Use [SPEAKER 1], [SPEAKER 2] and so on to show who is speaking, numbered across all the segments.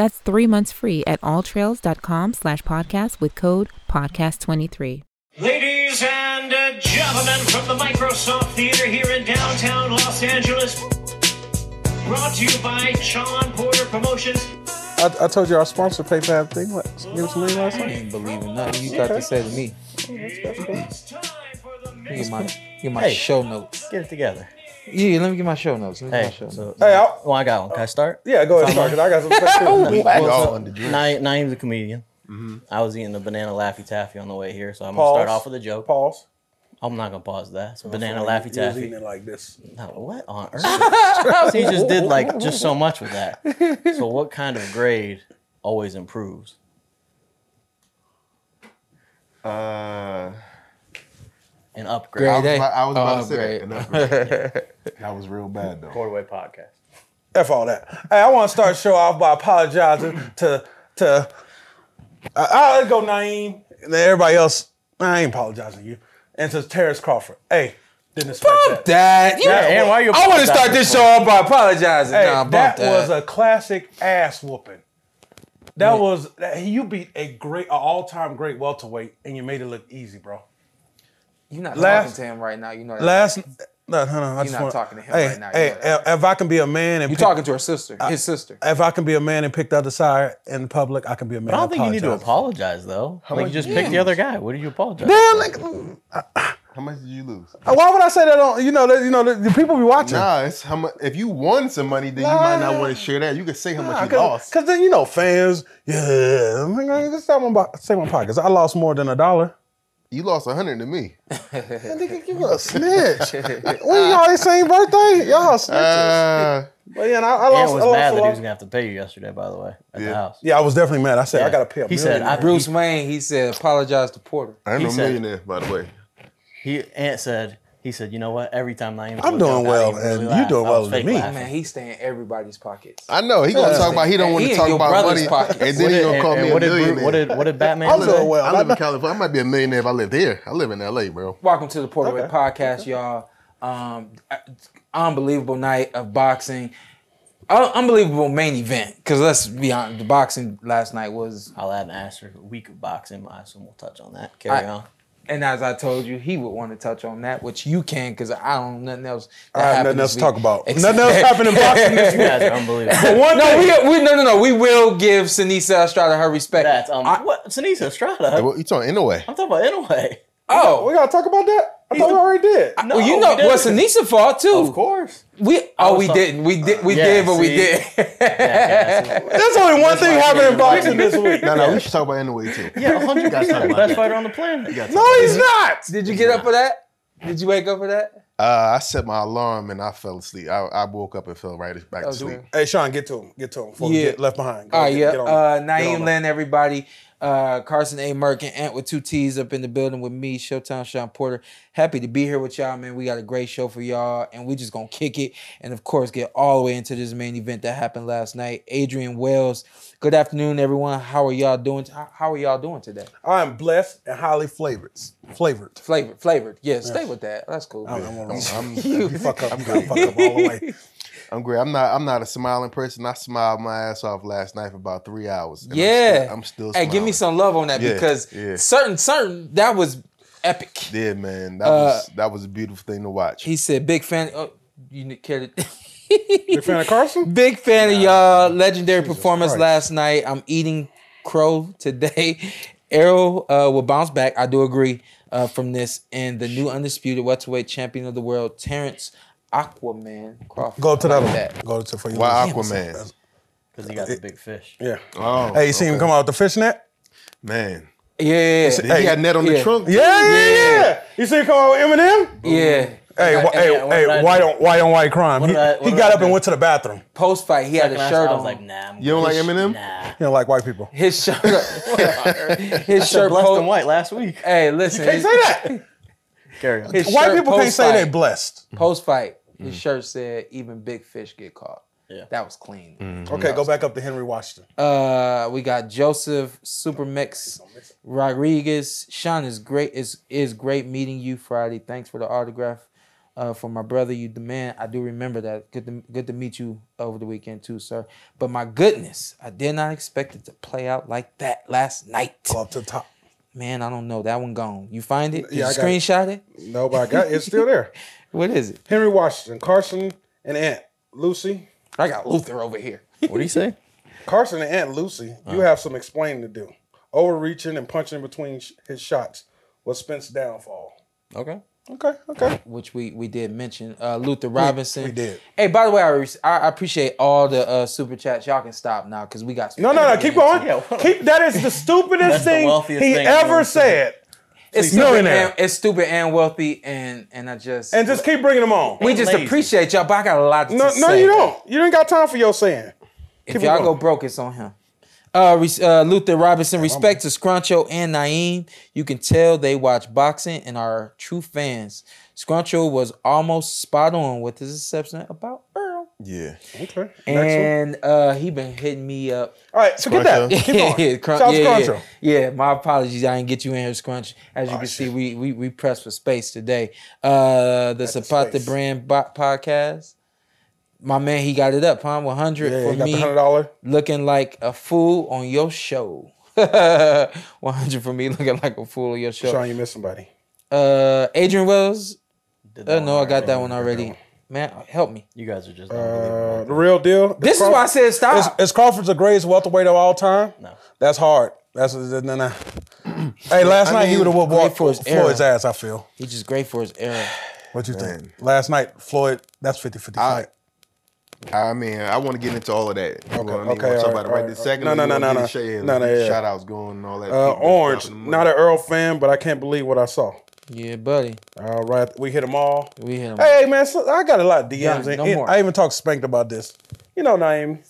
[SPEAKER 1] That's three months free at alltrails.com slash podcast with code podcast23.
[SPEAKER 2] Ladies and gentlemen from the Microsoft Theater here in downtown Los Angeles, brought to you by Shawn Porter Promotions.
[SPEAKER 3] I, I told you our sponsor PayPal thing. What? Give us some money last
[SPEAKER 4] I
[SPEAKER 3] night.
[SPEAKER 4] ain't believing nothing you got to say to me.
[SPEAKER 2] It's time for the
[SPEAKER 4] Get
[SPEAKER 2] mix.
[SPEAKER 4] my, get my
[SPEAKER 5] Hey.
[SPEAKER 4] show notes.
[SPEAKER 5] Get it together.
[SPEAKER 4] Yeah, let me get my show notes. Let me get my
[SPEAKER 5] Hey,
[SPEAKER 4] show
[SPEAKER 5] so,
[SPEAKER 4] notes.
[SPEAKER 3] Hey, I'll,
[SPEAKER 5] well, I got one. Can I start?
[SPEAKER 3] yeah, go ahead, start, 'cause I got some stuff too.
[SPEAKER 5] Well,
[SPEAKER 6] on the drink.
[SPEAKER 5] Na'im, Na'im's a comedian. I was eating a banana Laffy Taffy on the way here, so I'm
[SPEAKER 3] Pause.
[SPEAKER 5] gonna start off with a joke.
[SPEAKER 3] Pause.
[SPEAKER 5] I'm not gonna pause that. It's banana
[SPEAKER 3] You
[SPEAKER 5] Laffy
[SPEAKER 3] was
[SPEAKER 5] Taffy.
[SPEAKER 3] eating it like this.
[SPEAKER 5] No, what on earth? he just did like just so much with that. So, what kind of grade always improves?
[SPEAKER 6] Uh,
[SPEAKER 5] An upgrade.
[SPEAKER 6] I was,
[SPEAKER 4] Grade
[SPEAKER 6] about, I was about
[SPEAKER 4] Oh,
[SPEAKER 6] to say
[SPEAKER 4] great.
[SPEAKER 6] that. Enough. that was real bad though.
[SPEAKER 5] PorterWay podcast.
[SPEAKER 3] F all that. Hey, I want to start the show off by apologizing to to. Uh, uh, I, I'll go Na'im and then everybody else. I ain't apologizing to you. And to Terence Crawford. Hey, didn't expect that.
[SPEAKER 4] That, you,
[SPEAKER 3] That
[SPEAKER 5] and why you
[SPEAKER 4] I want to start this show off by apologizing.
[SPEAKER 3] Hey,
[SPEAKER 4] nah,
[SPEAKER 3] that,
[SPEAKER 4] that,
[SPEAKER 3] was a classic ass whooping. That was that, you beat a great, a all time great welterweight, and you made it look easy, bro.
[SPEAKER 4] You're not
[SPEAKER 3] last-
[SPEAKER 4] talking to him right now. You know that.
[SPEAKER 3] Last, no, no, no, I
[SPEAKER 4] You're
[SPEAKER 3] just
[SPEAKER 4] not
[SPEAKER 3] wanna-
[SPEAKER 4] talking to him
[SPEAKER 3] hey,
[SPEAKER 4] right now, you
[SPEAKER 3] Hey,
[SPEAKER 4] know
[SPEAKER 3] if I can be a man and
[SPEAKER 4] You're
[SPEAKER 3] pick-
[SPEAKER 4] talking to her sister, his sister.
[SPEAKER 3] if I can be a man and pick the other side in public, I can be a man.
[SPEAKER 5] But I don't think you need to
[SPEAKER 3] apologize.
[SPEAKER 5] apologize though. like you just picked the other guy. What did you apologize?
[SPEAKER 3] Damn, like, mm,
[SPEAKER 6] How much did you lose?
[SPEAKER 3] why would I say that on? You know, that, you know, the, the people be watching.
[SPEAKER 6] Nah, it's how much. If you won some money, then you might not want to share that. You can say how much you lost.
[SPEAKER 3] Because then you know fans, yeah. I'm like, This time my say my pockets. I lost more than a dollar.
[SPEAKER 6] You lost a hundred to me.
[SPEAKER 3] Nigga, you a snitch. we y'all the same birthday? Y'all snitches.
[SPEAKER 6] Uh,
[SPEAKER 3] but yeah, and I, I
[SPEAKER 5] And
[SPEAKER 3] lost.
[SPEAKER 5] was
[SPEAKER 3] I lost
[SPEAKER 5] mad that he was gonna have to pay you yesterday. By the way, at the
[SPEAKER 6] Yeah.
[SPEAKER 5] house.
[SPEAKER 3] Yeah, I was definitely mad. I said I gotta pay a
[SPEAKER 5] He said. I-
[SPEAKER 4] Bruce Wayne, he said, apologize to Porter.
[SPEAKER 6] I ain't
[SPEAKER 5] He
[SPEAKER 6] no
[SPEAKER 5] said-
[SPEAKER 6] millionaire, by the way.
[SPEAKER 5] He Ant said he said, you know what? Every time Na'im,
[SPEAKER 3] I'm doing well, and you doing well with me.
[SPEAKER 4] Man, he's staying everybody's pockets.
[SPEAKER 6] I know he gonna talk about he don't want to talk about
[SPEAKER 4] brother's
[SPEAKER 6] money,
[SPEAKER 4] pocket.
[SPEAKER 6] and then he gonna call me a
[SPEAKER 5] what did,
[SPEAKER 6] millionaire.
[SPEAKER 5] what did what did Batman
[SPEAKER 3] I'm doing well.
[SPEAKER 6] I live in California. I might be a millionaire if I lived here. I live in L.A., bro.
[SPEAKER 4] Welcome to the Porterway
[SPEAKER 3] Okay.
[SPEAKER 4] Podcast, y'all. Um, unbelievable night of boxing. Un- unbelievable main event. Because let's be honest, the boxing last night was,
[SPEAKER 5] I'll add an asterisk. Week of boxing. I assume we'll touch on that. Carry
[SPEAKER 4] I-
[SPEAKER 5] on.
[SPEAKER 4] And as I told you, he would want to touch on that, which you can, because I don't know nothing else. that
[SPEAKER 3] I have nothing else to talk about.
[SPEAKER 4] Ex-
[SPEAKER 3] Nothing else happened in boxing this
[SPEAKER 5] You
[SPEAKER 3] week.
[SPEAKER 5] guys are unbelievable.
[SPEAKER 3] One
[SPEAKER 4] No,
[SPEAKER 3] thing.
[SPEAKER 4] we, we no no no. We will give Seniesa Estrada her respect.
[SPEAKER 5] That's um.
[SPEAKER 4] I-
[SPEAKER 5] what? Seniesa Estrada.
[SPEAKER 6] Hey, what you talking anyway?
[SPEAKER 5] I'm talking about Inoue.
[SPEAKER 4] oh,
[SPEAKER 3] We gotta talk about that. I thought we already did.
[SPEAKER 5] No,
[SPEAKER 4] well, you know,
[SPEAKER 5] didn't.
[SPEAKER 4] well, Seniesa fought too.
[SPEAKER 5] Of course.
[SPEAKER 4] We oh we didn't. We did. We
[SPEAKER 5] Yeah,
[SPEAKER 4] did, but we
[SPEAKER 5] see?
[SPEAKER 4] did.
[SPEAKER 3] There's only one thing happening in boxing this week.
[SPEAKER 6] No, no, we should talk about anyway too.
[SPEAKER 5] Yeah, 100
[SPEAKER 6] guys talk about
[SPEAKER 5] Best fighter on the planet.
[SPEAKER 3] No, he's not.
[SPEAKER 4] Did you get up for that? Did you wake up for that?
[SPEAKER 6] Uh, I set my alarm and I fell asleep. I, I woke up and fell right back
[SPEAKER 4] Oh,
[SPEAKER 6] to sleep.
[SPEAKER 3] Hey, Shawn, get to him. Get to him before we
[SPEAKER 4] Yeah.
[SPEAKER 3] get left behind. Go
[SPEAKER 4] All right,
[SPEAKER 3] get-
[SPEAKER 4] yeah.
[SPEAKER 3] get on
[SPEAKER 4] Uh, Na'im
[SPEAKER 3] on.
[SPEAKER 4] Lynn, everybody. Uh, Carson A. Merk and Ant with two T's up in the building with me, Showtime Shawn Porter. Happy to be here with y'all, man. We got a great show for y'all, and we just gonna kick it, and of course get all the way into this main event that happened last night. Adrian Wells. Good afternoon, everyone. How are y'all doing? How how are y'all doing today?
[SPEAKER 3] I am blessed and highly flavored. Flavored.
[SPEAKER 4] Flavored, flavored. Yeah, stay with that. That's cool.
[SPEAKER 3] I'm, I'm, I'm,
[SPEAKER 6] I'm,
[SPEAKER 3] you fuck up. I'm gonna fuck up all the way.
[SPEAKER 6] I'm great. I'm not. I'm not a smiling person. I smiled my ass off last night for about three hours. and I'm
[SPEAKER 4] yeah,
[SPEAKER 6] still, I'm still.
[SPEAKER 4] Hey, give me some love on that
[SPEAKER 6] Yeah,
[SPEAKER 4] because
[SPEAKER 6] yeah.
[SPEAKER 4] certain, certain that was epic.
[SPEAKER 6] Yeah, man. That
[SPEAKER 4] Uh,
[SPEAKER 6] was that was a beautiful thing to watch.
[SPEAKER 4] He said, "Big fan." Oh, you care to?
[SPEAKER 3] Big fan of Carson?
[SPEAKER 4] Big fan of y'all. Legendary performance
[SPEAKER 3] Christ.
[SPEAKER 4] last night. I'm eating crow today. Arrow uh, will bounce back. I do agree uh, from this. And the new undisputed welterweight champion of the world, Terence Aquaman Crawford.
[SPEAKER 3] Go to
[SPEAKER 4] I
[SPEAKER 3] that
[SPEAKER 4] like
[SPEAKER 3] one. Go to for you.
[SPEAKER 6] Why
[SPEAKER 3] lose.
[SPEAKER 6] Aquaman?
[SPEAKER 5] Because he got the big fish.
[SPEAKER 3] Yeah.
[SPEAKER 6] Oh,
[SPEAKER 3] Hey, you see him come out with the fishnet?
[SPEAKER 6] man.
[SPEAKER 4] Yeah,
[SPEAKER 6] He had net on the trunk.
[SPEAKER 3] Yeah, yeah, yeah. You see him come out with Eminem?
[SPEAKER 4] yeah.
[SPEAKER 3] Hey,
[SPEAKER 5] I-
[SPEAKER 3] wh- hey,
[SPEAKER 5] yeah, what
[SPEAKER 3] hey,
[SPEAKER 5] did I
[SPEAKER 3] white
[SPEAKER 5] do?
[SPEAKER 3] on white white crime.
[SPEAKER 5] What
[SPEAKER 3] He,
[SPEAKER 5] I-
[SPEAKER 3] he got
[SPEAKER 5] I
[SPEAKER 3] up and went to the bathroom.
[SPEAKER 4] Post fight, he had a shirt
[SPEAKER 5] saw it, I was like, nah. I'm
[SPEAKER 6] You don't like. Eminem?
[SPEAKER 5] Nah.
[SPEAKER 3] You don't like white people.
[SPEAKER 4] His shirt, his
[SPEAKER 5] I
[SPEAKER 4] shirt.
[SPEAKER 5] blessed
[SPEAKER 4] po-
[SPEAKER 5] and white last week.
[SPEAKER 4] Hey, listen,
[SPEAKER 3] You
[SPEAKER 4] Can't
[SPEAKER 3] say that.
[SPEAKER 5] Carry on.
[SPEAKER 3] White
[SPEAKER 4] shirt
[SPEAKER 3] people can't say they blessed. Mm-hmm.
[SPEAKER 4] Post fight, his mm-hmm. shirt said, "Even big fish get caught."
[SPEAKER 5] Yeah.
[SPEAKER 4] that was clean. Mm-hmm.
[SPEAKER 3] Okay, go back up to Henry Washington.
[SPEAKER 4] Uh, we got Joseph Supermix Rodriguez. Shawn is great. is is great meeting you Friday. Thanks for the autograph. Uh, for my brother, you the man. I do remember that. Good to good to meet you over the weekend too, sir. But my goodness, I did not expect it to play out like that last night.
[SPEAKER 3] Go up to the top.
[SPEAKER 4] Man, I don't know. That one gone. You find it? Did
[SPEAKER 3] Yeah,
[SPEAKER 4] you
[SPEAKER 3] I got it.
[SPEAKER 4] screenshot it?
[SPEAKER 3] No, but I got it's still there.
[SPEAKER 4] What is it?
[SPEAKER 3] Henry Washington, Carson and Aunt Lucy.
[SPEAKER 4] I got Luther over here.
[SPEAKER 5] What do you say?
[SPEAKER 3] Carson and Aunt Lucy, you have some explaining to do. Overreaching and punching between sh- his shots was Spence's downfall.
[SPEAKER 5] Okay.
[SPEAKER 3] Okay, okay.
[SPEAKER 4] which we we did mention. Uh, Luther Robinson.
[SPEAKER 3] we did.
[SPEAKER 4] Hey, by the way, I, re- I I appreciate all the uh, super chats. Y'all can stop now because we got. some-
[SPEAKER 3] No, no, no. Keep going.
[SPEAKER 5] Yeah,
[SPEAKER 3] keep. That is the stupidest
[SPEAKER 5] That's the
[SPEAKER 3] thing he
[SPEAKER 5] thing
[SPEAKER 3] ever said.
[SPEAKER 4] It's
[SPEAKER 3] He's
[SPEAKER 4] stupid,
[SPEAKER 3] millionaire.
[SPEAKER 4] and, it's stupid and wealthy, and and I just
[SPEAKER 3] And just keep bringing them on.
[SPEAKER 4] we just
[SPEAKER 5] lazy.
[SPEAKER 4] appreciate y'all. But I got a lot to
[SPEAKER 3] No,
[SPEAKER 4] say.
[SPEAKER 3] no, you don't. You ain't got time for your saying.
[SPEAKER 4] If
[SPEAKER 3] Keep
[SPEAKER 4] y'all go broke, it's on him. Uh, uh, Luther Robinson, respect to Scruncho and Na'im. You can tell they watch boxing and are true fans. Scruncho was almost spot on with his exception about Errol.
[SPEAKER 6] Yeah.
[SPEAKER 3] Okay. Next
[SPEAKER 4] And uh, he been hitting me up
[SPEAKER 3] one. All right, get that.
[SPEAKER 6] Scruncho.
[SPEAKER 3] Keep going.
[SPEAKER 4] yeah, crunch,
[SPEAKER 3] Shout out to
[SPEAKER 4] yeah, yeah.
[SPEAKER 3] Scruncho.
[SPEAKER 4] Yeah, my apologies. I didn't get you in here, Scrunch. As you can see, we we we pressed for space today. Uh, the Zapata
[SPEAKER 3] space.
[SPEAKER 4] Brand bo- podcast. My man, he got it up, huh? One hundred
[SPEAKER 3] Yeah,
[SPEAKER 4] for
[SPEAKER 3] you got
[SPEAKER 4] me,
[SPEAKER 3] hundred dollar.
[SPEAKER 4] looking like a fool on your show. One hundred for me, looking like a fool on your show.
[SPEAKER 3] Shawn, you missed somebody.
[SPEAKER 4] Uh, Adrian Wells. Uh, no, I got that one already. Man, help me.
[SPEAKER 5] You guys are just
[SPEAKER 3] Uh, the real deal.
[SPEAKER 4] This is why I said stop.
[SPEAKER 3] Is, is Crawford's the greatest welterweight of all time?
[SPEAKER 5] No.
[SPEAKER 3] That's hard. That's no, no. Hey, last
[SPEAKER 6] I
[SPEAKER 3] night he
[SPEAKER 6] mean,
[SPEAKER 3] would have whooped
[SPEAKER 4] great
[SPEAKER 3] Walt-
[SPEAKER 4] for his
[SPEAKER 3] Floyd's ass. I feel.
[SPEAKER 4] He's just great for his era.
[SPEAKER 3] What you think? Last night, Floyd. That's 50-50
[SPEAKER 6] I,
[SPEAKER 3] fight.
[SPEAKER 6] I mean, I want to get into all of that. Okay,
[SPEAKER 3] okay,
[SPEAKER 6] okay.
[SPEAKER 3] all
[SPEAKER 6] Talk
[SPEAKER 3] right,
[SPEAKER 6] about it
[SPEAKER 3] all
[SPEAKER 6] right
[SPEAKER 3] right,
[SPEAKER 6] this
[SPEAKER 3] all
[SPEAKER 6] second.
[SPEAKER 3] right. No, no, no, no, no. No, no, yeah.
[SPEAKER 6] Shout outs going and all that.
[SPEAKER 3] Uh, Orange, not an Errol fan, but I can't believe what I saw.
[SPEAKER 4] Yeah, buddy.
[SPEAKER 3] All right, we hit them all.
[SPEAKER 4] We hit him.
[SPEAKER 3] Hey, man, so I got a lot of DMs.
[SPEAKER 4] Yeah, no
[SPEAKER 3] and
[SPEAKER 4] more.
[SPEAKER 3] I even talked Spanked about this. You know, Na'im.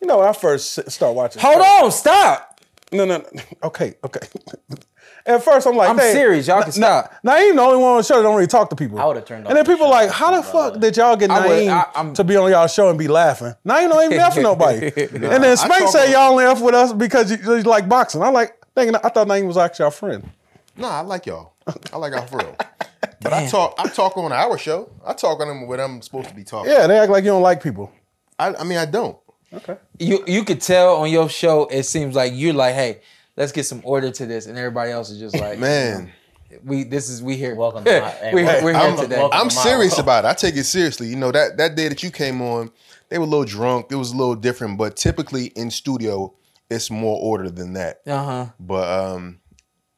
[SPEAKER 3] You know, when I first start watching.
[SPEAKER 4] Hold on, stop.
[SPEAKER 3] No, no, no. Okay, okay. At first, I'm like,
[SPEAKER 4] I'm
[SPEAKER 3] hey,
[SPEAKER 4] serious. Y'all can stop.
[SPEAKER 3] Na'im, the only one on the show that don't really talk to people.
[SPEAKER 5] I would've turned on.
[SPEAKER 3] And then
[SPEAKER 5] off the
[SPEAKER 3] people
[SPEAKER 5] show
[SPEAKER 3] like, how the
[SPEAKER 5] if
[SPEAKER 3] fuck did y'all get
[SPEAKER 4] I would-
[SPEAKER 3] Na'im
[SPEAKER 4] I- I'm-
[SPEAKER 3] to be on y'all show and be laughing? Na'im don't even laugh with nobody. and then
[SPEAKER 6] I
[SPEAKER 3] Spank
[SPEAKER 6] talk
[SPEAKER 3] said
[SPEAKER 6] about-
[SPEAKER 3] y'all only F with us because you, you like boxing. I'm like, thinking, I thought Na'im was actually our friend.
[SPEAKER 6] No, I like y'all. I like y'all for real. But I talk. I talk on our show. I talk on them when I'm supposed to be talking.
[SPEAKER 3] Yeah, they act like you don't like people.
[SPEAKER 6] I, I mean, I don't.
[SPEAKER 3] Okay.
[SPEAKER 4] You you could tell on your show. It seems like you're like, hey, let's get some order to this, and everybody else is just like,
[SPEAKER 6] Man,
[SPEAKER 4] we this is we here.
[SPEAKER 5] Welcome to my- hey,
[SPEAKER 4] we,
[SPEAKER 5] welcome-
[SPEAKER 4] we're here
[SPEAKER 6] I'm,
[SPEAKER 4] today.
[SPEAKER 6] I'm
[SPEAKER 5] Tomorrow.
[SPEAKER 6] serious about it. I take it seriously. You know that that day that you came on, they were a little drunk. It was a little different, but typically in studio, it's more order than that.
[SPEAKER 4] Uh huh.
[SPEAKER 6] But um,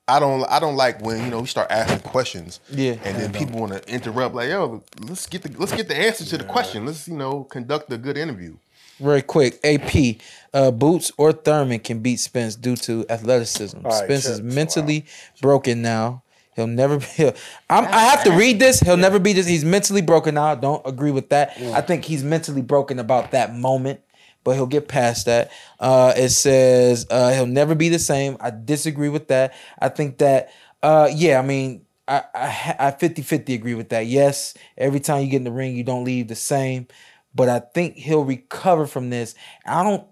[SPEAKER 6] I don't I don't like when you know we start asking questions.
[SPEAKER 4] Yeah.
[SPEAKER 6] And then people want to interrupt like, yo, let's get the let's get the answer to the question. Let's you know conduct a good interview.
[SPEAKER 4] Very quick. AP, uh, Boots or Thurman can beat Spence due to athleticism.
[SPEAKER 3] right,
[SPEAKER 4] Spence is
[SPEAKER 3] chill.
[SPEAKER 4] mentally broken now. He'll never be. He'll, I'm, I have to read this. He'll never be this. He's mentally broken now. Don't agree with that. I think he's mentally broken about that moment, but he'll get past that. Uh, it says uh, he'll never be the same. I disagree with that. I think that, uh, yeah, I mean, I, I, I 50 50 agree with that. Yes, every time you get in the ring, you don't leave the same, but I think he'll recover from this. I don't,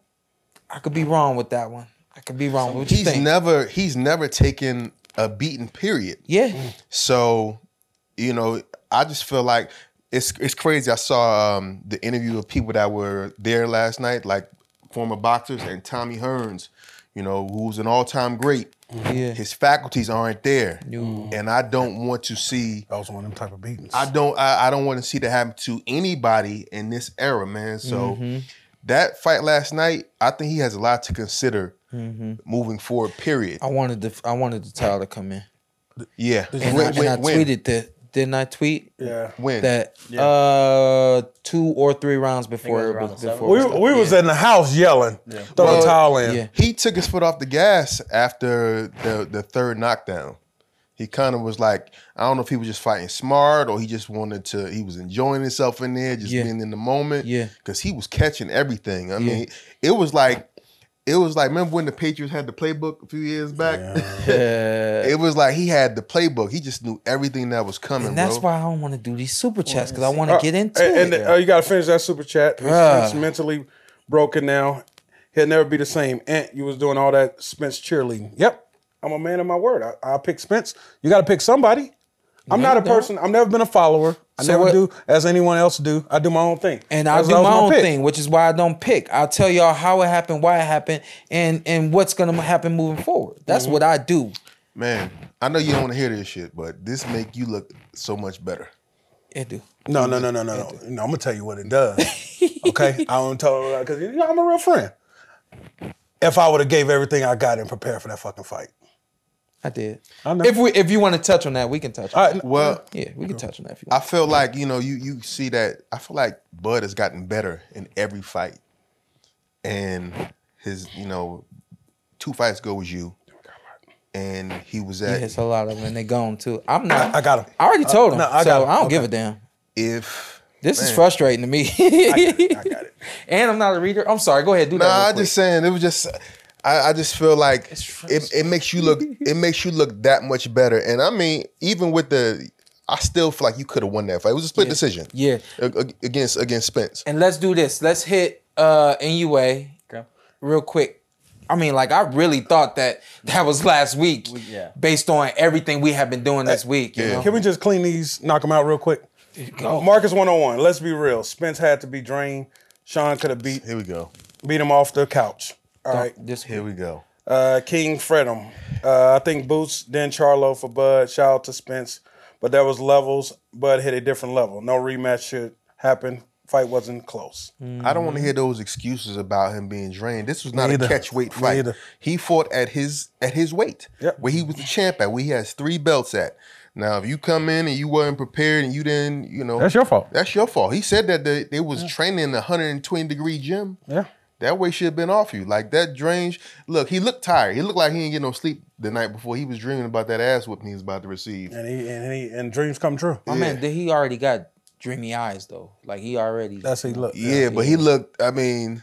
[SPEAKER 4] I could be wrong with that one. I could be wrong. What you
[SPEAKER 6] He's
[SPEAKER 4] think?
[SPEAKER 6] never he's never taken a beating period.
[SPEAKER 4] yeah.
[SPEAKER 6] So, you know, I just feel like it's it's crazy. I saw um, the interview of people that were there last night, like former boxers and Tommy Hearns, you know, who's an all time great.
[SPEAKER 4] Yeah.
[SPEAKER 6] His faculties aren't there, and I don't want to see.
[SPEAKER 3] That was one of them type of beatings.
[SPEAKER 6] I don't. I, I don't want to see that happen to anybody in this era, man. So that fight last night, I think he has a lot to consider moving forward. Period.
[SPEAKER 4] I wanted the I wanted the title to come in.
[SPEAKER 6] Yeah.
[SPEAKER 4] And,
[SPEAKER 6] When-
[SPEAKER 4] I, and
[SPEAKER 6] when-
[SPEAKER 4] I
[SPEAKER 6] when?
[SPEAKER 4] tweeted that. Didn't I tweet
[SPEAKER 3] yeah.
[SPEAKER 6] When?
[SPEAKER 4] that uh two or three rounds before
[SPEAKER 5] it was around
[SPEAKER 4] before
[SPEAKER 3] We,
[SPEAKER 4] it started.
[SPEAKER 3] we was in the house yelling, throwing
[SPEAKER 6] Well,
[SPEAKER 3] towel in.
[SPEAKER 4] yeah.
[SPEAKER 6] he took his foot off the gas after the the third knockdown. He kind of was like, I don't know if he was just fighting smart or he just wanted to. He was enjoying himself in there, just
[SPEAKER 4] Yeah.
[SPEAKER 6] being in the moment.
[SPEAKER 4] Yeah.
[SPEAKER 6] because he was catching everything. I
[SPEAKER 4] Yeah.
[SPEAKER 6] mean, it was like. It was like remember when the Patriots had the playbook a few years back. Yeah. it was like he had the playbook. He just knew everything that was coming.
[SPEAKER 4] And that's
[SPEAKER 6] bro.
[SPEAKER 4] why I don't want to do these super chats because I want to get into
[SPEAKER 3] and,
[SPEAKER 4] it.
[SPEAKER 3] And, uh, you got to finish that super chat.
[SPEAKER 4] Bruh.
[SPEAKER 3] He's mentally broken now. He'll never be the same. Ant, you was doing all that Spence cheerleading. Yep, I'm a man of my word. I, I'll pick Spence. You got to pick somebody. I'm not a
[SPEAKER 4] you
[SPEAKER 3] person. I've never been a follower. I
[SPEAKER 4] So
[SPEAKER 3] never
[SPEAKER 4] what-
[SPEAKER 3] do as anyone else do. I do my own thing.
[SPEAKER 4] and I'll
[SPEAKER 3] That's
[SPEAKER 4] do
[SPEAKER 3] what I
[SPEAKER 4] my own
[SPEAKER 3] pick.
[SPEAKER 4] thing, which is why I don't pick. I'll tell y'all how it happened, why it happened, and and what's gonna happen moving forward. That's
[SPEAKER 3] Mm-hmm.
[SPEAKER 4] what I do.
[SPEAKER 6] man. I know you don't want to hear this shit, but this make you look so much better.
[SPEAKER 4] It do.
[SPEAKER 3] No, no, no, no, no, no. no I'm gonna tell you what it does. Okay, I don't tell because you know, I'm a real friend. If I would have gave everything I got and prepared for that fucking fight,
[SPEAKER 4] I did.
[SPEAKER 3] I know.
[SPEAKER 4] If we if you want to touch on that, we can touch. on
[SPEAKER 3] I,
[SPEAKER 4] that.
[SPEAKER 6] Well,
[SPEAKER 4] Yeah, we can touch on that if you
[SPEAKER 6] I
[SPEAKER 4] want.
[SPEAKER 6] feel like you know you you see that. I feel like Bud has gotten better in every fight, and his you know two fights ago was you, and he was
[SPEAKER 4] Yeah,
[SPEAKER 6] at
[SPEAKER 4] it's a lot of them, and they gone too. I'm not.
[SPEAKER 3] I got him.
[SPEAKER 4] I already uh, told him,
[SPEAKER 3] no, I
[SPEAKER 4] so
[SPEAKER 3] got him.
[SPEAKER 4] I don't
[SPEAKER 3] Okay.
[SPEAKER 4] give a damn.
[SPEAKER 6] if.
[SPEAKER 4] This is
[SPEAKER 6] Man.
[SPEAKER 4] frustrating to me.
[SPEAKER 3] I got it.
[SPEAKER 4] and I'm not a reader. I'm sorry. Go ahead, do that.
[SPEAKER 6] Nah,
[SPEAKER 4] real
[SPEAKER 6] I
[SPEAKER 4] quick.
[SPEAKER 6] just saying it was just. I, I just feel like it, it makes you look it makes you look that much better. And I mean, even with the, I still feel like you could have won that fight. It was a split decision.
[SPEAKER 4] Yeah.
[SPEAKER 6] A- a- against against Spence.
[SPEAKER 4] And let's do this. Let's hit uh Inoue
[SPEAKER 5] Okay.
[SPEAKER 4] real quick. I mean, like I really thought that that was last week,
[SPEAKER 5] yeah.
[SPEAKER 4] based on everything we have been doing this week. You
[SPEAKER 6] yeah.
[SPEAKER 4] know?
[SPEAKER 3] Can we just clean these, knock them out real quick? Marcus 101. Let's be real. Spence had to be drained. Shawn could have beat
[SPEAKER 6] Here we go.
[SPEAKER 3] beat him off the couch. All right.
[SPEAKER 4] This
[SPEAKER 6] Here we go.
[SPEAKER 3] Uh, King Fredham. Uh, I think Boots, then Charlo for Bud. Shout out to Spence. But there was levels. Bud hit a different level. No rematch should happen. Fight wasn't close.
[SPEAKER 6] I don't want to hear those excuses about him being drained. This was not
[SPEAKER 3] Me
[SPEAKER 6] a
[SPEAKER 3] either.
[SPEAKER 6] catch weight fight.
[SPEAKER 3] either.
[SPEAKER 6] He fought at his at his weight,
[SPEAKER 3] Yep.
[SPEAKER 6] where he was the champ at, where he has three belts at. Now, if you come in and you weren't prepared and you didn't, you know,
[SPEAKER 3] That's your fault.
[SPEAKER 6] That's your fault. He said that they, they was training in a 120 degree gym.
[SPEAKER 3] Yeah.
[SPEAKER 6] That weight should have been off you. Like that drain. Look, he looked tired. He looked like he didn't get no sleep the night before. He was dreaming about that ass whooping he was about to receive.
[SPEAKER 3] And he and he and dreams come true.
[SPEAKER 4] My man, did he already got dreamy eyes though? Like he already.
[SPEAKER 3] That's how he looked.
[SPEAKER 6] Yeah, but he looked. I mean,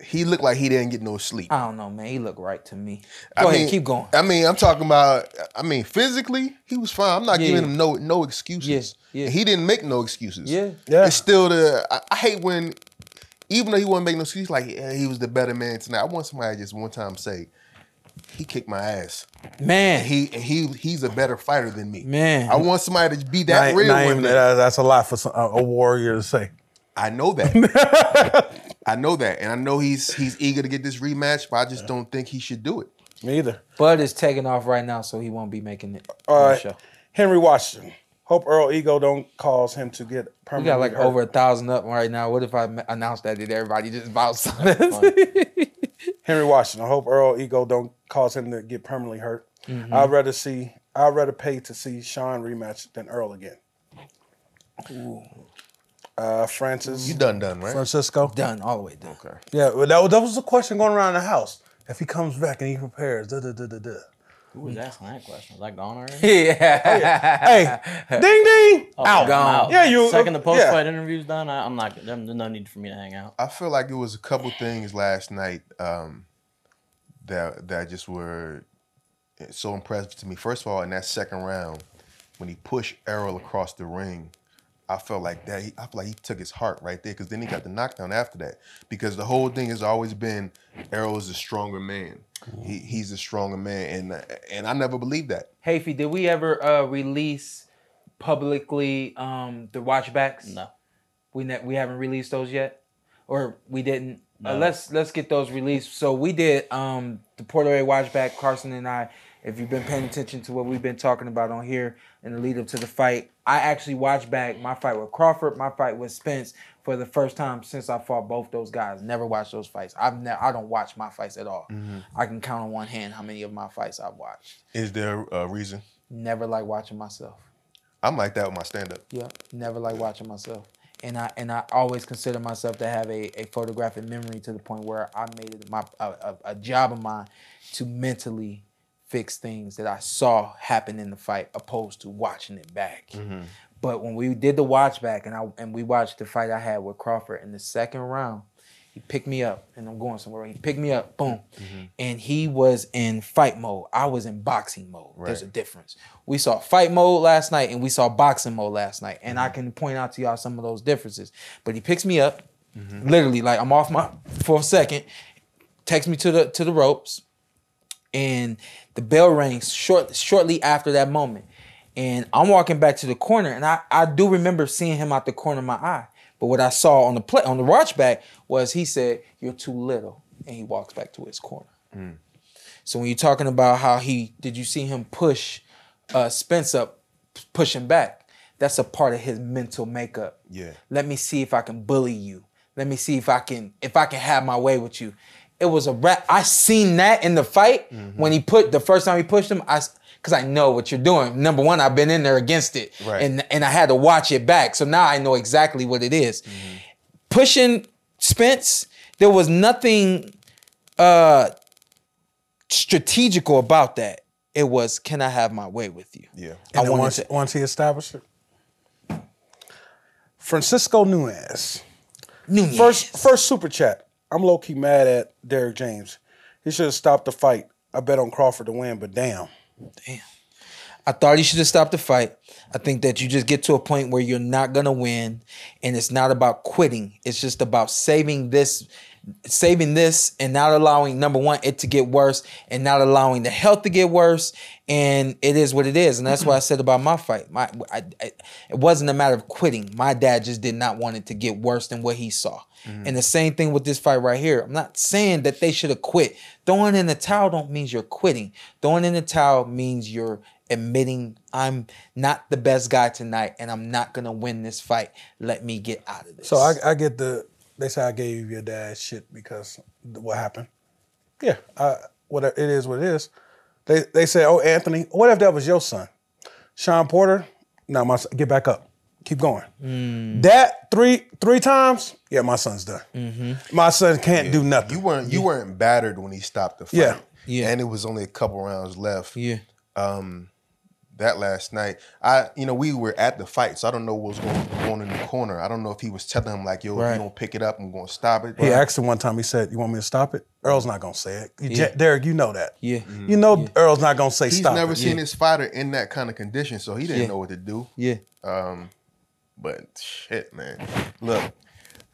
[SPEAKER 6] he looked like he didn't get no sleep.
[SPEAKER 4] I don't know, man. He looked right to me.
[SPEAKER 6] I
[SPEAKER 4] Go ahead,
[SPEAKER 6] mean,
[SPEAKER 4] keep going.
[SPEAKER 6] I mean, I'm talking about. I mean, physically, he was fine. I'm not
[SPEAKER 4] Yeah.
[SPEAKER 6] giving him no no excuses.
[SPEAKER 4] Yeah, yeah.
[SPEAKER 6] And He didn't make no excuses.
[SPEAKER 4] Yeah.
[SPEAKER 3] Yeah.
[SPEAKER 6] It's still the. I, I hate when, even though he wasn't making no excuse, like yeah, he was the better man tonight. I want somebody to just one time say, he kicked my ass.
[SPEAKER 4] Man,
[SPEAKER 6] He he he's a better fighter than me.
[SPEAKER 4] Man.
[SPEAKER 6] I want somebody to be that
[SPEAKER 3] Na'im-
[SPEAKER 6] real
[SPEAKER 3] Na'im,
[SPEAKER 6] with me.
[SPEAKER 3] that- that's a lot for some, a, a warrior to say.
[SPEAKER 6] I know that. I know that, and I know he's he's eager to get this rematch, but I just don't think he should do it.
[SPEAKER 3] Me either.
[SPEAKER 4] Bud is taking off right now, so he won't be making it
[SPEAKER 3] All
[SPEAKER 4] on the show.
[SPEAKER 3] Henry Washington. Hope Errol Ego don't cause him to get
[SPEAKER 4] We
[SPEAKER 3] permanently
[SPEAKER 4] got like
[SPEAKER 3] hurt.
[SPEAKER 4] over a thousand up right now. What if I announced that? Did everybody just bounce on us?
[SPEAKER 3] Henry Washington. I hope Errol Ego don't cause him to get permanently hurt.
[SPEAKER 4] Mm-hmm.
[SPEAKER 3] I'd rather see. I'd rather pay to see Shawn rematch than Errol again. Uh, Francis
[SPEAKER 6] You done done right?
[SPEAKER 3] Francisco.
[SPEAKER 4] Done, all the way done. Okay.
[SPEAKER 3] Yeah, well, that, was- that was the question going around the house. If he comes back and he prepares, da da da da da.
[SPEAKER 5] Who was asking that question? Was that gone already?
[SPEAKER 4] Yeah.
[SPEAKER 3] Hey, ding ding,
[SPEAKER 5] Oh,
[SPEAKER 3] out.
[SPEAKER 5] I'm out.
[SPEAKER 3] Yeah, you-
[SPEAKER 5] Second the post fight interview's done. I, I'm not. There's no need for me to hang out.
[SPEAKER 6] I feel like it was a couple things last night um, that that just were so impressive to me. First of all, in that second round, when he pushed Errol across the ring, I felt like that. He, I feel like he took his heart right there because then he got the knockdown after that. Because the whole thing has always been Errol is a stronger man. He, he's a stronger man, and and I never believed that.
[SPEAKER 4] Hafey, did we ever uh, release publicly um, the watchbacks?
[SPEAKER 5] No.
[SPEAKER 4] We ne- we haven't released those yet, or we didn't. Uh, let's let's get those released. So we did um, the PorterWay watchback. Carson and I. If you've been paying attention to what we've been talking about on here in the lead up to the fight, I actually watched back my fight with Crawford, my fight with Spence for the first time since I fought both those guys. Never watched those fights. I've never. I don't watch my fights at all. Mm-hmm. I can count on one hand how many of my fights I've watched.
[SPEAKER 6] Is there a reason?
[SPEAKER 4] Never like watching myself.
[SPEAKER 6] I'm like that with my stand up.
[SPEAKER 4] Yeah, never like watching myself. And I and I always consider myself to have a, a photographic memory to the point where I made it my a, a job of mine to mentally fix things that I saw happen in the fight opposed to watching it back. Mm-hmm. But when we did the watch back and I and we watched the fight I had with Crawford in the second round, he picked me up and I'm going somewhere. He picked me up, boom. Mm-hmm. And he was in fight mode. I was in boxing mode. There's a difference. We saw fight mode last night and we saw boxing mode last night. And I mm-hmm. can point out to y'all some of those differences. But he picks me up, literally, like I'm off my for a second, takes me to the to the ropes, and the bell rings short shortly after that moment. And I'm walking back to the corner, and I, I do remember seeing him out the corner of my eye. But what I saw on the play on the watch back was he said, "You're too little," and he walks back to his corner. So when you're talking about how he did, you see him push uh, Spence up, push him back. That's a part of his mental makeup.
[SPEAKER 6] Yeah.
[SPEAKER 4] Let me see if I can bully you. Let me see if I can if I can have my way with you. It was a rap. I seen that in the fight
[SPEAKER 6] Mm-hmm.
[SPEAKER 4] when he put the first time he pushed him. I because I know what you're doing. Number one, I've been in there against it,
[SPEAKER 6] Right.
[SPEAKER 4] and and I had to watch it back. So now I know exactly what it is.
[SPEAKER 6] Mm-hmm.
[SPEAKER 4] Pushing Spence, there was nothing uh strategical about that. It was, can I have my way with you?
[SPEAKER 6] Yeah.
[SPEAKER 4] I
[SPEAKER 3] And
[SPEAKER 4] wanted
[SPEAKER 3] once,
[SPEAKER 4] to.
[SPEAKER 3] once he established it. Francisco Nunes.
[SPEAKER 4] Nunez.
[SPEAKER 3] First first super chat. I'm low key mad at Derrick James. He should have stopped the fight. I bet on Crawford to win, but damn. Damn.
[SPEAKER 4] I thought he should have stopped the fight. I think that you just get to a point where you're not gonna win, and it's not about quitting. It's just about saving this, saving this, and not allowing number one it to get worse, and not allowing the health to get worse. And it is what it is, and that's what I said about my fight. My, I, I, it wasn't a matter of quitting. My dad just did not want it to get worse than what he saw. And the same thing with this fight right here. I'm not saying that they should have quit. Throwing in the towel don't mean you're quitting. Throwing in the towel means you're admitting I'm not the best guy tonight and I'm not gonna win this fight. Let me get out of this.
[SPEAKER 3] So I, I get the. They say I gave your dad shit because what happened. Yeah, I, what it is, what it is. They they say, oh Anthony, what if that was your son, Shawn Porter? No, my get back up, keep going. Mm. That three three times, yeah, my son's done. Mm-hmm. My son can't do nothing.
[SPEAKER 6] You weren't you weren't battered when he stopped the fight.
[SPEAKER 3] Yeah.
[SPEAKER 4] Yeah.
[SPEAKER 6] And it was only a couple rounds left.
[SPEAKER 4] yeah.
[SPEAKER 6] Um, That last night. I you know, we were at the fight, so I don't know what was going on in the corner. I don't know if he was telling him like, yo, if
[SPEAKER 4] Right.
[SPEAKER 6] you don't pick it up, I'm gonna stop it.
[SPEAKER 3] He asked him one time. He said, "You want me to stop it?" Errol's not gonna say it. You-
[SPEAKER 4] Yeah.
[SPEAKER 3] Derrick, you know that.
[SPEAKER 4] Yeah.
[SPEAKER 3] You know Errol's not gonna say
[SPEAKER 6] He's
[SPEAKER 3] stop.
[SPEAKER 6] never
[SPEAKER 3] it.
[SPEAKER 6] seen his fighter in that kind of condition, so he didn't
[SPEAKER 4] Yeah.
[SPEAKER 6] know what to do.
[SPEAKER 4] Yeah.
[SPEAKER 6] Um, But shit, man. Look,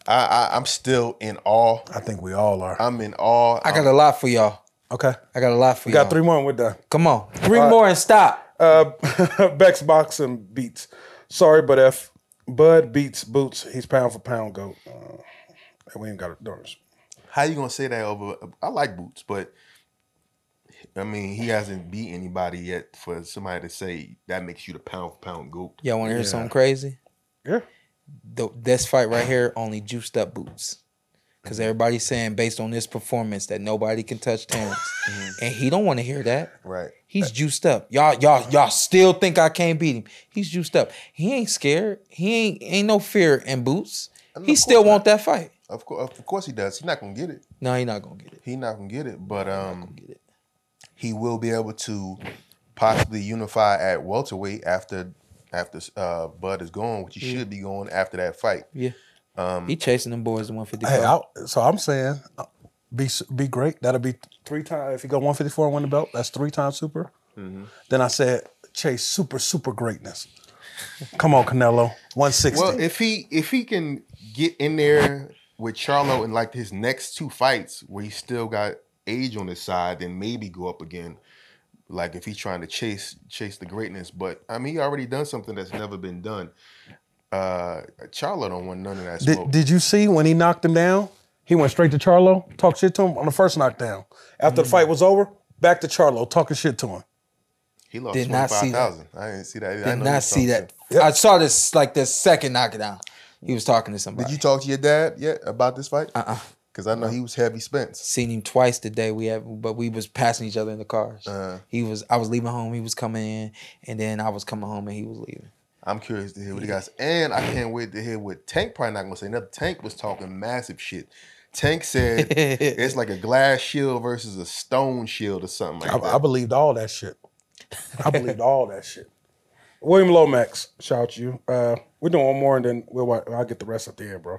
[SPEAKER 6] I, I I'm still in awe.
[SPEAKER 3] I think we all are.
[SPEAKER 6] I'm in awe.
[SPEAKER 4] I got a lot for y'all.
[SPEAKER 3] okay.
[SPEAKER 4] I got a lot for
[SPEAKER 3] We
[SPEAKER 4] y'all.
[SPEAKER 3] got three more and we're done.
[SPEAKER 4] Come on. Three more and stop.
[SPEAKER 3] Uh, Bex boxing beats. Sorry, but F Bud beats Boots, he's pound for pound goat. Uh, we ain't got it. Doors.
[SPEAKER 6] How you gonna say that over? I like Boots, but I mean he hasn't beat anybody yet for somebody to say that makes you the pound for pound goat.
[SPEAKER 4] Y'all wanna hear something crazy?
[SPEAKER 3] Yeah.
[SPEAKER 4] the, this fight right here only juiced up boots. Cause everybody's saying based on this performance that nobody can touch Terence. And he don't want to hear that.
[SPEAKER 6] Right.
[SPEAKER 4] He's juiced up. Y'all, y'all, y'all still think I can't beat him. He's juiced up. He ain't scared. He ain't ain't no fear in boots. He still want that fight.
[SPEAKER 6] Of course, of course he does. He's not gonna get it.
[SPEAKER 4] No, he not gonna get it.
[SPEAKER 6] He not gonna get it. But um,
[SPEAKER 4] Get it.
[SPEAKER 6] he will be able to possibly unify at welterweight after after uh, Bud is gone, which he should be going after that fight.
[SPEAKER 4] Yeah.
[SPEAKER 6] Um,
[SPEAKER 4] he chasing them boys to 155.
[SPEAKER 3] Hey, I, so I'm saying, uh, be be great. That'll be three times. If you go 154 and win the belt, that's three times super.
[SPEAKER 6] Mm-hmm.
[SPEAKER 3] Then I said, chase super super greatness. Come on, Canelo, 160.
[SPEAKER 6] Well, if he if he can get in there with Charlo in like his next two fights where he still got age on his side, then maybe go up again. Like if he's trying to chase chase the greatness, but I mean he already done something that's never been done. Uh Charlo don't want none of that smoke.
[SPEAKER 3] Did, did you see when he knocked him down? He went straight to Charlo, talked shit to him on the first knockdown. After the fight was over, back to Charlo, talking shit to him.
[SPEAKER 6] he lost
[SPEAKER 4] Did
[SPEAKER 6] twenty
[SPEAKER 4] not see that.
[SPEAKER 6] thousand. I didn't see that. I
[SPEAKER 4] Did
[SPEAKER 6] know he
[SPEAKER 4] not see
[SPEAKER 6] talking
[SPEAKER 4] that. I saw this like the second knockdown. He was talking to somebody.
[SPEAKER 6] Did you talk to your dad yet about this fight?
[SPEAKER 4] Uh-uh.
[SPEAKER 6] Because I know he was heavy Spence.
[SPEAKER 4] seen him twice today. We have, but we was passing each other in the cars.
[SPEAKER 6] Uh-huh.
[SPEAKER 4] He was, I was leaving home. He was coming in, and then I was coming home, and he was leaving.
[SPEAKER 6] I'm curious to hear what he got. And I can't wait to hear what Tank probably not gonna say. Another Tank was talking massive shit. Tank said it's like a glass shield versus a stone shield or something like
[SPEAKER 3] I, I believed all that shit. I believed all that shit. William Lomax, shout you. Uh, we're doing one more and then we'll I'll get the rest at the end, bro.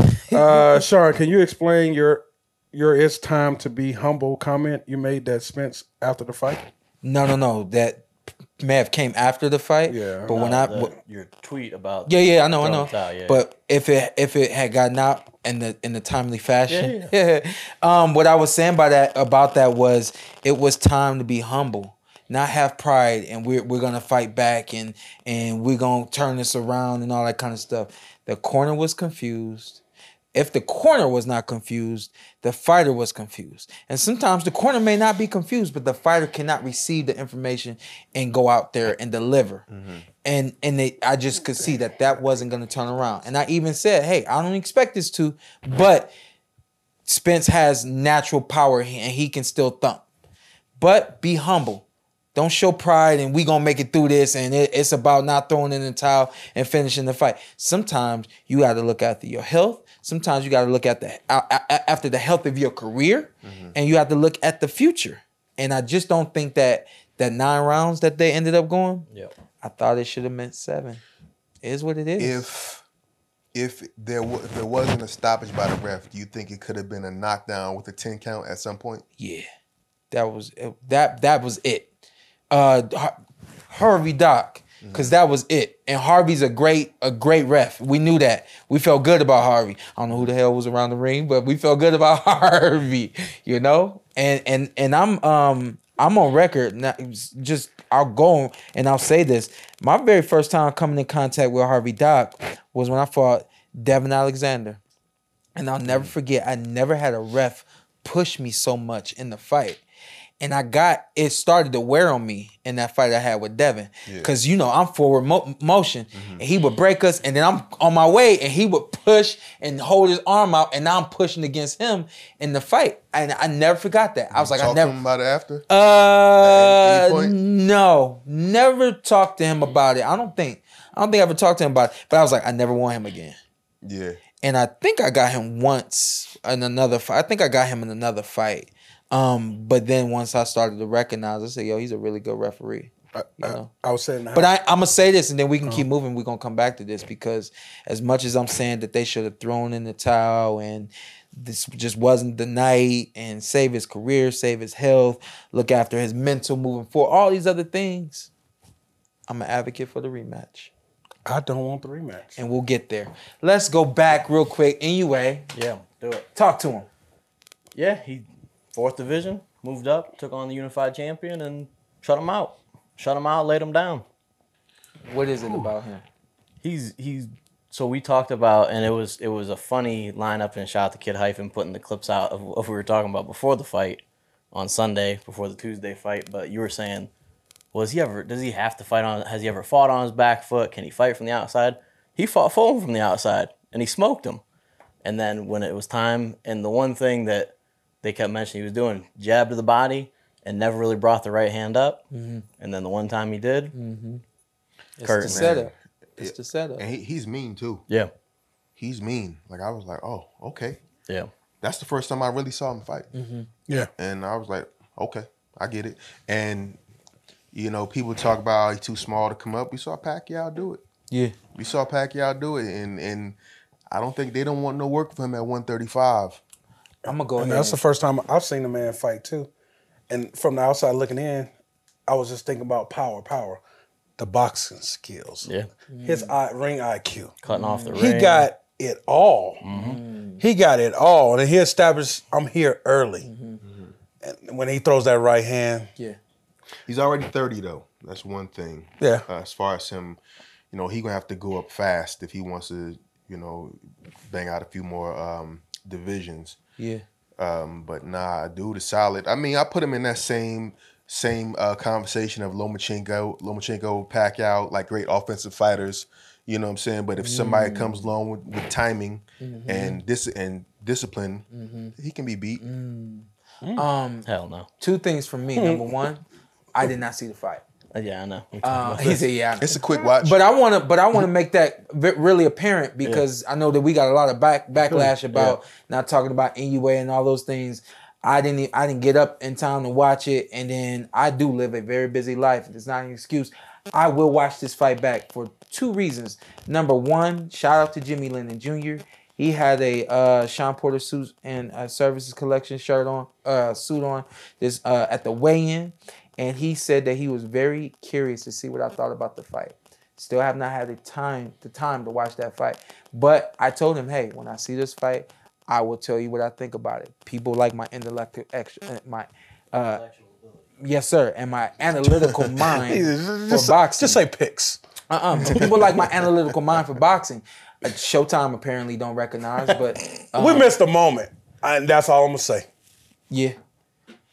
[SPEAKER 3] Uh, Shawn, can you explain your your "It's time to be humble" comment you made that Spence after the fight?
[SPEAKER 4] No, no, no. That may have came after the fight.
[SPEAKER 3] Yeah.
[SPEAKER 4] But when I
[SPEAKER 5] the- your tweet about
[SPEAKER 4] Yeah, yeah, I know, I know.
[SPEAKER 5] yeah.
[SPEAKER 4] But if it if it had gotten out in the in the timely fashion, um, what I was saying by that about that was it was time to be humble, not have pride, and we're we're gonna fight back and and we're gonna turn this around and all that kind of stuff. The corner was confused. If the corner was not confused, the fighter was confused. And sometimes the corner may not be confused, but the fighter cannot receive the information and go out there and deliver. Mm-hmm. And and they, I just could see that that wasn't going to turn around. And I even said, "Hey, I don't expect this to, but Spence has natural power and he can still thump. But be humble. Don't show pride and we gonna make it through this. And it- it's about not throwing in the towel and finishing the fight. Sometimes you got to look after your health. Sometimes you got to look at the after the health of your career, and you have to look at the future. And I just don't think that that nine rounds that they ended up going.
[SPEAKER 5] Yep.
[SPEAKER 4] I thought it should have meant seven. It is what it is.
[SPEAKER 6] If if there wa- if there wasn't a stoppage by the ref, do you think it could have been a knockdown with a ten count at some point?
[SPEAKER 4] Yeah, that was that. That was it. Uh, Harvey Dock, because that was it. And Harvey's a great, a great ref. We knew that. We felt good about Harvey. I don't know who the hell was around the ring, but we felt good about Harvey. You know, and and and I'm um I'm on record. Now, just I'll go and I'll say this. My very first time coming in contact with Harvey Dock was when I fought Devon Alexander. And I'll never forget, I never had a ref push me so much in the fight. And I got it started to wear on me in that fight I had with Devon. Cause you know, I'm forward mo- motion and he would break us and then I'm on my way and he would push and hold his arm out and now I'm pushing against him in the fight. And I never forgot that. I was like, I never
[SPEAKER 6] to him about it after.
[SPEAKER 4] uh, no, never talked to him about it. I don't think. I don't think I ever talked to him about it. But I was like, I never want him again.
[SPEAKER 6] yeah.
[SPEAKER 4] And I think I got him once in another fight. I think I got him in another fight. Um, but then once I started to recognize, I said, "Yo, he's a really good referee." You know?
[SPEAKER 3] I was saying,
[SPEAKER 4] But I, I'm gonna say this, and then we can keep moving. We're gonna come back to this because as much as I'm saying that they should have thrown in the towel and this just wasn't the night, and save his career, save his health, look after his mental moving forward, all these other things, I'm an advocate for the rematch,
[SPEAKER 3] I don't want the rematch.
[SPEAKER 4] and we'll get there. Let's go back real quick. Anyway,
[SPEAKER 5] Yeah, do it.
[SPEAKER 4] talk to him.
[SPEAKER 5] Yeah, he fourth division, moved up, took on the unified champion, and shut him out. Shut him out, laid him down.
[SPEAKER 4] What is it about him?
[SPEAKER 5] He's he's so we talked about and it was it was a funny lineup and shot the kid hyphen putting the clips out of what we were talking about before the fight on Sunday, before the Tuesday fight. But you were saying, was he ever does he have to fight on has he ever fought on his back foot? Can he fight from the outside? He fought Fulton from the outside and he smoked him. And then when it was time, and the one thing that they kept mentioning he was doing, jab to the body and never really brought the right hand up. Mm-hmm. And then the one time he did, mm-hmm.
[SPEAKER 4] It's
[SPEAKER 5] Kurt,
[SPEAKER 4] the setup. It's the setup.
[SPEAKER 6] And he, he's mean too.
[SPEAKER 5] yeah,
[SPEAKER 6] He's mean. Like I was like, oh, okay.
[SPEAKER 5] yeah.
[SPEAKER 6] That's the first time I really saw him fight. Mm-hmm.
[SPEAKER 3] Yeah.
[SPEAKER 6] And I was like, okay, I get it. And you know, people talk about he's too small to come up. We saw Pacquiao do it.
[SPEAKER 4] Yeah.
[SPEAKER 6] We saw Pacquiao do it, and and I don't think they don't want no work for him at 135.
[SPEAKER 4] I'm gonna go
[SPEAKER 3] And
[SPEAKER 4] ahead.
[SPEAKER 3] that's the first time I've seen a man fight too. And from the outside looking in, I was just thinking about power, power, the boxing skills,
[SPEAKER 5] Yeah.
[SPEAKER 3] his eye, ring IQ.
[SPEAKER 5] Cutting off the ring.
[SPEAKER 3] He got it all. He got it all, and he established I'm here early. And when he throws that right hand,
[SPEAKER 4] yeah.
[SPEAKER 6] He's already 30 though. That's one thing.
[SPEAKER 3] Yeah.
[SPEAKER 6] Uh, as far as him, you know, he gonna have to go up fast if he wants to, you know, bang out a few more um, divisions.
[SPEAKER 4] Yeah.
[SPEAKER 6] Um, but nah, dude is solid. I mean, I put him in that same same uh, conversation of Lomachenko, Lomachenko, Pacquiao, like great offensive fighters. You know what I'm saying? But if somebody comes along with, with timing and dis and discipline, he can be beat.
[SPEAKER 4] Um,
[SPEAKER 5] Hell no.
[SPEAKER 4] two things from me. Number one, I did not see the fight.
[SPEAKER 5] Uh, yeah, I know. We talked
[SPEAKER 4] Uh,
[SPEAKER 5] about
[SPEAKER 4] he said, "Yeah."
[SPEAKER 6] It's a quick watch.
[SPEAKER 4] But I want to, but I want to make that ve- really apparent because I know that we got a lot of back backlash about not talking about Inoue and all those things. I didn't, I didn't get up in time to watch it, and then I do live a very busy life. It's not an excuse. I will watch this fight back for two reasons. Number one, shout out to Jimmy Lennon Jr. He had a uh, Shawn Porter suit and uh, services collection shirt on, uh, suit on this uh, at the weigh-in, and he said that he was very curious to see what I thought about the fight. Still have not had the time, the time to watch that fight, but I told him, hey, when I see this fight, I will tell you what I think about it. People like my intellectual, extra, my, uh, yes sir, and my analytical mind for
[SPEAKER 3] just,
[SPEAKER 4] boxing.
[SPEAKER 3] just say picks.
[SPEAKER 4] Uh-uh. People like my analytical mind for boxing. Uh, Showtime apparently don't recognize, but um,
[SPEAKER 3] we missed a moment, and that's all I'm gonna say.
[SPEAKER 4] yeah,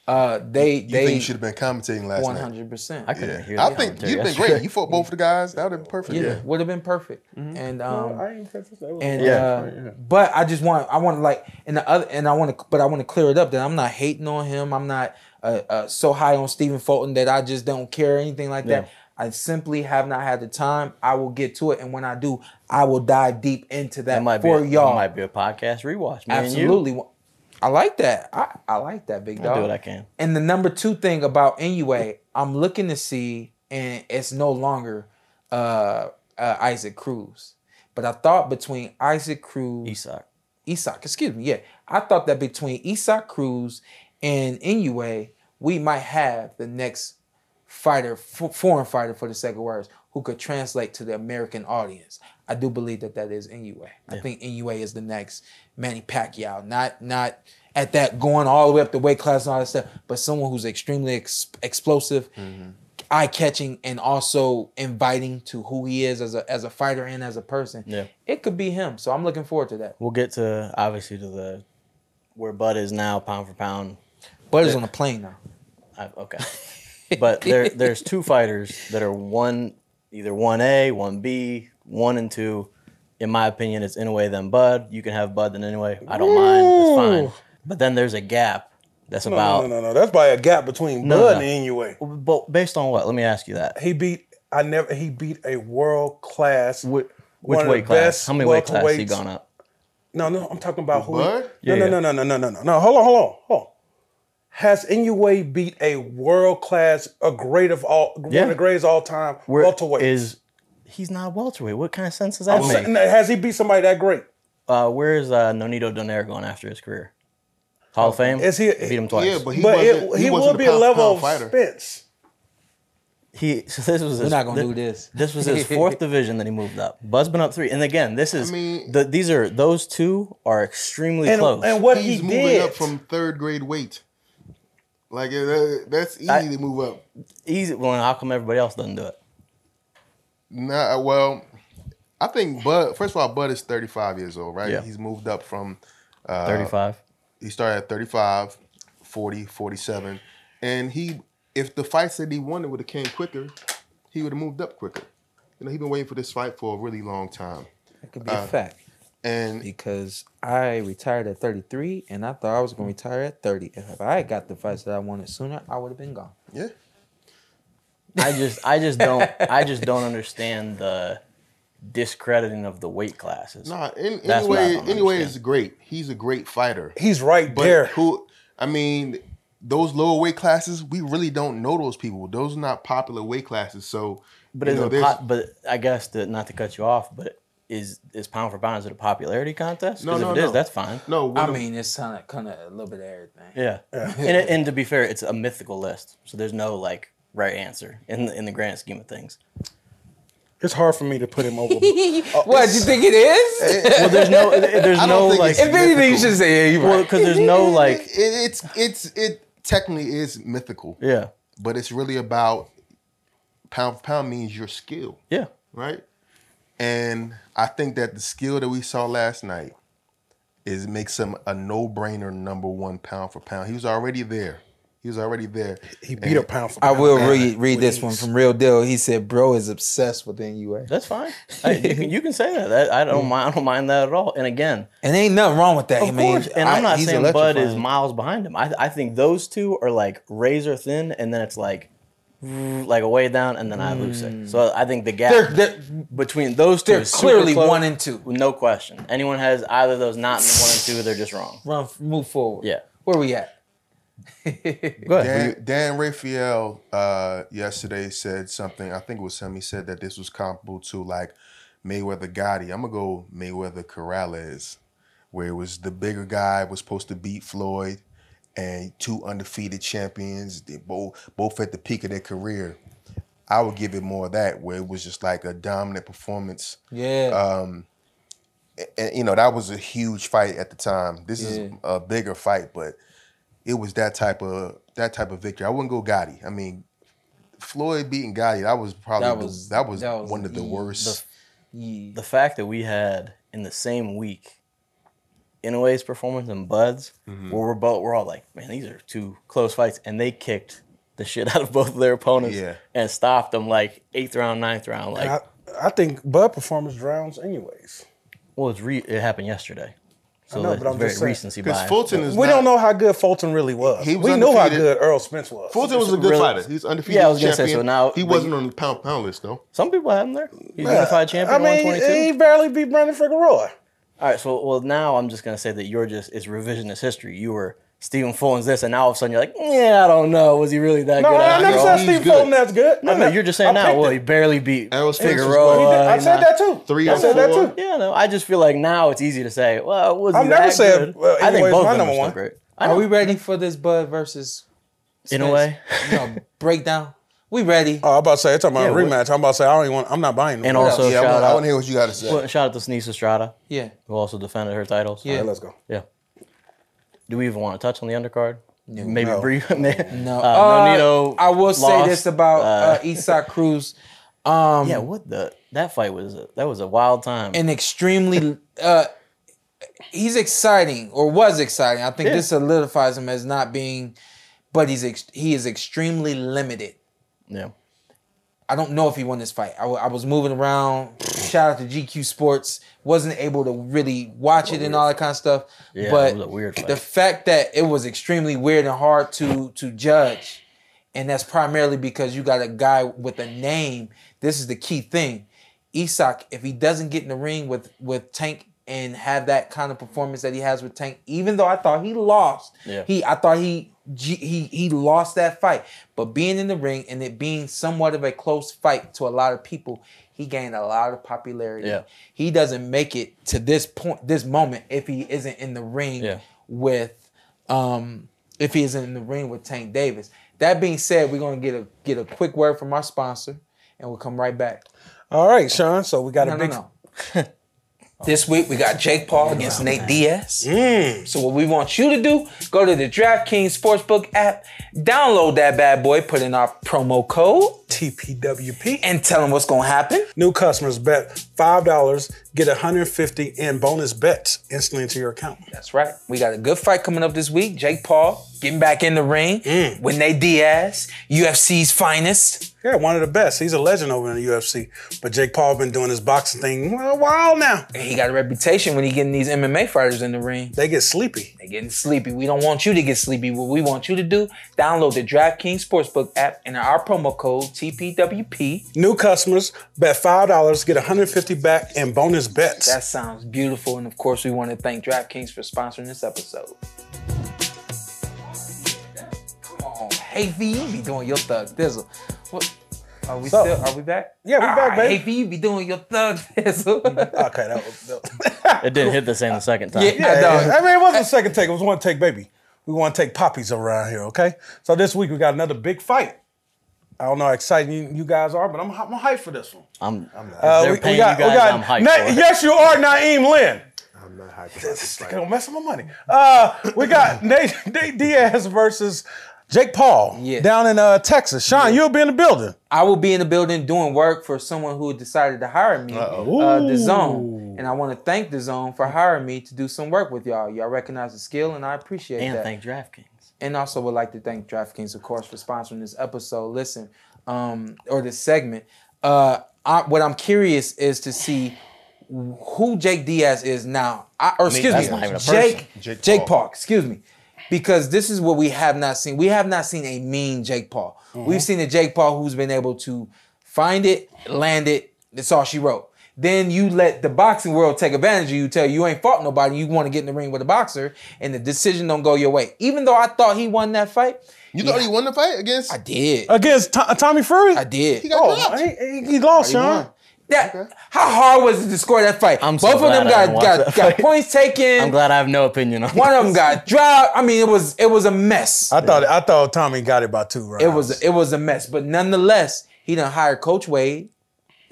[SPEAKER 4] uh, they
[SPEAKER 6] you
[SPEAKER 4] they
[SPEAKER 6] think you should have been commentating last
[SPEAKER 4] one
[SPEAKER 6] night?
[SPEAKER 4] hundred percent.
[SPEAKER 5] I couldn't hear
[SPEAKER 6] I
[SPEAKER 5] the
[SPEAKER 6] think you'd been great. You fought both of the guys. That would have been perfect.
[SPEAKER 4] Yeah, would have been perfect. And um, and
[SPEAKER 5] Yeah.
[SPEAKER 4] uh, but I just want I want to like and the other and I want to but I want to clear it up that I'm not hating on him. I'm not uh, uh, so high on Stephen Fulton that I just don't care or anything like that. I simply have not had the time. I will get to it, and when I do, I will dive deep into that,
[SPEAKER 5] That might be
[SPEAKER 4] for
[SPEAKER 5] a,
[SPEAKER 4] y'all.
[SPEAKER 5] That might be a podcast rewatch. Me and you.
[SPEAKER 4] Absolutely. I like that. I, I like that, big dog.
[SPEAKER 5] I do what I can.
[SPEAKER 4] And the number two thing about Inoue, I'm looking to see, and it's no longer uh, uh, Isaac Cruz. But I thought between Isaac Cruz,
[SPEAKER 5] Isak.
[SPEAKER 4] Isak, excuse me, yeah. I thought that between Isak Cruz and Inoue, we might have the next fighter, f- foreign fighter for the of words, who could translate to the American audience. I do believe that that is Inoue. I think Inoue is the next Manny Pacquiao, not not at that going all the way up the weight class and all that stuff, but someone who's extremely ex- explosive, mm-hmm. eye catching, and also inviting to who he is as a as a fighter and as a person.
[SPEAKER 5] Yeah.
[SPEAKER 4] It could be him. So I'm looking forward to that.
[SPEAKER 5] We'll get to obviously to the where Bud is now, pound for pound.
[SPEAKER 4] But is on a plane now.
[SPEAKER 5] I, okay, but there there's two fighters that are one either one A, one B, one and two. In my opinion, it's Inoue then Bud. You can have Bud then Inoue. I don't mind. It's fine. But then there's a gap that's
[SPEAKER 3] No,
[SPEAKER 5] about.
[SPEAKER 3] no, no, no. That's by a gap between
[SPEAKER 5] No,
[SPEAKER 3] Bud
[SPEAKER 5] no.
[SPEAKER 3] and Inoue.
[SPEAKER 5] But based on what? Let me ask you that.
[SPEAKER 3] He beat. I never. He beat a world class.
[SPEAKER 5] Which,
[SPEAKER 3] one of the
[SPEAKER 5] weight class?
[SPEAKER 3] best
[SPEAKER 5] How many weight classes he gone up?
[SPEAKER 3] No, no. I'm talking about who.
[SPEAKER 6] Bud?
[SPEAKER 3] No,
[SPEAKER 5] Yeah,
[SPEAKER 3] no,
[SPEAKER 5] yeah.
[SPEAKER 3] no, no, no, no, no, no, no. Hold on, hold on, hold on. Has Inoue beat a world class, a great of all, one of the greatest all time
[SPEAKER 5] Where
[SPEAKER 3] welterweight?
[SPEAKER 5] is he's not a welterweight? What kind of sense does that
[SPEAKER 3] I'm
[SPEAKER 5] make?
[SPEAKER 3] saying, has he beat somebody that great?
[SPEAKER 5] Uh, where is uh, Nonito Donaire going after his career? Hall of Fame.
[SPEAKER 3] Is he-
[SPEAKER 5] beat him twice?
[SPEAKER 6] Yeah, but he
[SPEAKER 3] but
[SPEAKER 6] wasn't.
[SPEAKER 3] it,
[SPEAKER 6] he,
[SPEAKER 3] he,
[SPEAKER 6] wasn't
[SPEAKER 3] will be a
[SPEAKER 6] pound
[SPEAKER 3] level
[SPEAKER 6] pound
[SPEAKER 3] of
[SPEAKER 6] fighter.
[SPEAKER 3] Spence.
[SPEAKER 5] he. So this was.
[SPEAKER 4] We're not gonna
[SPEAKER 5] thi-
[SPEAKER 4] do this.
[SPEAKER 5] This was his fourth division that he moved up. Bud's been up three, and again, this is.
[SPEAKER 6] mean-
[SPEAKER 5] the, these are those two are extremely
[SPEAKER 3] And,
[SPEAKER 5] close.
[SPEAKER 3] and what
[SPEAKER 6] He's
[SPEAKER 3] he
[SPEAKER 6] moving
[SPEAKER 3] did
[SPEAKER 6] up from third grade weight. Like uh, that's easy
[SPEAKER 5] I-
[SPEAKER 6] to move up.
[SPEAKER 5] Easy. Well, how come everybody else doesn't do it?
[SPEAKER 6] Nah, well, I think Bud. First of all, Bud is 35 years old, right?
[SPEAKER 5] Yeah.
[SPEAKER 6] He's moved up from. Uh,
[SPEAKER 5] Thirty-five.
[SPEAKER 6] He started at 35, 40, 47, and he, if the fights that he wanted would have came quicker, he would have moved up quicker. You know, he's been waiting for this fight for a really long time,
[SPEAKER 4] That could be
[SPEAKER 6] Uh,
[SPEAKER 4] a fact.
[SPEAKER 6] and
[SPEAKER 4] because I retired at 33 and I thought I was going to retire at 30. And if I had got the fights that I wanted sooner, I would have been gone.
[SPEAKER 6] yeah,
[SPEAKER 5] I just, I just don't, I just don't understand the discrediting of the weight classes.
[SPEAKER 6] nah. In,
[SPEAKER 5] That's what I
[SPEAKER 6] anyway,
[SPEAKER 5] don't
[SPEAKER 6] anyway, is great. He's a great fighter,
[SPEAKER 3] he's right
[SPEAKER 6] but
[SPEAKER 3] there.
[SPEAKER 6] who? I mean, those lower weight classes, we really don't know those people. Those are not popular weight classes, so.
[SPEAKER 5] But is
[SPEAKER 6] know,
[SPEAKER 5] it
[SPEAKER 6] there's-
[SPEAKER 5] pop, but I guess that not to cut you off, but is is pound for pound is it a popularity contest?
[SPEAKER 6] No,
[SPEAKER 5] 'Cause
[SPEAKER 6] no,
[SPEAKER 5] if it is,
[SPEAKER 6] no.
[SPEAKER 5] that's fine.
[SPEAKER 6] no, when
[SPEAKER 4] I
[SPEAKER 6] the-
[SPEAKER 4] mean, it's kind of kind of a little bit of everything.
[SPEAKER 5] Yeah, and, and to be fair, it's a mythical list, so there's no like right answer in the, in the grand scheme of things.
[SPEAKER 3] It's hard for me to put him over.
[SPEAKER 4] What, do you think it is?
[SPEAKER 5] Uh, uh, well, there's no,
[SPEAKER 6] uh, there's
[SPEAKER 5] no like,
[SPEAKER 6] it's
[SPEAKER 4] if anything, you should say, yeah, you're
[SPEAKER 5] well,
[SPEAKER 4] right.
[SPEAKER 5] because there's no like,
[SPEAKER 6] it, it's it's it technically is mythical,
[SPEAKER 5] yeah,
[SPEAKER 6] but it's really about pound for pound means your skill.
[SPEAKER 5] yeah,
[SPEAKER 6] right? And I think that the skill that we saw last night is makes him a no-brainer number one pound for pound. He was already there. He was already there.
[SPEAKER 3] he beat a pound for
[SPEAKER 4] I
[SPEAKER 3] pound.
[SPEAKER 4] I will
[SPEAKER 3] guy
[SPEAKER 4] read read this
[SPEAKER 3] ease.
[SPEAKER 4] one from Real Deal. He said, "Bro is obsessed with the Inoue,
[SPEAKER 5] that's fine. I, you, can, you can say that. that I don't mind. I don't mind that at all. And again,
[SPEAKER 4] and ain't nothing wrong with that.
[SPEAKER 5] Of
[SPEAKER 4] I mean,
[SPEAKER 5] course, and
[SPEAKER 4] I-
[SPEAKER 5] I'm not saying Bud is miles behind him. I, I think those two are like razor thin, and then it's like like a way down, and then I lose it. So hmm. I think the gap
[SPEAKER 4] They're, they're,
[SPEAKER 5] between those two
[SPEAKER 4] they're
[SPEAKER 5] is
[SPEAKER 4] clearly
[SPEAKER 5] close,
[SPEAKER 4] one and two.
[SPEAKER 5] no question. Anyone has either of those not in one and two, they're just wrong.
[SPEAKER 4] Run, move forward.
[SPEAKER 5] Yeah.
[SPEAKER 4] Where we at?
[SPEAKER 5] Go ahead.
[SPEAKER 6] Dan, Dan Rafael uh, yesterday said something. I think it was him. He said that this was comparable to like Mayweather Gatti. I'm gonna go Mayweather Corrales, where it was the bigger guy was supposed to beat Floyd, and two undefeated champions. They both both at the peak of their career. I would give it more of that, where it was just like a dominant performance.
[SPEAKER 4] Yeah.
[SPEAKER 6] Um, and you know that was a huge fight at the time. This
[SPEAKER 4] Yeah.
[SPEAKER 6] is a bigger fight, but it was that type of that type of victory. I wouldn't go Gatti. I mean, Floyd beating Gatti, that was probably
[SPEAKER 4] That
[SPEAKER 6] the-
[SPEAKER 4] was-
[SPEAKER 6] that was
[SPEAKER 4] that was
[SPEAKER 6] one of the
[SPEAKER 4] the-
[SPEAKER 6] worst.
[SPEAKER 4] yeah.
[SPEAKER 5] the fact that we had in the same week Inoue's performance and Bud's,
[SPEAKER 6] Mm-hmm.
[SPEAKER 5] where we're both we're all like, man, these are two close fights, and they kicked the shit out of both of their opponents
[SPEAKER 6] Yeah.
[SPEAKER 5] and stopped them like eighth round, ninth round. Like,
[SPEAKER 3] I, I think Bud performance drowns anyways.
[SPEAKER 5] well, it's re- it happened yesterday, so
[SPEAKER 3] know, but I'm
[SPEAKER 5] very
[SPEAKER 3] just saying.
[SPEAKER 5] recency
[SPEAKER 6] Because
[SPEAKER 5] bias.
[SPEAKER 6] Fulton is
[SPEAKER 3] We
[SPEAKER 6] not-
[SPEAKER 3] don't know how good Fulton really was.
[SPEAKER 6] He was
[SPEAKER 3] we knew how
[SPEAKER 6] undefeated.
[SPEAKER 3] good Errol Spence was.
[SPEAKER 6] Fulton was a good
[SPEAKER 5] Really-
[SPEAKER 6] fighter. He's undefeated
[SPEAKER 5] Yeah, I was gonna say,
[SPEAKER 6] champion.
[SPEAKER 5] so now-
[SPEAKER 6] he wasn't on the pound pound list though.
[SPEAKER 5] Some people have him there. He's unified champion,
[SPEAKER 3] I mean,
[SPEAKER 5] 122.
[SPEAKER 3] he barely beat Brandon Figueroa.
[SPEAKER 5] All right, so well now I'm just gonna say that you're just it's revisionist history. You were Stephen Fulton's this, and now all of a sudden you're like, yeah, I don't know, was he really that good?
[SPEAKER 3] No,
[SPEAKER 5] good?
[SPEAKER 3] I never said
[SPEAKER 6] he's
[SPEAKER 3] Steve
[SPEAKER 6] good.
[SPEAKER 3] Fulton that's good.
[SPEAKER 5] No,
[SPEAKER 3] I
[SPEAKER 5] no, you're just saying
[SPEAKER 3] I
[SPEAKER 5] now. Well,
[SPEAKER 3] it.
[SPEAKER 5] he barely beat
[SPEAKER 6] Errol Spence was
[SPEAKER 5] Figueroa.
[SPEAKER 6] what? He
[SPEAKER 3] I said that too.
[SPEAKER 6] Three
[SPEAKER 3] I
[SPEAKER 6] or
[SPEAKER 3] said that too.
[SPEAKER 5] Yeah, no, I just feel like now it's easy to say, well, was
[SPEAKER 3] I've
[SPEAKER 5] he
[SPEAKER 3] never
[SPEAKER 5] that
[SPEAKER 3] said,
[SPEAKER 5] good?
[SPEAKER 3] well,
[SPEAKER 5] I think both
[SPEAKER 3] my
[SPEAKER 5] of them
[SPEAKER 3] number
[SPEAKER 5] are still
[SPEAKER 3] one.
[SPEAKER 5] great.
[SPEAKER 4] Are we ready for this Bud versus
[SPEAKER 5] In a way.
[SPEAKER 4] You know, breakdown. We ready.
[SPEAKER 3] Oh, I'm about to say, it's talking about
[SPEAKER 5] Yeah,
[SPEAKER 3] a rematch. I'm about to say, I don't even want, I'm not buying no
[SPEAKER 5] And
[SPEAKER 3] more.
[SPEAKER 5] also
[SPEAKER 6] yeah, I
[SPEAKER 5] shout
[SPEAKER 6] want, I want to hear what you got to say.
[SPEAKER 5] shout out to Seniesa Estrada,
[SPEAKER 4] Yeah.
[SPEAKER 5] who also defended her titles.
[SPEAKER 4] Yeah.
[SPEAKER 3] All right, let's go.
[SPEAKER 5] yeah. Do we even want to touch on the undercard? Maybe
[SPEAKER 3] No.
[SPEAKER 5] brief.
[SPEAKER 4] No.
[SPEAKER 5] Uh,
[SPEAKER 4] Uh,
[SPEAKER 5] Nonito
[SPEAKER 4] I will say this about uh,
[SPEAKER 5] Uh,
[SPEAKER 4] Isaac Cruz. Um,
[SPEAKER 5] Yeah, what the that fight was a, that was a wild time.
[SPEAKER 4] an extremely uh he's exciting or was exciting. I think
[SPEAKER 5] Yeah.
[SPEAKER 4] this solidifies him as not being but he's ex- he is extremely limited.
[SPEAKER 5] yeah.
[SPEAKER 4] I don't know if he won this fight. I, I was moving around. Shout out to GQ Sports. Wasn't able to really watch it and all that kind of stuff.
[SPEAKER 5] Yeah,
[SPEAKER 4] but
[SPEAKER 5] it was a weird
[SPEAKER 4] the fact that it was extremely weird and hard to to judge, and that's primarily because you got a guy with a name. This is the key thing. Isaac, if he doesn't get in the ring with with Tank and have that kind of performance that he has with Tank, even though I thought he lost,
[SPEAKER 5] Yeah.
[SPEAKER 4] he I thought he he he lost that fight. But being in the ring and it being somewhat of a close fight to a lot of people, he gained a lot of popularity.
[SPEAKER 5] Yeah.
[SPEAKER 4] He doesn't make it to this point, this moment, if he isn't in the ring
[SPEAKER 5] Yeah.
[SPEAKER 4] with um if he isn't in the ring with Tank Davis. That being said, we're gonna get a get a quick word from our sponsor and we'll come right back.
[SPEAKER 3] All right, Shawn. So we got
[SPEAKER 4] No,
[SPEAKER 3] a
[SPEAKER 4] no,
[SPEAKER 3] big.
[SPEAKER 4] no. this week we got Jake Paul against Nate Diaz. Mm. So what we want you to do, go to the DraftKings Sportsbook app, download that bad boy, put in our promo code,
[SPEAKER 3] TPWP.
[SPEAKER 4] and tell them what's gonna happen.
[SPEAKER 3] New customers bet five dollars, get 150 in bonus bets instantly into your account.
[SPEAKER 4] That's right. We got a good fight coming up this week. Jake Paul getting back in the ring mm. with Nate Diaz, UFC's finest.
[SPEAKER 3] Yeah, one of the best. He's a legend over in the UFC. But Jake Paul has been doing his boxing thing a while now.
[SPEAKER 4] And he got a reputation when he getting these MMA fighters in the ring.
[SPEAKER 3] They get sleepy.
[SPEAKER 4] They getting sleepy. We don't want you to get sleepy. What we want you to do, download the DraftKings Sportsbook app and our promo code TPWP.
[SPEAKER 3] New customers bet five dollars, get 150 back in bonus bets.
[SPEAKER 4] That sounds beautiful. And of course, we want to thank DraftKings for sponsoring this episode. Come on, hey V, you be doing your thug thizzle. What? Are we
[SPEAKER 3] So-
[SPEAKER 4] still? Are we back?
[SPEAKER 3] Yeah, we back,
[SPEAKER 4] Ah,
[SPEAKER 3] baby.
[SPEAKER 4] Hey V, you be doing your thug thizzle.
[SPEAKER 3] okay, that was. That was
[SPEAKER 5] It didn't hit the same the second time.
[SPEAKER 4] Yeah.
[SPEAKER 3] Yeah,
[SPEAKER 4] dog.
[SPEAKER 3] I mean, it wasn't a second take. It was one take, baby. We want to take poppies around here, okay? So this week we got another big fight. I don't know how excited you, you guys are, but I'm, I'm hyped for this one.
[SPEAKER 5] I'm,
[SPEAKER 3] Uh,
[SPEAKER 5] they're
[SPEAKER 3] we- we
[SPEAKER 5] paying
[SPEAKER 3] got-
[SPEAKER 5] you
[SPEAKER 3] we
[SPEAKER 5] guys.
[SPEAKER 3] got
[SPEAKER 5] I'm hyped
[SPEAKER 3] Na-
[SPEAKER 5] for it.
[SPEAKER 3] Yes, you are, Na'im Lynn.
[SPEAKER 6] I'm not hyped about this
[SPEAKER 3] They're
[SPEAKER 6] fight.
[SPEAKER 3] gonna mess up my money. Uh, we got Nate, Nate Diaz versus Jake Paul
[SPEAKER 4] Yeah.
[SPEAKER 3] down in uh, Texas. Shawn, you'll be in the building.
[SPEAKER 4] I will be in the building doing work for someone who decided to hire me, uh, DAZN, and I want to thank DAZN for hiring me to do some work with y'all. Y'all recognize the skill, and I appreciate
[SPEAKER 5] And
[SPEAKER 4] that.
[SPEAKER 5] And thank DraftKings.
[SPEAKER 4] And also would like to thank DraftKings, of course, for sponsoring this episode. Listen, um, or this segment. Uh, I, what I'm curious is to see who Jake Diaz is now. I, or excuse me,
[SPEAKER 5] not even a person.
[SPEAKER 4] Jake
[SPEAKER 6] Jake
[SPEAKER 4] Jake
[SPEAKER 6] Paul.
[SPEAKER 4] Paul. Excuse me. because this is what we have not seen. We have not seen a mean Jake Paul. We've seen a Jake Paul who's been able to find it, land it. That's all she wrote. Then you let the boxing world take advantage of you, tell you you ain't fought nobody, you want to get in the ring with a boxer, and the decision don't go your way. Even though I thought he won that fight,
[SPEAKER 6] You thought he won the fight against?
[SPEAKER 4] I did.
[SPEAKER 3] Against To- uh, Tommy Fury?
[SPEAKER 4] I did.
[SPEAKER 6] He got
[SPEAKER 3] Oh, he, he- he lost,
[SPEAKER 4] He
[SPEAKER 3] Shawn.
[SPEAKER 4] won. That how hard was it to score that fight?
[SPEAKER 5] I'm so
[SPEAKER 4] Both of them got got, got points taken.
[SPEAKER 5] I'm glad I have no opinion on
[SPEAKER 4] One of them got dropped. I mean, it was it was a mess.
[SPEAKER 3] I thought I thought Tommy got it by two rounds.
[SPEAKER 4] It was it was a mess. But nonetheless, he done hired Coach Wade,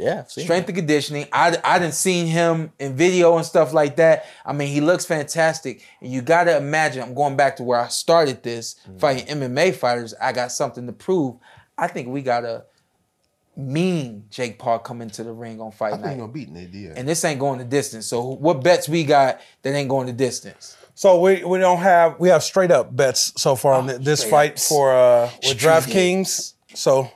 [SPEAKER 5] Yeah, I've
[SPEAKER 4] strength and conditioning. I I didn't seen him in video and stuff like that. I mean, he looks fantastic. And you got to imagine. I'm going back to where I started this
[SPEAKER 5] Mm-hmm.
[SPEAKER 4] fighting MMA fighters. I got something to prove. I think we gotta mean Jake Paul come into the ring on
[SPEAKER 6] I
[SPEAKER 4] fight
[SPEAKER 6] think
[SPEAKER 4] night.
[SPEAKER 6] he's gonna beat Nate Diaz.
[SPEAKER 4] and this ain't going the distance. So what bets we got that ain't going the distance?
[SPEAKER 3] So we, we don't have we have straight up bets so far on this
[SPEAKER 4] Oh, straight
[SPEAKER 3] fight
[SPEAKER 4] ups.
[SPEAKER 3] for uh with DraftKings. So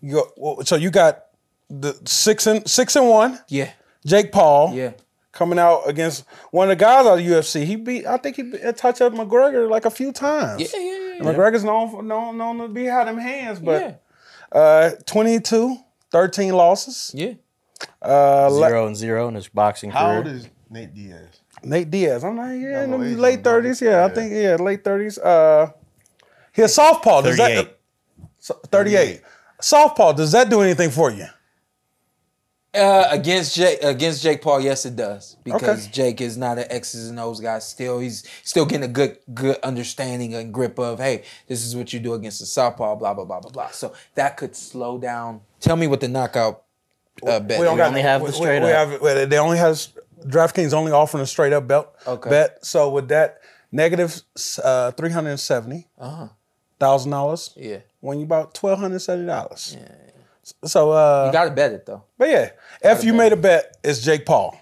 [SPEAKER 3] you go, well, so you got the six and six and one
[SPEAKER 4] Yeah,
[SPEAKER 3] Jake Paul
[SPEAKER 4] yeah.
[SPEAKER 3] coming out against one of the guys out of UFC. He beat I think he beat, touched up McGregor like a few times.
[SPEAKER 4] Yeah, yeah, yeah,
[SPEAKER 3] And McGregor's known for, known known to be had them hands, but
[SPEAKER 4] yeah.
[SPEAKER 3] uh 22, 13 losses.
[SPEAKER 4] Yeah.
[SPEAKER 3] Uh,
[SPEAKER 5] zero and zero in his boxing
[SPEAKER 6] How
[SPEAKER 5] career.
[SPEAKER 6] How old is Nate Diaz?
[SPEAKER 3] Nate Diaz. I'm like, yeah, in the late thirties. Yeah, I think yeah, late thirties. Uh, he a southpaw. Does
[SPEAKER 5] 38.
[SPEAKER 3] that so- thirty-eight? Southpaw. Does that do anything for you?
[SPEAKER 4] Uh, against Jake, against Jake Paul, yes, it does because
[SPEAKER 3] Okay.
[SPEAKER 4] Jake is not an X's and O's guy. Still, he's still getting a good, good understanding and grip of, hey, this is what you do against the southpaw, blah blah blah blah blah. So that could slow down. Tell me what the knockout uh, bet.
[SPEAKER 3] We don't
[SPEAKER 4] is.
[SPEAKER 3] got
[SPEAKER 5] only have
[SPEAKER 3] we-
[SPEAKER 5] the
[SPEAKER 3] we-
[SPEAKER 5] straight
[SPEAKER 3] we
[SPEAKER 5] up.
[SPEAKER 3] have- they only has DraftKings only offering a straight up belt
[SPEAKER 4] Okay.
[SPEAKER 3] bet. So with that negative uh, three hundred and seventy thousand dollars,
[SPEAKER 4] yeah,
[SPEAKER 3] when you about twelve hundred seventy dollars. So, uh,
[SPEAKER 4] you gotta bet it though.
[SPEAKER 3] but yeah, if you made a bet, it's Jake Paul.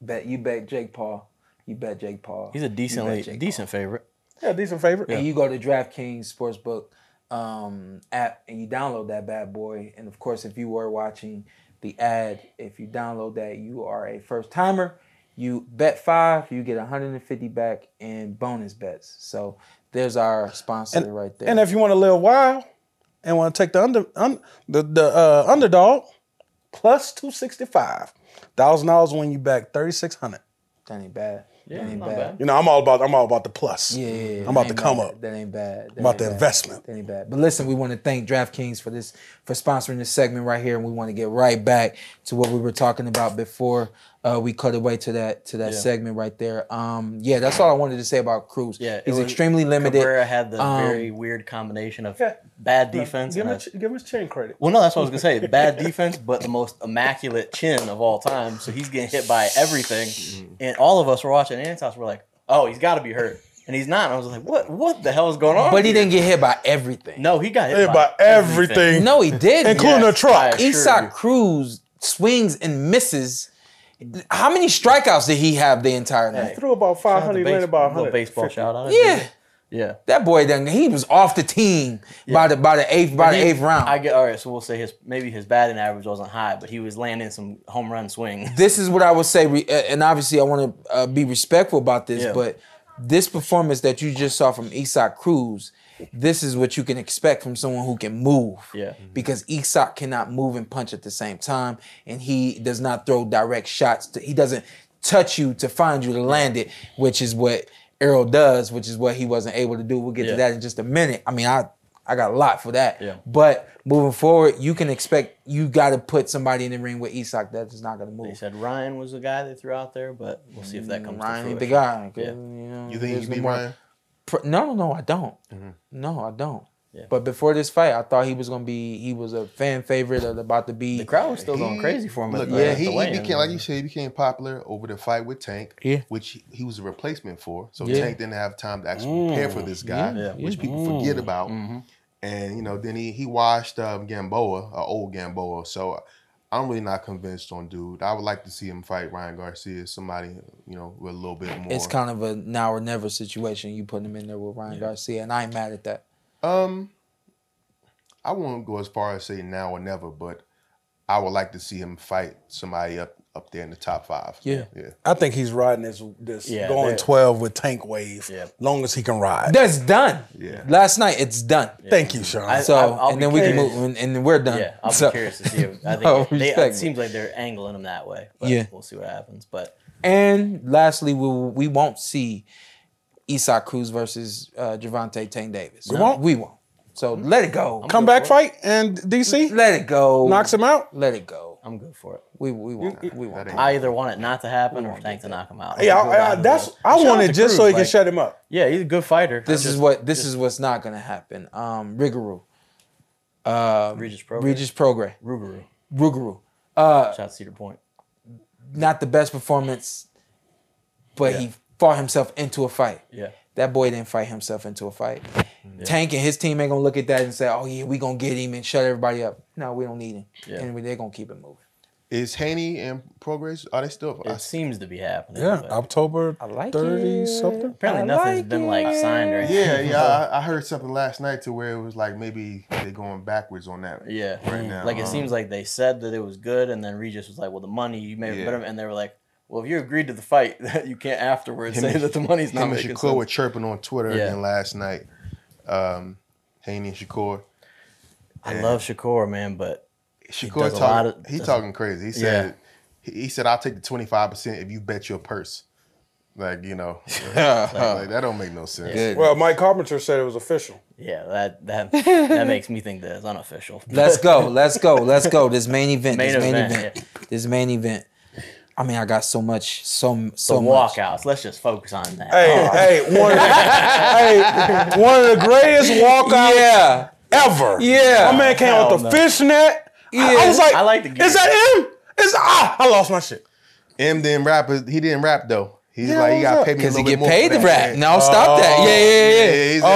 [SPEAKER 4] Bet you bet Jake Paul. You bet Jake Paul.
[SPEAKER 5] He's a
[SPEAKER 4] You
[SPEAKER 5] decently
[SPEAKER 4] bet Jake
[SPEAKER 5] decent favorite.
[SPEAKER 3] Yeah, decent favorite.
[SPEAKER 4] and you go to DraftKings Sportsbook um, app and you download that bad boy. And of course, if you were watching the ad, if you download that, you are a first timer. You bet five, you get 150 back in bonus bets. So there's our sponsor right there.
[SPEAKER 3] And if you want to live wild and want to take the under un, the the uh, underdog plus two sixty five thousand dollars when you back thirty six hundred.
[SPEAKER 4] that ain't bad.
[SPEAKER 5] Yeah,
[SPEAKER 4] that ain't bad.
[SPEAKER 5] bad.
[SPEAKER 3] You know, I'm all about I'm all about the plus.
[SPEAKER 4] Yeah, yeah, yeah.
[SPEAKER 3] I'm about to come
[SPEAKER 4] bad.
[SPEAKER 3] up.
[SPEAKER 4] That ain't bad. That
[SPEAKER 3] about
[SPEAKER 4] ain't
[SPEAKER 3] the
[SPEAKER 4] bad.
[SPEAKER 3] investment.
[SPEAKER 4] That ain't bad. But listen, we want to thank DraftKings for this for sponsoring this segment right here, and we want to get right back to what we were talking about before uh, we cut away to that to that
[SPEAKER 5] Yeah.
[SPEAKER 4] segment right there. Um, yeah, that's all I wanted to say about Cruz.
[SPEAKER 5] Yeah, it
[SPEAKER 4] he's
[SPEAKER 5] was-
[SPEAKER 4] extremely limited.
[SPEAKER 5] Cabrera had the
[SPEAKER 4] Um,
[SPEAKER 5] very weird combination of
[SPEAKER 3] Yeah.
[SPEAKER 5] bad defense
[SPEAKER 3] Give
[SPEAKER 5] and
[SPEAKER 3] him,
[SPEAKER 5] a,
[SPEAKER 3] a ch- give him his chin credit.
[SPEAKER 5] well, no, that's what I was gonna say. Bad defense, but the most immaculate chin of all time. So he's getting hit by everything,
[SPEAKER 3] Mm-hmm.
[SPEAKER 5] and all of us were watching Antos. We're like, oh, he's got to be hurt, and he's not. And I was like, what? What the hell is going on?
[SPEAKER 4] but he
[SPEAKER 5] here?
[SPEAKER 4] didn't get hit by everything.
[SPEAKER 5] No, he got hit
[SPEAKER 3] Hit
[SPEAKER 5] by,
[SPEAKER 3] by everything.
[SPEAKER 4] no, he did.
[SPEAKER 3] Including
[SPEAKER 5] Yes,
[SPEAKER 3] a truck.
[SPEAKER 5] I assure Isaac.
[SPEAKER 4] Cruz swings and misses. How many strikeouts did he have the entire night?
[SPEAKER 3] Threw about five
[SPEAKER 5] Shout out
[SPEAKER 3] hundred. He
[SPEAKER 5] base-
[SPEAKER 3] about
[SPEAKER 5] little
[SPEAKER 3] 100.
[SPEAKER 5] baseball shout out.
[SPEAKER 4] Yeah.
[SPEAKER 5] yeah.
[SPEAKER 4] That boy then he was off the team by the by the eighth by the eighth round.
[SPEAKER 5] I get all right. So we'll say his maybe his batting average wasn't high, but he was landing some home run swings.
[SPEAKER 4] this is what I would say, and obviously I want to uh, be respectful about this,
[SPEAKER 5] Yeah.
[SPEAKER 4] but this performance that you just saw from Isaac Cruz, this is what you can expect from someone who can move.
[SPEAKER 5] Yeah. Mm-hmm.
[SPEAKER 4] Because Isaac cannot move and punch at the same time, and he does not throw direct shots. To, he doesn't touch you to find you to land it, which is what Errol does, which is what he wasn't able to do. We'll get to that in just a minute. I mean, I I got a lot for that.
[SPEAKER 5] Yeah.
[SPEAKER 4] But moving forward, you can expect you got to put somebody in the ring with Isaac that is not going to move.
[SPEAKER 5] They said Ryan was the guy they threw out there, but we'll see if that comes.
[SPEAKER 4] Ryan
[SPEAKER 5] to
[SPEAKER 4] ain't the guy.
[SPEAKER 5] Yeah.
[SPEAKER 4] You, know,
[SPEAKER 6] You think he
[SPEAKER 4] there's
[SPEAKER 6] can
[SPEAKER 4] no
[SPEAKER 6] Ryan?
[SPEAKER 4] Pr- No, no, no, I don't. No, I don't.
[SPEAKER 5] Yeah.
[SPEAKER 4] But before this fight, I thought he was gonna be. He was a fan favorite of about to be.
[SPEAKER 5] The crowd was still going crazy for him.
[SPEAKER 6] Look,
[SPEAKER 5] at the,
[SPEAKER 6] man,
[SPEAKER 5] at
[SPEAKER 6] he, he became like you said, he became popular over the fight with Tank,
[SPEAKER 4] Yeah.
[SPEAKER 6] which he was a replacement for. So
[SPEAKER 4] Yeah.
[SPEAKER 6] Tank didn't have time to actually prepare for this guy,
[SPEAKER 5] Yeah.
[SPEAKER 6] which people forget about. And you know, then he he washed um, Gamboa, uh, old Gamboa. So I'm really not convinced on dude. I would like to see him fight Ryan Garcia, somebody you know with a little bit more.
[SPEAKER 4] It's kind of a now or never situation. You putting him in there with Ryan Garcia, and I ain't mad at that.
[SPEAKER 6] Um, I won't go as far as say now or never, but I would like to see him fight somebody up up there in the top five.
[SPEAKER 4] Yeah.
[SPEAKER 6] yeah.
[SPEAKER 3] I think he's riding this this
[SPEAKER 5] Yeah,
[SPEAKER 3] going
[SPEAKER 5] they're-
[SPEAKER 3] twelve with Tank Wave.
[SPEAKER 5] Yeah.
[SPEAKER 3] Long as he can ride.
[SPEAKER 4] That's done.
[SPEAKER 6] Yeah.
[SPEAKER 4] Last night it's done.
[SPEAKER 3] Thank you, Shawn.
[SPEAKER 5] I-
[SPEAKER 4] So
[SPEAKER 5] I'll- I'll
[SPEAKER 4] and
[SPEAKER 5] be
[SPEAKER 4] then we can move and, and then we're done.
[SPEAKER 5] Yeah, I'll
[SPEAKER 4] So-
[SPEAKER 5] be curious to see. If, I think
[SPEAKER 4] No,
[SPEAKER 5] they, it seems like they're angling him that way. But
[SPEAKER 4] Yeah.
[SPEAKER 5] we'll see what happens. But
[SPEAKER 4] And lastly, we will, we won't see Isaac Cruz versus uh, Gervonta Tank Davis. We
[SPEAKER 3] won't?
[SPEAKER 4] We won't. So let it go.
[SPEAKER 3] Comeback fight and DC
[SPEAKER 4] Let it go.
[SPEAKER 3] knocks him out.
[SPEAKER 4] Let it go.
[SPEAKER 5] I'm good for it.
[SPEAKER 4] We we won't. We won't.
[SPEAKER 5] I either want it not to happen or Tank to knock him out.
[SPEAKER 3] Yeah,
[SPEAKER 5] Go
[SPEAKER 3] I, I, that's I want it
[SPEAKER 5] to
[SPEAKER 3] just so
[SPEAKER 5] Cruz,
[SPEAKER 3] he can shut him up.
[SPEAKER 5] Yeah, he's a good fighter.
[SPEAKER 4] This
[SPEAKER 5] I'm
[SPEAKER 4] is
[SPEAKER 5] just-
[SPEAKER 4] what this is what's not gonna happen. Um, Rigaru, uh,
[SPEAKER 5] Regis Prograis.
[SPEAKER 4] Regis Prograis,
[SPEAKER 5] Rougarou.
[SPEAKER 4] Rougarou. Uh,
[SPEAKER 5] Shout out to Cedar Point.
[SPEAKER 4] not the best performance, but he fought himself into a fight.
[SPEAKER 5] Yeah.
[SPEAKER 4] That boy didn't fight himself into a fight. Tank and his team ain't gonna look at that and say, "Oh yeah, we gonna get him and shut everybody up." No, we don't need him,
[SPEAKER 5] Yeah.
[SPEAKER 4] and they're gonna keep it moving.
[SPEAKER 6] Is Haney and Prograis are they still? I
[SPEAKER 5] It seems to be happening.
[SPEAKER 3] Yeah,
[SPEAKER 5] but
[SPEAKER 3] October
[SPEAKER 4] like
[SPEAKER 3] thirty
[SPEAKER 4] it.
[SPEAKER 3] something.
[SPEAKER 5] apparently
[SPEAKER 4] I
[SPEAKER 5] nothing's
[SPEAKER 4] like
[SPEAKER 5] been like signed or anything.
[SPEAKER 6] Yeah, yeah. I, I heard something last night to where it was like maybe they're going backwards on that.
[SPEAKER 5] Yeah.
[SPEAKER 6] Right now.
[SPEAKER 5] Like it
[SPEAKER 6] Um,
[SPEAKER 5] seems like they said that it was good, and then Regis was like, "Well, the money you made
[SPEAKER 6] Yeah.
[SPEAKER 5] better," and they were like, "Well, if you agreed to the fight, you can't afterwards
[SPEAKER 6] Him
[SPEAKER 5] say
[SPEAKER 6] and-
[SPEAKER 5] that the money's not
[SPEAKER 6] Him and
[SPEAKER 5] making
[SPEAKER 6] Shakur were chirping on Twitter
[SPEAKER 5] Yeah.
[SPEAKER 6] again last night. Um, Haney and Shakur.
[SPEAKER 5] I love Shakur, man, but
[SPEAKER 6] Shakur
[SPEAKER 5] does a
[SPEAKER 6] talking.
[SPEAKER 5] of-
[SPEAKER 6] he talking crazy. He said.
[SPEAKER 5] Yeah.
[SPEAKER 6] He, he said, "I'll take the twenty five percent if you bet your purse." Like you know, like, like, that don't make no sense.
[SPEAKER 4] Good.
[SPEAKER 3] Well, Mike Coppinger said it was official.
[SPEAKER 5] yeah, that that that makes me think that it's unofficial.
[SPEAKER 4] Let's go. Let's go. Let's go. This main event.
[SPEAKER 5] Main
[SPEAKER 4] this main
[SPEAKER 5] event,
[SPEAKER 4] event. This main event. I mean, I got so much. So so
[SPEAKER 5] the
[SPEAKER 4] much.
[SPEAKER 5] walkouts. Let's just focus on that.
[SPEAKER 3] Hey, hey, one of the, hey, one of the greatest walkouts
[SPEAKER 4] Yeah.
[SPEAKER 3] ever.
[SPEAKER 4] Yeah.
[SPEAKER 3] My man came
[SPEAKER 5] Hell
[SPEAKER 3] with the
[SPEAKER 5] no.
[SPEAKER 3] fishnet. I- I, was like,
[SPEAKER 5] I like the gear.
[SPEAKER 3] Is that him? Is ah? I lost my shit.
[SPEAKER 6] M didn't rap. He didn't rap though. He's
[SPEAKER 3] Yeah,
[SPEAKER 6] like he
[SPEAKER 3] what's
[SPEAKER 6] got
[SPEAKER 3] up?
[SPEAKER 6] paid me a
[SPEAKER 4] Because he
[SPEAKER 6] bit
[SPEAKER 4] get
[SPEAKER 6] more
[SPEAKER 4] paid
[SPEAKER 6] for
[SPEAKER 4] to
[SPEAKER 6] that.
[SPEAKER 4] rap. No, stop that. Yeah, yeah, yeah.
[SPEAKER 6] Yeah, he's
[SPEAKER 3] Oh,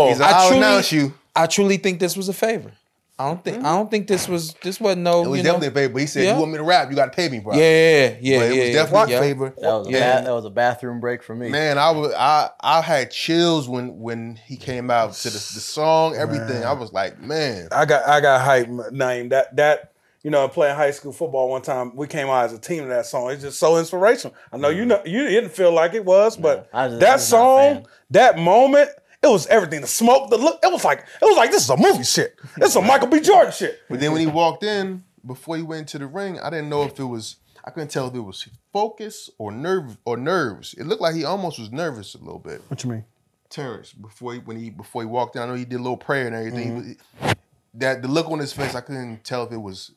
[SPEAKER 6] like, he's like,
[SPEAKER 4] I truly-
[SPEAKER 6] announce you.
[SPEAKER 4] I truly think this was a favor. I don't think. Mm-hmm. I don't think this was. This wasn't no.
[SPEAKER 6] It was
[SPEAKER 4] you know,
[SPEAKER 6] definitely a favor. But he said,
[SPEAKER 4] Yeah.
[SPEAKER 6] "You want me to rap? You got to pay me, bro."
[SPEAKER 4] Yeah, yeah, yeah,
[SPEAKER 6] but it
[SPEAKER 4] yeah.
[SPEAKER 6] was definitely
[SPEAKER 4] yeah.
[SPEAKER 6] a favor.
[SPEAKER 5] That was a
[SPEAKER 4] Yeah.
[SPEAKER 5] ba- that was a bathroom break for me.
[SPEAKER 6] Man, I was I I had chills when when he came out to the, the song, everything. I was like, man,
[SPEAKER 3] I got I got hype name that that you know playing high school football one time we came out as a team to that song. It's just so inspirational. I know you mm. know you didn't feel like it was, but
[SPEAKER 5] I was- I
[SPEAKER 3] that
[SPEAKER 5] was not a
[SPEAKER 3] song, that moment, it was everything. The smoke, the look, it was like it was like this is a movie shit. This is a Michael B. Jordan shit.
[SPEAKER 6] But then when he walked in, before he went into the ring, I didn't know if it was I couldn't tell if it was focus or nerve or nerves. It looked like he almost was nervous a little bit.
[SPEAKER 3] What you mean?
[SPEAKER 6] Terence, before he when he before he walked in, I know he did a little prayer and everything. Mm-hmm. But that the look on his face, I couldn't tell if it was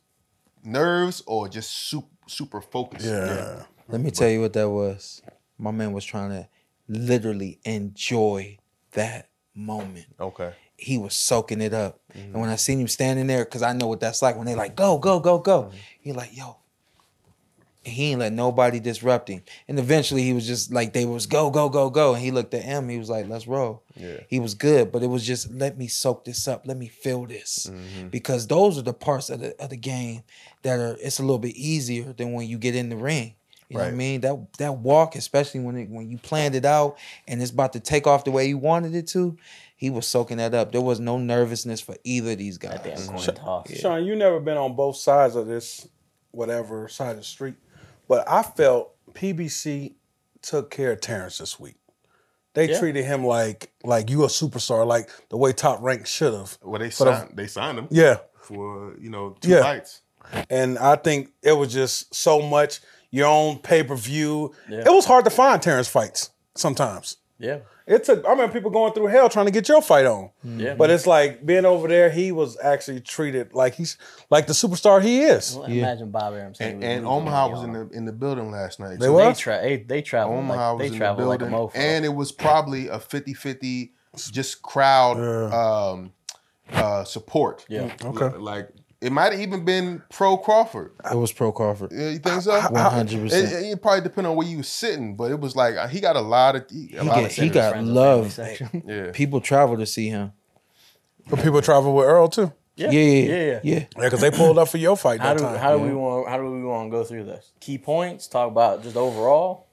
[SPEAKER 6] nerves or just super super focused.
[SPEAKER 3] Yeah.
[SPEAKER 4] Let me tell you what that was. My man was trying to literally enjoy that moment.
[SPEAKER 6] Okay.
[SPEAKER 4] He was soaking it up. And when I mm-hmm. seen him standing there, because I know what that's like when they like, go, go, go, go. Mm-hmm. He like, yo. And he ain't let nobody disrupt him. And eventually he was just like, they was go, go, go, go. And he looked at him. He was like, let's roll.
[SPEAKER 6] Yeah.
[SPEAKER 4] He was good, but it was just let me soak this up. Let me feel this. Mm-hmm. Because those are the parts of the of the game that are it's a little bit easier than when you get in the ring. You know what I mean? That that walk, especially when it, when you planned it out and it's about to take off the way you wanted it to, he was soaking that up. There was no nervousness for either of these guys.
[SPEAKER 5] That damn coin toss.
[SPEAKER 3] Shawn, you never been on both sides of this, whatever side of the street, but I felt PBC took care of Terence this week. They
[SPEAKER 5] Yeah.
[SPEAKER 3] treated him like like you a superstar, like the way Top Rank should have.
[SPEAKER 6] Well, they
[SPEAKER 3] For the- uh,
[SPEAKER 6] signed they signed him
[SPEAKER 3] Yeah,
[SPEAKER 6] for you know two
[SPEAKER 3] Yeah.
[SPEAKER 6] fights.
[SPEAKER 3] and I think it was just so much your own pay per view.
[SPEAKER 5] Yeah.
[SPEAKER 3] It was hard to find Terence fights sometimes.
[SPEAKER 5] Yeah.
[SPEAKER 3] It took. I remember people going through hell trying to get your fight on.
[SPEAKER 5] Yeah.
[SPEAKER 3] But it's like being over there, he was actually treated like he's like the superstar he is.
[SPEAKER 5] Well, Imagine Bob Arum saying
[SPEAKER 6] And, and Omaha was in the in the building last night.
[SPEAKER 3] They
[SPEAKER 6] too.
[SPEAKER 3] were?
[SPEAKER 5] They, tra- they, they travel
[SPEAKER 6] Omaha
[SPEAKER 5] like
[SPEAKER 6] was
[SPEAKER 5] they
[SPEAKER 6] in
[SPEAKER 5] travel
[SPEAKER 6] the
[SPEAKER 5] like a
[SPEAKER 6] building,
[SPEAKER 5] mofo.
[SPEAKER 6] and it was probably a 50-50 just crowd um, uh, support.
[SPEAKER 5] Yeah.
[SPEAKER 3] Okay.
[SPEAKER 6] like it might have even been pro Crawford.
[SPEAKER 4] It was pro Crawford.
[SPEAKER 6] Yeah, You think so?
[SPEAKER 4] 100%.
[SPEAKER 6] It, it, it probably depend on where you was sitting, but it was like he got a lot of he, a
[SPEAKER 4] He,
[SPEAKER 6] lot
[SPEAKER 4] get,
[SPEAKER 6] of
[SPEAKER 4] he got love.
[SPEAKER 6] yeah.
[SPEAKER 4] People travel to see him.
[SPEAKER 3] But people travel with Errol too.
[SPEAKER 5] Yeah.
[SPEAKER 4] Yeah, yeah,
[SPEAKER 5] yeah, yeah.
[SPEAKER 4] yeah.
[SPEAKER 3] Yeah, because they pulled up for your fight
[SPEAKER 5] How do
[SPEAKER 3] time.
[SPEAKER 5] how do we want how do we want to go through this? Key points. Talk about just overall.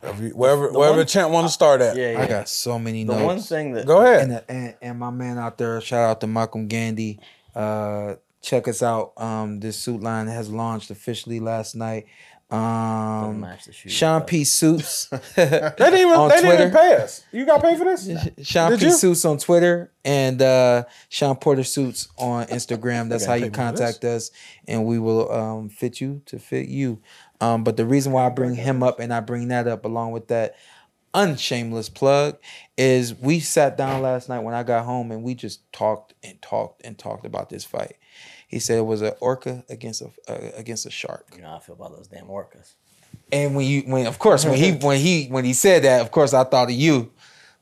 [SPEAKER 3] Wherever wherever,
[SPEAKER 5] The
[SPEAKER 3] wherever
[SPEAKER 5] one-
[SPEAKER 3] champ want to start at.
[SPEAKER 5] Yeah, yeah.
[SPEAKER 4] I got so many
[SPEAKER 5] the
[SPEAKER 4] notes.
[SPEAKER 5] one thing that
[SPEAKER 3] Go ahead.
[SPEAKER 4] and, and and my man out there, shout out to Malcolm Gandy. Uh, check us out. Um, this suit line has launched officially last night. Um,
[SPEAKER 5] match the shoes, Shawn
[SPEAKER 4] P Suits.
[SPEAKER 3] They didn't even
[SPEAKER 4] On
[SPEAKER 3] they didn't even pay us. You got paid for this?
[SPEAKER 4] Shawn
[SPEAKER 3] Did
[SPEAKER 4] P
[SPEAKER 3] you?
[SPEAKER 4] Suits on Twitter and uh, Shawn Porter Suits on Instagram. That's how you
[SPEAKER 3] pay me for this.
[SPEAKER 4] contact us, and we will um, fit you to fit you. Um, but the reason why I bring him up and I bring that up along with that unshameless plug is we sat down last night when I got home and we just talked and talked and talked about this fight. He said it was an orca against a uh, against a shark.
[SPEAKER 5] You know how I feel about those damn orcas.
[SPEAKER 4] And when you when of course when he when he when he said that, of course I thought of you.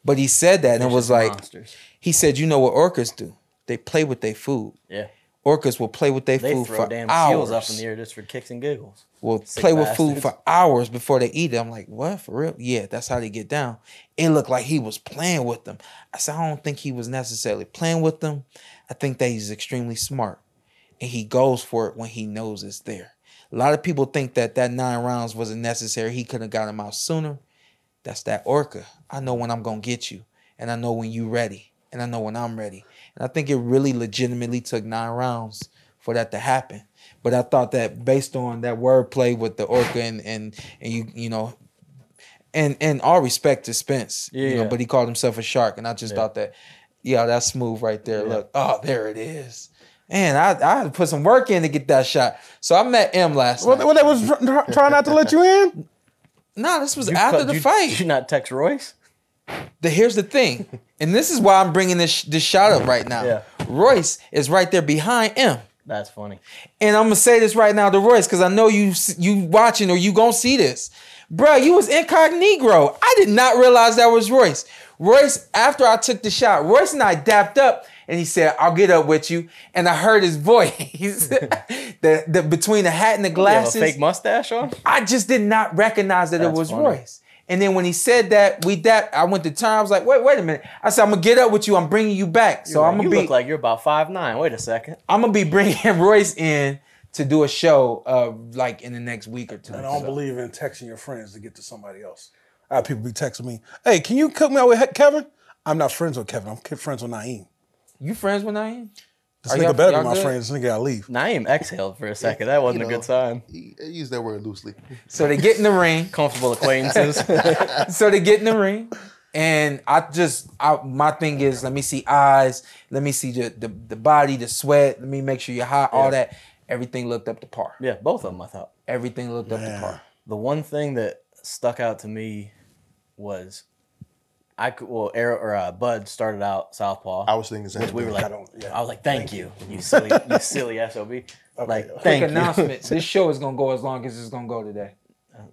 [SPEAKER 4] But he said that and it was like
[SPEAKER 5] monsters.
[SPEAKER 4] he said, you know what orcas do? They play with their food.
[SPEAKER 5] Yeah.
[SPEAKER 4] Orcas will play with their
[SPEAKER 5] They
[SPEAKER 4] food
[SPEAKER 5] throw
[SPEAKER 4] for
[SPEAKER 5] damn
[SPEAKER 4] hours.
[SPEAKER 5] up in the air just for kicks and giggles.
[SPEAKER 4] Will
[SPEAKER 5] Sick
[SPEAKER 4] play with food for hours before they eat it. I'm like, what for real? Yeah, that's how they get down. It looked like he was playing with them. I said, I don't think he was necessarily playing with them. I think that he's extremely smart, and he goes for it when he knows it's there. A lot of people think that that nine rounds wasn't necessary. He could have got him out sooner. That's that orca. I know when I'm gonna get you, and I know when you're ready, and I know when I'm ready. And I think it really legitimately took nine rounds for that to happen. But I thought that based on that wordplay with the orca and and and you you know, and and all respect to Spence, you know,
[SPEAKER 5] Yeah.
[SPEAKER 4] but he called himself a shark, and I just thought that, yeah, that's smooth right there. Look, oh, there it is. Man, I, I had to put some work in to get that shot. So I met M last
[SPEAKER 3] What,
[SPEAKER 4] night.
[SPEAKER 3] what they was tr- tr- trying not to let you in?
[SPEAKER 4] No, this was
[SPEAKER 5] You
[SPEAKER 4] after
[SPEAKER 5] cut-
[SPEAKER 4] the
[SPEAKER 5] you-
[SPEAKER 4] fight.
[SPEAKER 5] Did you not text Royce?
[SPEAKER 4] The, here's the thing, and this is why I'm bringing this this shot up right now.
[SPEAKER 5] Yeah.
[SPEAKER 4] Royce is right there behind M.
[SPEAKER 5] That's funny.
[SPEAKER 4] And I'm gonna say this right now to Royce because I know you you watching or you gonna see this, Bruh, You was incognito. I did not realize that was Royce. Royce, after I took the shot, Royce and I dapped up, and he said, "I'll get up with you." And I heard his voice, the, the between the hat and the
[SPEAKER 5] You have a
[SPEAKER 4] glasses.
[SPEAKER 5] fake mustache on?
[SPEAKER 4] I just did not recognize that it was
[SPEAKER 5] funny.
[SPEAKER 4] Royce. And then when he said that, we that I went to turn. I was like, wait, wait a minute. I said, I'm gonna get up with you. I'm bringing you back. So
[SPEAKER 5] You're
[SPEAKER 4] I'm gonna
[SPEAKER 5] you
[SPEAKER 4] be,
[SPEAKER 5] look like you're about five nine. Wait a second.
[SPEAKER 4] I'm gonna be bringing Royce in to do a show, uh, like in the next week or two.
[SPEAKER 3] I don't
[SPEAKER 4] So-
[SPEAKER 3] believe in texting your friends to get to somebody else. I have people be texting me, "Hey, can you cook me out with Kevin?" I'm not friends with Kevin. I'm friends with Na'im.
[SPEAKER 4] You friends with Na'im?
[SPEAKER 3] This
[SPEAKER 4] Are
[SPEAKER 3] nigga better
[SPEAKER 4] y'all
[SPEAKER 3] be my
[SPEAKER 4] good?
[SPEAKER 3] friend. This nigga gotta leave.
[SPEAKER 5] Na'im exhaled for a second. That wasn't
[SPEAKER 6] You
[SPEAKER 5] a good sign.
[SPEAKER 6] He, he used that word loosely.
[SPEAKER 4] So they get in the ring.
[SPEAKER 5] Comfortable acquaintances.
[SPEAKER 4] so they get in the ring, and I just I, my thing is let me see eyes, let me see the, the the body, the sweat, let me make sure you're hot, all that. Everything looked up to par.
[SPEAKER 5] yeah, both of them. I thought.
[SPEAKER 4] Everything looked up to par.
[SPEAKER 5] The one thing that stuck out to me was I could well Eric or uh, Bud started out southpaw.
[SPEAKER 6] I was thinking the same
[SPEAKER 5] which we were like,
[SPEAKER 3] I don't- yeah.
[SPEAKER 5] I was like, thank, you, you silly, you silly sob. Like,
[SPEAKER 3] Quick
[SPEAKER 5] thank
[SPEAKER 4] Quick
[SPEAKER 5] you.
[SPEAKER 4] announcement: This show is gonna go as long as it's gonna go today,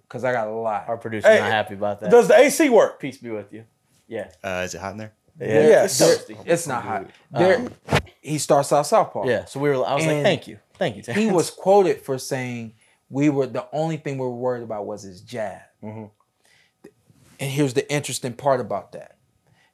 [SPEAKER 4] cause I got a lot.
[SPEAKER 5] Our producer's
[SPEAKER 3] Hey,
[SPEAKER 5] not happy about that.
[SPEAKER 3] Does the AC work?
[SPEAKER 5] Peace be with you. Yeah,
[SPEAKER 7] Uh, is it hot in there?
[SPEAKER 5] yeah,
[SPEAKER 3] Yes.
[SPEAKER 5] it's toasty.
[SPEAKER 4] It's not hot. There, he starts out southpaw.
[SPEAKER 5] Yeah, so we were. I was like, thank you, thank you.
[SPEAKER 4] he was quoted for saying we were the only thing we were worried about was his jab.
[SPEAKER 5] Mm-hmm.
[SPEAKER 4] And here's the interesting part about that.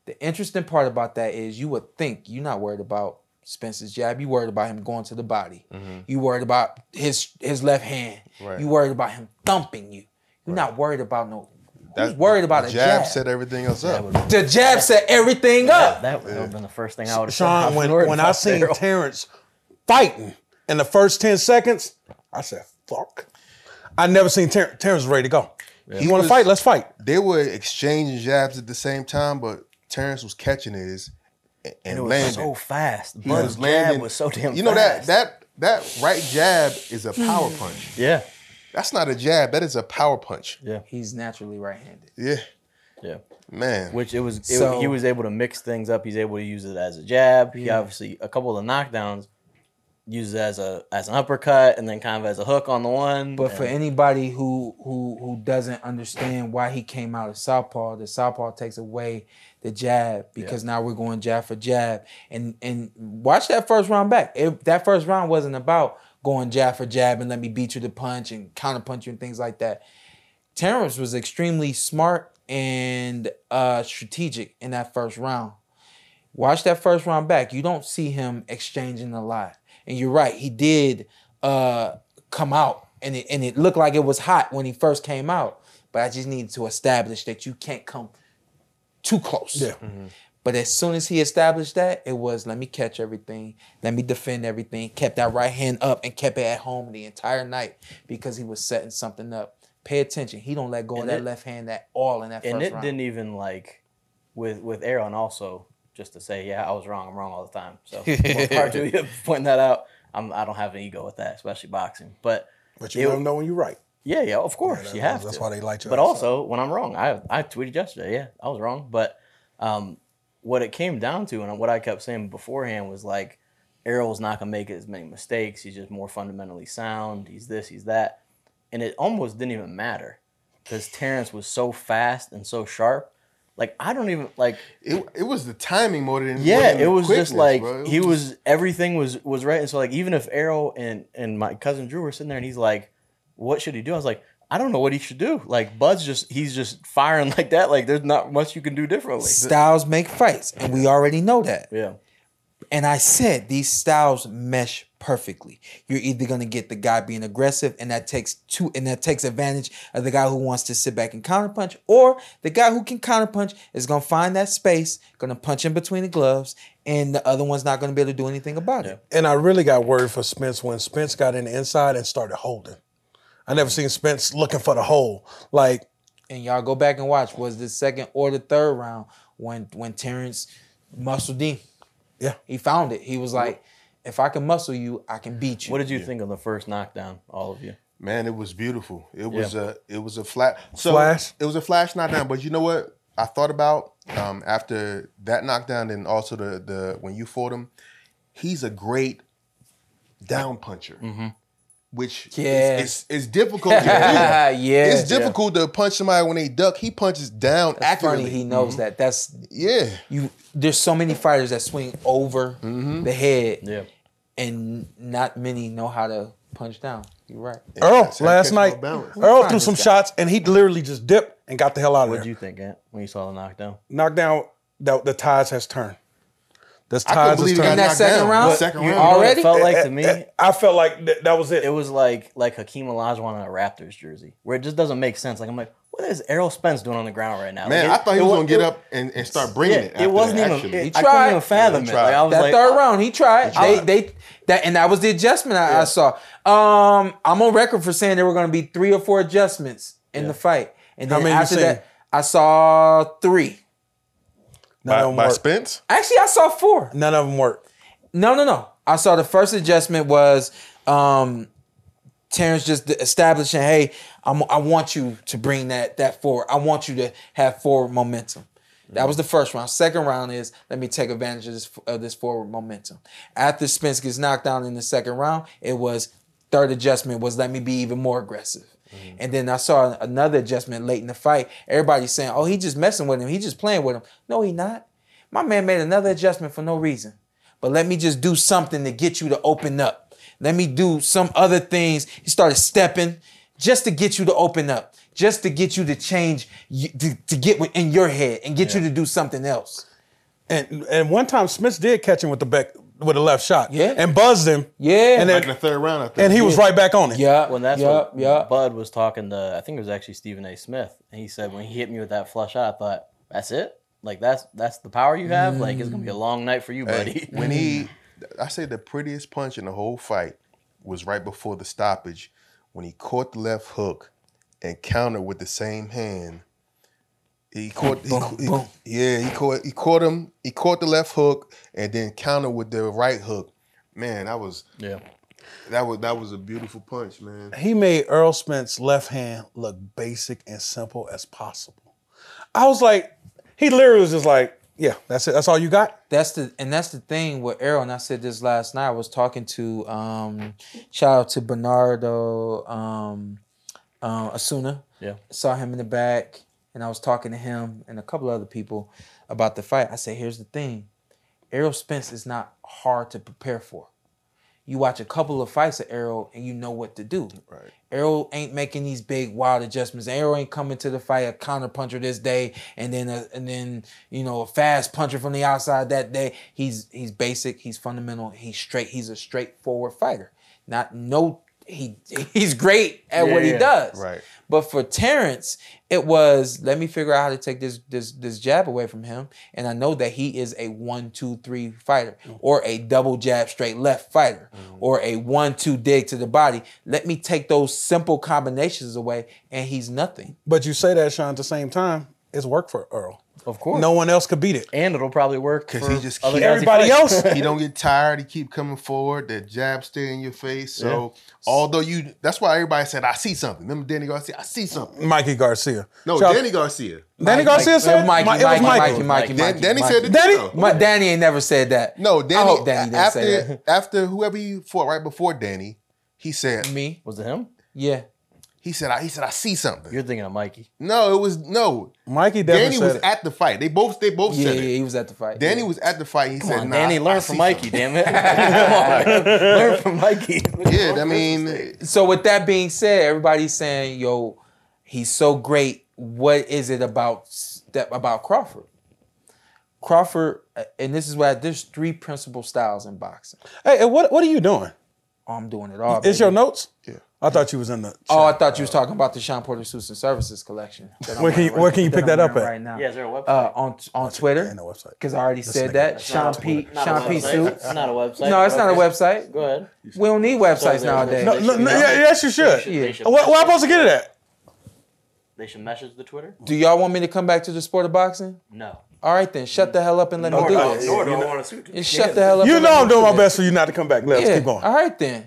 [SPEAKER 4] The interesting part about that is you would think you're not worried about Spencer's jab. You worried about him going to the body. Mm-hmm. You worried about his his left hand.
[SPEAKER 6] Right.
[SPEAKER 4] You worried about him thumping you. You're not worried about no.
[SPEAKER 6] That's
[SPEAKER 4] worried about
[SPEAKER 6] the
[SPEAKER 4] a
[SPEAKER 6] jab
[SPEAKER 4] jab?
[SPEAKER 6] set everything else up.
[SPEAKER 4] the jab set everything up.
[SPEAKER 5] that would have been the first thing I would have
[SPEAKER 3] Shawn, when, when I seen Terence fighting in the first 10 seconds, I said, fuck. I never seen Ter- Terence ready to go. You want to fight? Let's fight.
[SPEAKER 6] They were exchanging jabs at the same time, but Terence was catching his and, and
[SPEAKER 5] it was
[SPEAKER 6] landing.
[SPEAKER 5] so fast.
[SPEAKER 6] He
[SPEAKER 5] Bud's
[SPEAKER 6] was
[SPEAKER 5] jab
[SPEAKER 6] landing.
[SPEAKER 5] was so damn.
[SPEAKER 6] You know
[SPEAKER 5] fast.
[SPEAKER 6] that that that right jab is a power hmm. punch.
[SPEAKER 5] Yeah,
[SPEAKER 6] That's not a jab. That is a power punch.
[SPEAKER 5] yeah,
[SPEAKER 4] He's naturally right-handed.
[SPEAKER 6] Yeah,
[SPEAKER 5] yeah.
[SPEAKER 6] man.
[SPEAKER 5] Which it was. It,
[SPEAKER 4] So-
[SPEAKER 5] he was able to mix things up. He's able to use it as a jab. He obviously a couple of the knockdowns uses it as a as an uppercut and then kind of as a hook on the one.
[SPEAKER 4] But for anybody who who who doesn't understand why he came out of southpaw, the southpaw takes away the jab because now we're going jab for jab. And and watch that first round back. It, that first round wasn't about going jab for jab and let me beat you to punch and counter punch you and things like that. Terence was extremely smart and uh, strategic in that first round. Watch that first round back. You don't see him exchanging a lot. And you're right, he did uh, come out and it, and it looked like it was hot when he first came out. But I just needed to establish that you can't come too close.
[SPEAKER 3] Yeah.
[SPEAKER 4] But as soon as he established that, it was let me catch everything, let me defend everything, kept that right hand up and kept it at home the entire night because he was setting something up. Pay attention. He don't let go of that
[SPEAKER 5] it-
[SPEAKER 4] left hand at all in that first
[SPEAKER 5] and it
[SPEAKER 4] round.
[SPEAKER 5] didn't even like with with Aaron also just to say yeah I was wrong I'm wrong all the time so power to you pointing that out I'm I don't have an ego with that especially boxing but
[SPEAKER 3] But you
[SPEAKER 5] It-
[SPEAKER 3] let them know when you're right.
[SPEAKER 5] yeah yeah of course
[SPEAKER 3] that-
[SPEAKER 5] you have
[SPEAKER 3] that's
[SPEAKER 5] to.
[SPEAKER 3] why they like you.
[SPEAKER 5] but also when I'm wrong I I tweeted yesterday yeah I was wrong but um what it came down to and what I kept saying beforehand was like Errol's not gonna make as many mistakes he's just more fundamentally sound he's this he's that and it almost didn't even matter because Terence was so fast and so sharp like I don't even like
[SPEAKER 6] It, it was the timing more than
[SPEAKER 5] yeah,
[SPEAKER 6] more than
[SPEAKER 5] it was just like
[SPEAKER 6] bro. It
[SPEAKER 5] he was everything was was right. And so like even if Errol and and my cousin Drew were sitting there and he's like, "What should he do?" I was like, "I don't know what he should do." Like Bud's just he's just firing like that. Like there's not much you can do differently.
[SPEAKER 4] styles make fights, and we already know that.
[SPEAKER 5] Yeah,
[SPEAKER 4] And I said these styles mesh perfectly. You're either gonna get the guy being aggressive, and that takes two, and that takes advantage of the guy who wants to sit back and counterpunch, or the guy who can counterpunch is gonna find that space, gonna punch in between the gloves, and the other one's not gonna be able to do anything about it.
[SPEAKER 3] And I really got worried for Spence when Spence got in the inside and started holding. I never seen Spence looking for the hole. Like,
[SPEAKER 4] And y'all go back and watch. Was the second or the third round when when Terence muscled
[SPEAKER 3] yeah.
[SPEAKER 4] He found it. He was like, "If I can muscle you, I can beat you."
[SPEAKER 5] what did you think of the first knockdown? All of you.
[SPEAKER 6] Man, it was beautiful. It was
[SPEAKER 5] Yeah.
[SPEAKER 6] a it was a flat so
[SPEAKER 3] Flash?
[SPEAKER 6] It was a flash knockdown. But you know what? I thought about um, after that knockdown and also the the when you fought him, he's a great down puncher. Which
[SPEAKER 4] Yeah.
[SPEAKER 6] is, is, is difficult to do.
[SPEAKER 4] yeah,
[SPEAKER 6] It's difficult to punch somebody when they duck. He punches down
[SPEAKER 4] Funny,
[SPEAKER 6] accurately.
[SPEAKER 4] he knows mm-hmm. that. That's
[SPEAKER 6] yeah.
[SPEAKER 4] you. There's so many fighters that swing over mm-hmm. the head,
[SPEAKER 5] Yeah,
[SPEAKER 4] and not many know how to punch down. You're right.
[SPEAKER 3] Errol,
[SPEAKER 6] That's how you
[SPEAKER 3] last night.
[SPEAKER 4] Errol
[SPEAKER 3] threw some
[SPEAKER 4] guy.
[SPEAKER 3] shots and he literally just dipped and got the hell out of
[SPEAKER 5] what
[SPEAKER 3] there.
[SPEAKER 5] did you think, Ant, when you saw the knockdown?
[SPEAKER 3] Knockdown, the, the tides has turned. The
[SPEAKER 6] I
[SPEAKER 3] tides has
[SPEAKER 6] believe
[SPEAKER 3] turned.
[SPEAKER 4] In that second
[SPEAKER 6] down.
[SPEAKER 4] round?
[SPEAKER 6] The second round.
[SPEAKER 4] already?
[SPEAKER 5] Felt like to me.
[SPEAKER 3] I felt like that, that was it.
[SPEAKER 5] It was like like Hakeem Olajuwon in a Raptors jersey, where it just doesn't make sense. Like I'm like, what is Errol Spence doing on the ground right now?
[SPEAKER 6] Man,
[SPEAKER 5] Like,
[SPEAKER 6] I thought he
[SPEAKER 5] it
[SPEAKER 6] was gonna get
[SPEAKER 5] it-
[SPEAKER 6] up and, and start bringing
[SPEAKER 5] Yeah,
[SPEAKER 6] it.
[SPEAKER 5] it wasn't
[SPEAKER 6] that,
[SPEAKER 5] even.
[SPEAKER 6] actually.
[SPEAKER 5] It,
[SPEAKER 4] He
[SPEAKER 5] I couldn't
[SPEAKER 4] tried.
[SPEAKER 5] even fathom
[SPEAKER 6] Yeah,
[SPEAKER 5] it.
[SPEAKER 6] tried.
[SPEAKER 5] Like I was
[SPEAKER 4] That
[SPEAKER 5] like,
[SPEAKER 4] third
[SPEAKER 5] oh,
[SPEAKER 4] round, he tried. They, they, that, and that was the adjustment I, I saw. Um, I'm on record for saying there were going to be three or four adjustments in the fight, and
[SPEAKER 3] How
[SPEAKER 4] then
[SPEAKER 3] many you
[SPEAKER 4] after that, I saw three.
[SPEAKER 3] None
[SPEAKER 6] by,
[SPEAKER 3] of them
[SPEAKER 6] by
[SPEAKER 3] worked.
[SPEAKER 6] Spence.
[SPEAKER 4] Actually, I saw four.
[SPEAKER 3] None of them worked.
[SPEAKER 4] No, no, no. I saw the first adjustment was um Terence just establishing, hey, I'm, I want you to bring that that forward. I want you to have forward momentum. That was the first round. Second round is let me take advantage of this of this forward momentum. After Spence gets knocked down in the second round, it was third adjustment was let me be even more aggressive. Mm-hmm. And then I saw another adjustment late in the fight. Everybody's saying, "Oh, he just messing with him. He just playing with him." No, he not. My man made another adjustment for no reason. But let me just do something to get you to open up. Let me do some other things. He started stepping just to get you to open up, just to get you to change, to, to get in your head and get you to do something else.
[SPEAKER 3] And and one time Smith did catch him with the back with a left shot.
[SPEAKER 4] Yeah.
[SPEAKER 3] And buzzed him.
[SPEAKER 4] Yeah.
[SPEAKER 3] And
[SPEAKER 6] Like in
[SPEAKER 3] then
[SPEAKER 6] the third round, I think.
[SPEAKER 3] and he was right back on it.
[SPEAKER 4] Yeah.
[SPEAKER 5] when that's
[SPEAKER 4] yeah,
[SPEAKER 5] what
[SPEAKER 4] yeah.
[SPEAKER 5] Bud was talking to. I think it was actually Stephen A. Smith, and he said when he hit me with that flush shot, I thought that's it. Like that's that's the power you have. Like it's gonna be a mm. long night for you, buddy.
[SPEAKER 6] Hey, when he, I say the prettiest punch in the whole fight was right before the stoppage when he caught the left hook and countered with the same hand. He caught, he,
[SPEAKER 4] Boom,
[SPEAKER 6] he-
[SPEAKER 4] boom.
[SPEAKER 6] yeah, he caught, he caught him. He caught the left hook and then countered with the right hook. Man, that was
[SPEAKER 5] yeah.
[SPEAKER 6] that was that was a beautiful punch, man.
[SPEAKER 3] He made Errol Spence's left hand look basic and simple as possible. I was like, he literally was just like, yeah, that's it. That's all you got?
[SPEAKER 4] That's the and that's the thing with Errol. And I said this last night. I was talking to um, shout out to Bernardo um, uh, Osuna.
[SPEAKER 5] Yeah.
[SPEAKER 4] saw him in the back, and I was talking to him and a couple other people about the fight. I said, "Here's the thing, Errol Spence is not hard to prepare for. You watch a couple of fights of Errol, and you know what to do.
[SPEAKER 6] Right.
[SPEAKER 4] Errol ain't making these big wild adjustments. Errol ain't coming to the fight a counter puncher this day, and then a, and then you know a fast puncher from the outside that day. He's he's basic. He's fundamental. He's straight. He's a straightforward fighter. Not no. He he's great at
[SPEAKER 5] Yeah,
[SPEAKER 4] what he does.
[SPEAKER 6] Right.
[SPEAKER 4] But for Terence, it was let me figure out how to take this this this jab away from him, and I know that he is a one two three fighter mm. or a double jab straight left fighter mm. or a one two dig to the body. Let me take those simple combinations away, and he's nothing.
[SPEAKER 3] But you say that, Shawn, at the same time, it's work for Errol.
[SPEAKER 5] Of course.
[SPEAKER 3] No one else could beat it.
[SPEAKER 5] and it'll probably work
[SPEAKER 6] Because he just
[SPEAKER 5] other
[SPEAKER 6] keep-
[SPEAKER 5] guys he
[SPEAKER 3] Everybody else,
[SPEAKER 6] he don't get tired. He keep coming forward. The jab stay in your face. So although you, that's why everybody said, "I see something." Remember Danny Garcia? I see something.
[SPEAKER 3] Mikey Garcia.
[SPEAKER 6] No,
[SPEAKER 3] Shout-
[SPEAKER 6] Danny Garcia.
[SPEAKER 3] Danny
[SPEAKER 4] Mike-
[SPEAKER 3] Garcia
[SPEAKER 4] Mike-
[SPEAKER 3] said
[SPEAKER 4] Mikey,
[SPEAKER 3] Mi-
[SPEAKER 4] Mikey,
[SPEAKER 3] it was
[SPEAKER 4] Mikey,
[SPEAKER 3] Michael.
[SPEAKER 4] Mikey,
[SPEAKER 6] Dan-
[SPEAKER 4] Mikey,
[SPEAKER 6] Danny
[SPEAKER 4] Mikey.
[SPEAKER 6] said it.
[SPEAKER 3] Danny?
[SPEAKER 4] My, Danny ain't never said that.
[SPEAKER 6] No, Danny.
[SPEAKER 4] I hope Danny didn't say
[SPEAKER 6] after
[SPEAKER 4] that.
[SPEAKER 6] after whoever he fought right before Danny, he said
[SPEAKER 4] Me?
[SPEAKER 5] Was it him?
[SPEAKER 4] Yeah.
[SPEAKER 6] He said I, he said I see something.
[SPEAKER 5] You're thinking of Mikey.
[SPEAKER 6] no, it was no.
[SPEAKER 3] Mikey definitely
[SPEAKER 6] Danny was
[SPEAKER 3] it.
[SPEAKER 6] at the fight. They both they both
[SPEAKER 4] Yeah,
[SPEAKER 6] said
[SPEAKER 4] yeah,
[SPEAKER 6] it.
[SPEAKER 4] he was at the fight.
[SPEAKER 6] Danny
[SPEAKER 4] yeah.
[SPEAKER 6] was at the fight. He
[SPEAKER 5] Come
[SPEAKER 6] said,
[SPEAKER 5] on,
[SPEAKER 6] nah,
[SPEAKER 5] Danny,
[SPEAKER 6] I
[SPEAKER 5] learn
[SPEAKER 6] see
[SPEAKER 5] from Mikey,
[SPEAKER 6] something."
[SPEAKER 5] damn it. Come on. learn from Mikey.
[SPEAKER 6] Yeah, I mean,
[SPEAKER 4] So with that being said, everybody's saying, "Yo, he's so great." What is it about that about Crawford? Crawford, uh, and this is why there's three principal styles in boxing.
[SPEAKER 3] Hey, hey, what what are you doing?
[SPEAKER 4] Oh, I'm doing it all.
[SPEAKER 3] Is
[SPEAKER 4] baby.
[SPEAKER 3] your notes? Yeah. I thought you was in the.
[SPEAKER 4] Oh, I thought you was talking about the Shawn Porter Suits and Services collection.
[SPEAKER 3] Where can you-
[SPEAKER 4] wearing
[SPEAKER 3] where can you pick
[SPEAKER 4] I'm
[SPEAKER 3] that up at?
[SPEAKER 4] Right now.
[SPEAKER 5] Yeah, is there a website?
[SPEAKER 4] Uh, on on Twitter.
[SPEAKER 3] Ain't no website.
[SPEAKER 4] Because I already
[SPEAKER 3] This
[SPEAKER 4] said that.
[SPEAKER 3] That's
[SPEAKER 4] Shawn
[SPEAKER 5] not a
[SPEAKER 4] P.
[SPEAKER 5] Not a
[SPEAKER 4] Shawn P.
[SPEAKER 5] website.
[SPEAKER 4] Suits.
[SPEAKER 5] It's not a website.
[SPEAKER 4] No, it's not a website.
[SPEAKER 5] Go ahead.
[SPEAKER 4] We don't need websites
[SPEAKER 5] there's-
[SPEAKER 4] nowadays.
[SPEAKER 3] No, no, no, yeah, yes, you should.
[SPEAKER 5] They should-
[SPEAKER 3] Where, where am I supposed to get it at?
[SPEAKER 5] They should message the Twitter?
[SPEAKER 4] Do y'all want me to come back to the sport of boxing?
[SPEAKER 5] No.
[SPEAKER 4] All right then, shut the hell up and let me do
[SPEAKER 5] do
[SPEAKER 4] this.
[SPEAKER 5] nor do I want to
[SPEAKER 4] And shut the hell up.
[SPEAKER 3] You
[SPEAKER 4] and
[SPEAKER 3] know
[SPEAKER 4] let
[SPEAKER 3] I'm doing
[SPEAKER 4] do
[SPEAKER 3] my
[SPEAKER 4] this.
[SPEAKER 3] best for you not to come back. Let's
[SPEAKER 4] Yeah.
[SPEAKER 3] keep going.
[SPEAKER 4] All right then.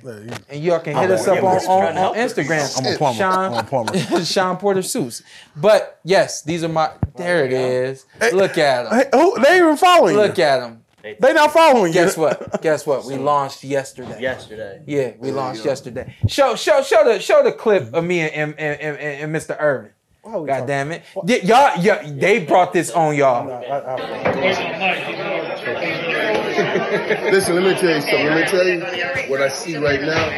[SPEAKER 4] And y'all can hit us up on, on, on Instagram.
[SPEAKER 3] I'm a plumber. I'm a plumber.
[SPEAKER 4] Shawn, Shawn Porter Suits. But yes, these are my. There it is. Look at them.
[SPEAKER 3] Hey, who, they ain't even following
[SPEAKER 4] Look
[SPEAKER 3] you.
[SPEAKER 4] at them.
[SPEAKER 3] They not following
[SPEAKER 4] Guess
[SPEAKER 3] you.
[SPEAKER 4] what? Guess what? We launched yesterday.
[SPEAKER 5] Yesterday.
[SPEAKER 4] Yeah, we launched yesterday. Show, show, show the, show the clip of me and and, and, and, and Mr. Irvin. God damn it! Y'all, y'all, they brought this on y'all.
[SPEAKER 7] Listen, let me tell you something. Let me tell you what I see right now.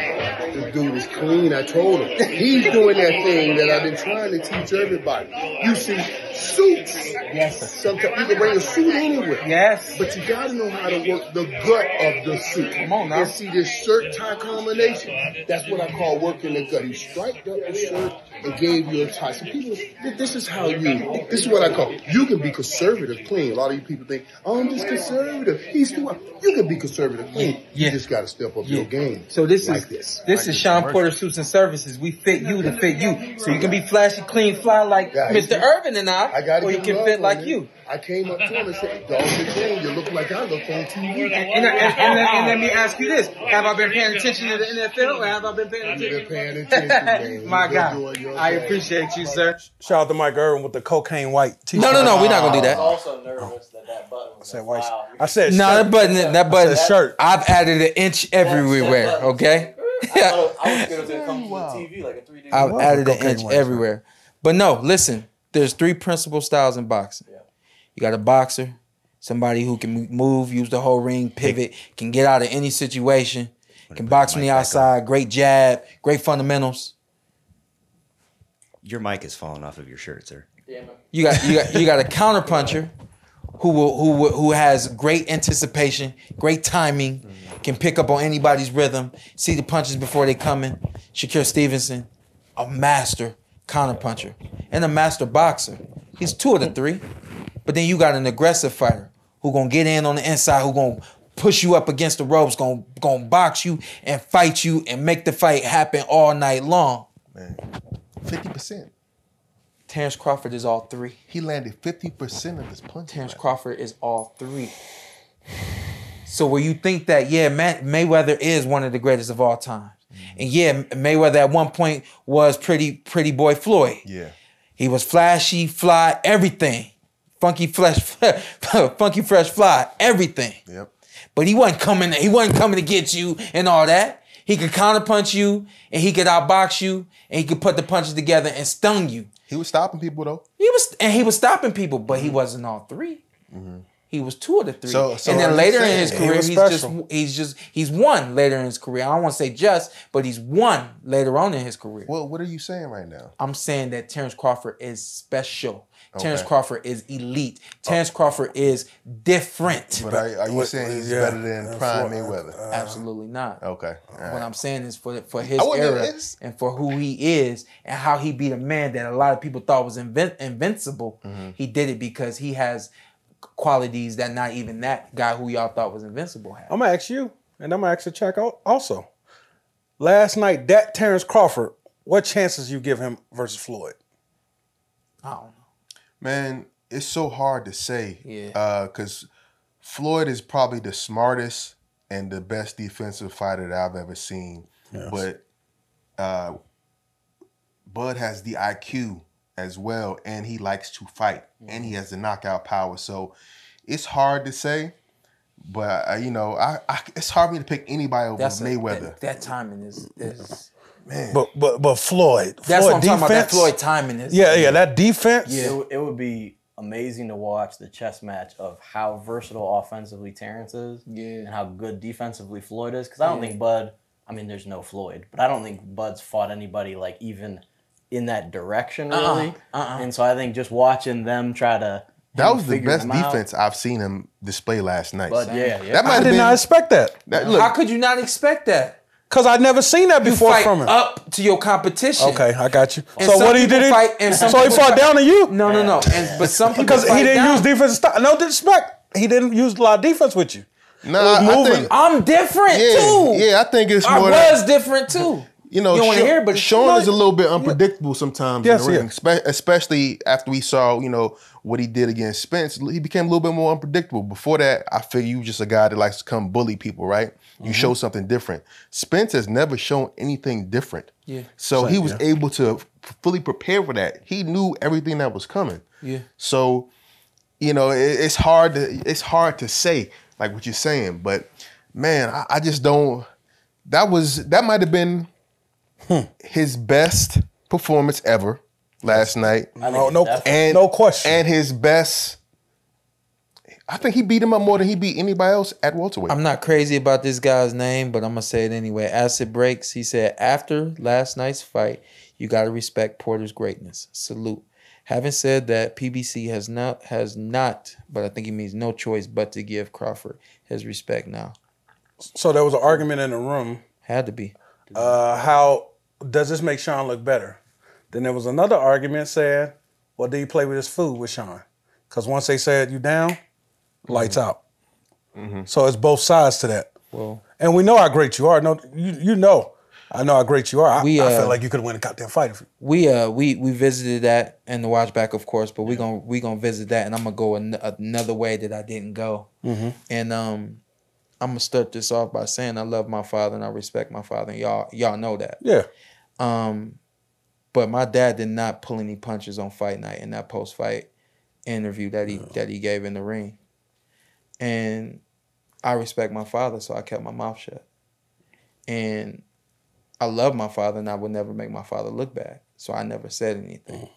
[SPEAKER 7] This dude is clean. I told him. He's doing that thing that I've been trying to teach everybody. You see, suits. Yes. Sometimes you can bring a suit anywhere.
[SPEAKER 4] Yes.
[SPEAKER 7] But you gotta know how to work the gut of the suit. Come
[SPEAKER 4] on now.
[SPEAKER 7] And see this shirt tie combination. That's what I call working the gut. He striped up the shirt and gave you a tie. So people, this is how you. This is what I call. You can be conservative clean. A lot of you people think, oh, I'm just conservative. He's too. You can be conservative clean.
[SPEAKER 4] Yeah.
[SPEAKER 7] You just got to step up your game.
[SPEAKER 4] So this
[SPEAKER 7] like
[SPEAKER 4] is
[SPEAKER 7] this.
[SPEAKER 4] this is Shawn Porter Suits and Services. We fit you to fit you, so you can be flashy, clean, fly like
[SPEAKER 7] Yeah,
[SPEAKER 4] Mr. Irvin and I,
[SPEAKER 7] I got to
[SPEAKER 4] or you can fit like
[SPEAKER 7] it.
[SPEAKER 4] you.
[SPEAKER 7] I came up to him and said, "Dog, you. You look like I look on TV."
[SPEAKER 8] And, and, and, and, let, and let me ask you this: Have I been paying attention to the NFL, or have I been paying
[SPEAKER 7] You've
[SPEAKER 8] attention?
[SPEAKER 7] been paying attention, man.
[SPEAKER 8] My
[SPEAKER 7] You've
[SPEAKER 8] God, I appreciate you, sir.
[SPEAKER 3] Shout out to Mike Irvin with the cocaine white t-shirt.
[SPEAKER 4] No, no, no, we're not gonna do that.
[SPEAKER 5] also nervous that that button
[SPEAKER 3] I said white. I said
[SPEAKER 4] No, that button, that button,
[SPEAKER 3] said shirt.
[SPEAKER 4] I've added an inch everywhere. Okay,
[SPEAKER 5] I was scared it was gonna come to the TV like a 3D.
[SPEAKER 4] I've added an inch everywhere. But no, listen. There's three principal styles in boxing. You got a boxer, somebody who can move, use the whole ring, pivot, can get out of any situation, can box from the outside, great jab, great fundamentals.
[SPEAKER 9] Your mic is falling off of your shirt, sir.
[SPEAKER 4] You got you got you got a counter puncher who will who will- who has great anticipation, great timing, mm-hmm. can pick up on anybody's rhythm, see the punches before they come in. Shakur Stevenson, a master counter puncher and a master boxer. He's two of the three. But then you got an aggressive fighter who gonna get in on the inside, who gonna push you up against the ropes, gonna gonna box you and fight you and make the fight happen all night long.
[SPEAKER 6] Man, Fifty percent.
[SPEAKER 4] Terence Crawford is all three.
[SPEAKER 6] He landed fifty percent of his punches.
[SPEAKER 4] Terence
[SPEAKER 6] last
[SPEAKER 4] Crawford is all three. So where you think that yeah, May- Mayweather is one of the greatest of all time, Mm-hmm. and yeah, Mayweather at one point was pretty pretty boy Floyd.
[SPEAKER 6] Yeah.
[SPEAKER 4] He was flashy, fly, everything, funky flesh, funky fresh fly, everything.
[SPEAKER 6] Yep.
[SPEAKER 4] But he wasn't coming. He wasn't coming to get you and all that. He could counterpunch you, and he could outbox you, and he could put the punches together and stun you.
[SPEAKER 6] He was stopping people though.
[SPEAKER 4] He was and he was stopping people, but he mm-hmm. wasn't all 3 He He was two of the three.
[SPEAKER 6] So- so
[SPEAKER 4] and then
[SPEAKER 6] I'm
[SPEAKER 4] later in his career,
[SPEAKER 3] was
[SPEAKER 4] he's just he's just he's won later in his career. I don't want to say just, but he's won later on in his career.
[SPEAKER 6] Well, what are you saying right now?
[SPEAKER 4] I'm saying that Terence Crawford is special.
[SPEAKER 6] Terence
[SPEAKER 4] Crawford is elite. Terence Crawford is different.
[SPEAKER 6] But are, are you
[SPEAKER 3] what-
[SPEAKER 6] saying he's
[SPEAKER 3] yeah,
[SPEAKER 6] better than Prime
[SPEAKER 3] what-
[SPEAKER 6] Mayweather?
[SPEAKER 4] Absolutely not.
[SPEAKER 6] okay. all
[SPEAKER 4] What. I'm saying is for for his
[SPEAKER 6] I
[SPEAKER 4] era and for who he is and how he beat a man that a lot of people thought was invin- invincible.
[SPEAKER 6] Mm-hmm.
[SPEAKER 4] He did it because he has qualities that not even that guy who y'all thought was invincible had.
[SPEAKER 3] I'm gonna ask you, and I'm gonna ask the check al- also. Last night, that Terence Crawford, what chances you give him versus Floyd?
[SPEAKER 4] I don't know.
[SPEAKER 6] Man, it's so hard to say.
[SPEAKER 4] Yeah.
[SPEAKER 6] Because Floyd is probably the smartest and the best defensive fighter that I've ever seen. But uh, Bud has the IQ as well, and he likes to fight, and he has the knockout power. So it's hard to say. But uh, you know, I, I it's hard for me to pick anybody over
[SPEAKER 4] That's a-
[SPEAKER 6] Mayweather.
[SPEAKER 4] that, that timing is, is
[SPEAKER 3] But but but Floyd,
[SPEAKER 4] that's
[SPEAKER 3] Floyd
[SPEAKER 4] what I'm talking about. That Floyd timing is
[SPEAKER 3] Yeah, yeah, that defense.
[SPEAKER 5] It, w- it would be amazing to watch the chess match of how versatile offensively Terence is
[SPEAKER 4] Yeah.
[SPEAKER 5] and how good defensively Floyd is. Because I don't think Bud, I mean, there's no Floyd, but I don't think Bud's fought anybody like even in that direction uh-uh. really.
[SPEAKER 4] uh-uh.
[SPEAKER 5] And so I think just watching them try to
[SPEAKER 6] that was the best
[SPEAKER 5] them out-
[SPEAKER 6] defense I've seen him display last night.
[SPEAKER 5] But yeah, yeah.
[SPEAKER 6] that might
[SPEAKER 3] I did
[SPEAKER 6] been.
[SPEAKER 3] not expect that
[SPEAKER 6] that, look,
[SPEAKER 4] How could you not expect that?
[SPEAKER 3] because I'd never seen that
[SPEAKER 4] You
[SPEAKER 3] before
[SPEAKER 4] fight
[SPEAKER 3] from him.
[SPEAKER 4] up to your competition.
[SPEAKER 3] Okay, I got you.
[SPEAKER 4] And
[SPEAKER 3] so what he
[SPEAKER 4] people
[SPEAKER 3] did?
[SPEAKER 4] fight- and
[SPEAKER 3] so he fought
[SPEAKER 4] fight-
[SPEAKER 3] down to you
[SPEAKER 4] No, no, no. And but some people
[SPEAKER 3] because he didn't
[SPEAKER 4] down.
[SPEAKER 3] use defense. style. No disrespect, he didn't use a lot of defense with you.
[SPEAKER 6] nah,
[SPEAKER 3] It
[SPEAKER 6] I
[SPEAKER 3] moving.
[SPEAKER 6] think,
[SPEAKER 4] I'm different
[SPEAKER 6] yeah,
[SPEAKER 4] too.
[SPEAKER 6] yeah, I think it's
[SPEAKER 4] I
[SPEAKER 6] more.
[SPEAKER 4] was
[SPEAKER 6] that,
[SPEAKER 4] different too.
[SPEAKER 6] You know,
[SPEAKER 4] You don't
[SPEAKER 6] Shawn,
[SPEAKER 4] hear but Shawn
[SPEAKER 6] is a little bit unpredictable sometimes
[SPEAKER 3] Yes,
[SPEAKER 6] in the ring,
[SPEAKER 3] yeah.
[SPEAKER 6] especially after we saw, you know, what he did against Spence. He became a little bit more unpredictable. Before that, I figure you just a guy that likes to come bully people, right? You show
[SPEAKER 3] Mm-hmm.
[SPEAKER 6] something different. Spence has never shown anything different.
[SPEAKER 4] Yeah.
[SPEAKER 6] So he was
[SPEAKER 3] yeah.
[SPEAKER 6] able to fully prepare for that. He knew everything that was coming.
[SPEAKER 4] Yeah.
[SPEAKER 6] So, you know, it, it's hard to it's hard to say like what you're saying, but man, I, I just don't. That was that might have been his best performance ever last night,
[SPEAKER 5] I think
[SPEAKER 3] No, no,
[SPEAKER 6] and
[SPEAKER 3] no question.
[SPEAKER 6] and his best. I think he beat him up more than he beat anybody else at welterweight.
[SPEAKER 4] I'm not crazy about this guy's name, but I'm gonna say it anyway. Acid breaks. He said after last night's fight, you gotta respect Porter's greatness. Salute. Having said that, PBC has not has not, but I think he means no choice but to give Crawford his respect now.
[SPEAKER 3] So there was an argument in the room.
[SPEAKER 4] Had to be.
[SPEAKER 3] Uh, how does this make Shawn look better? Then there was another argument saying, "Well, did he play with his food with Shawn?" Because once they said you down, lights out. So it's both sides to that.
[SPEAKER 4] Well,
[SPEAKER 3] And we know how great you are. No, you you know. I know how great you are. I,
[SPEAKER 4] We,
[SPEAKER 3] I
[SPEAKER 4] uh,
[SPEAKER 3] feel like you could have won a goddamn fight. If you,
[SPEAKER 4] we uh we we visited that and the watch back of course but we gonna we gonna visit that and i'm gonna go an- another way that i didn't go and um i'm gonna start this off by saying i love my father and i respect my father and y'all y'all know that
[SPEAKER 3] yeah.
[SPEAKER 4] um but my dad did not pull any punches on fight night in that post fight interview that he that he gave in the ring and i respect my father so i kept my mouth shut and I love my father and I would never make my father look bad. So I never said anything.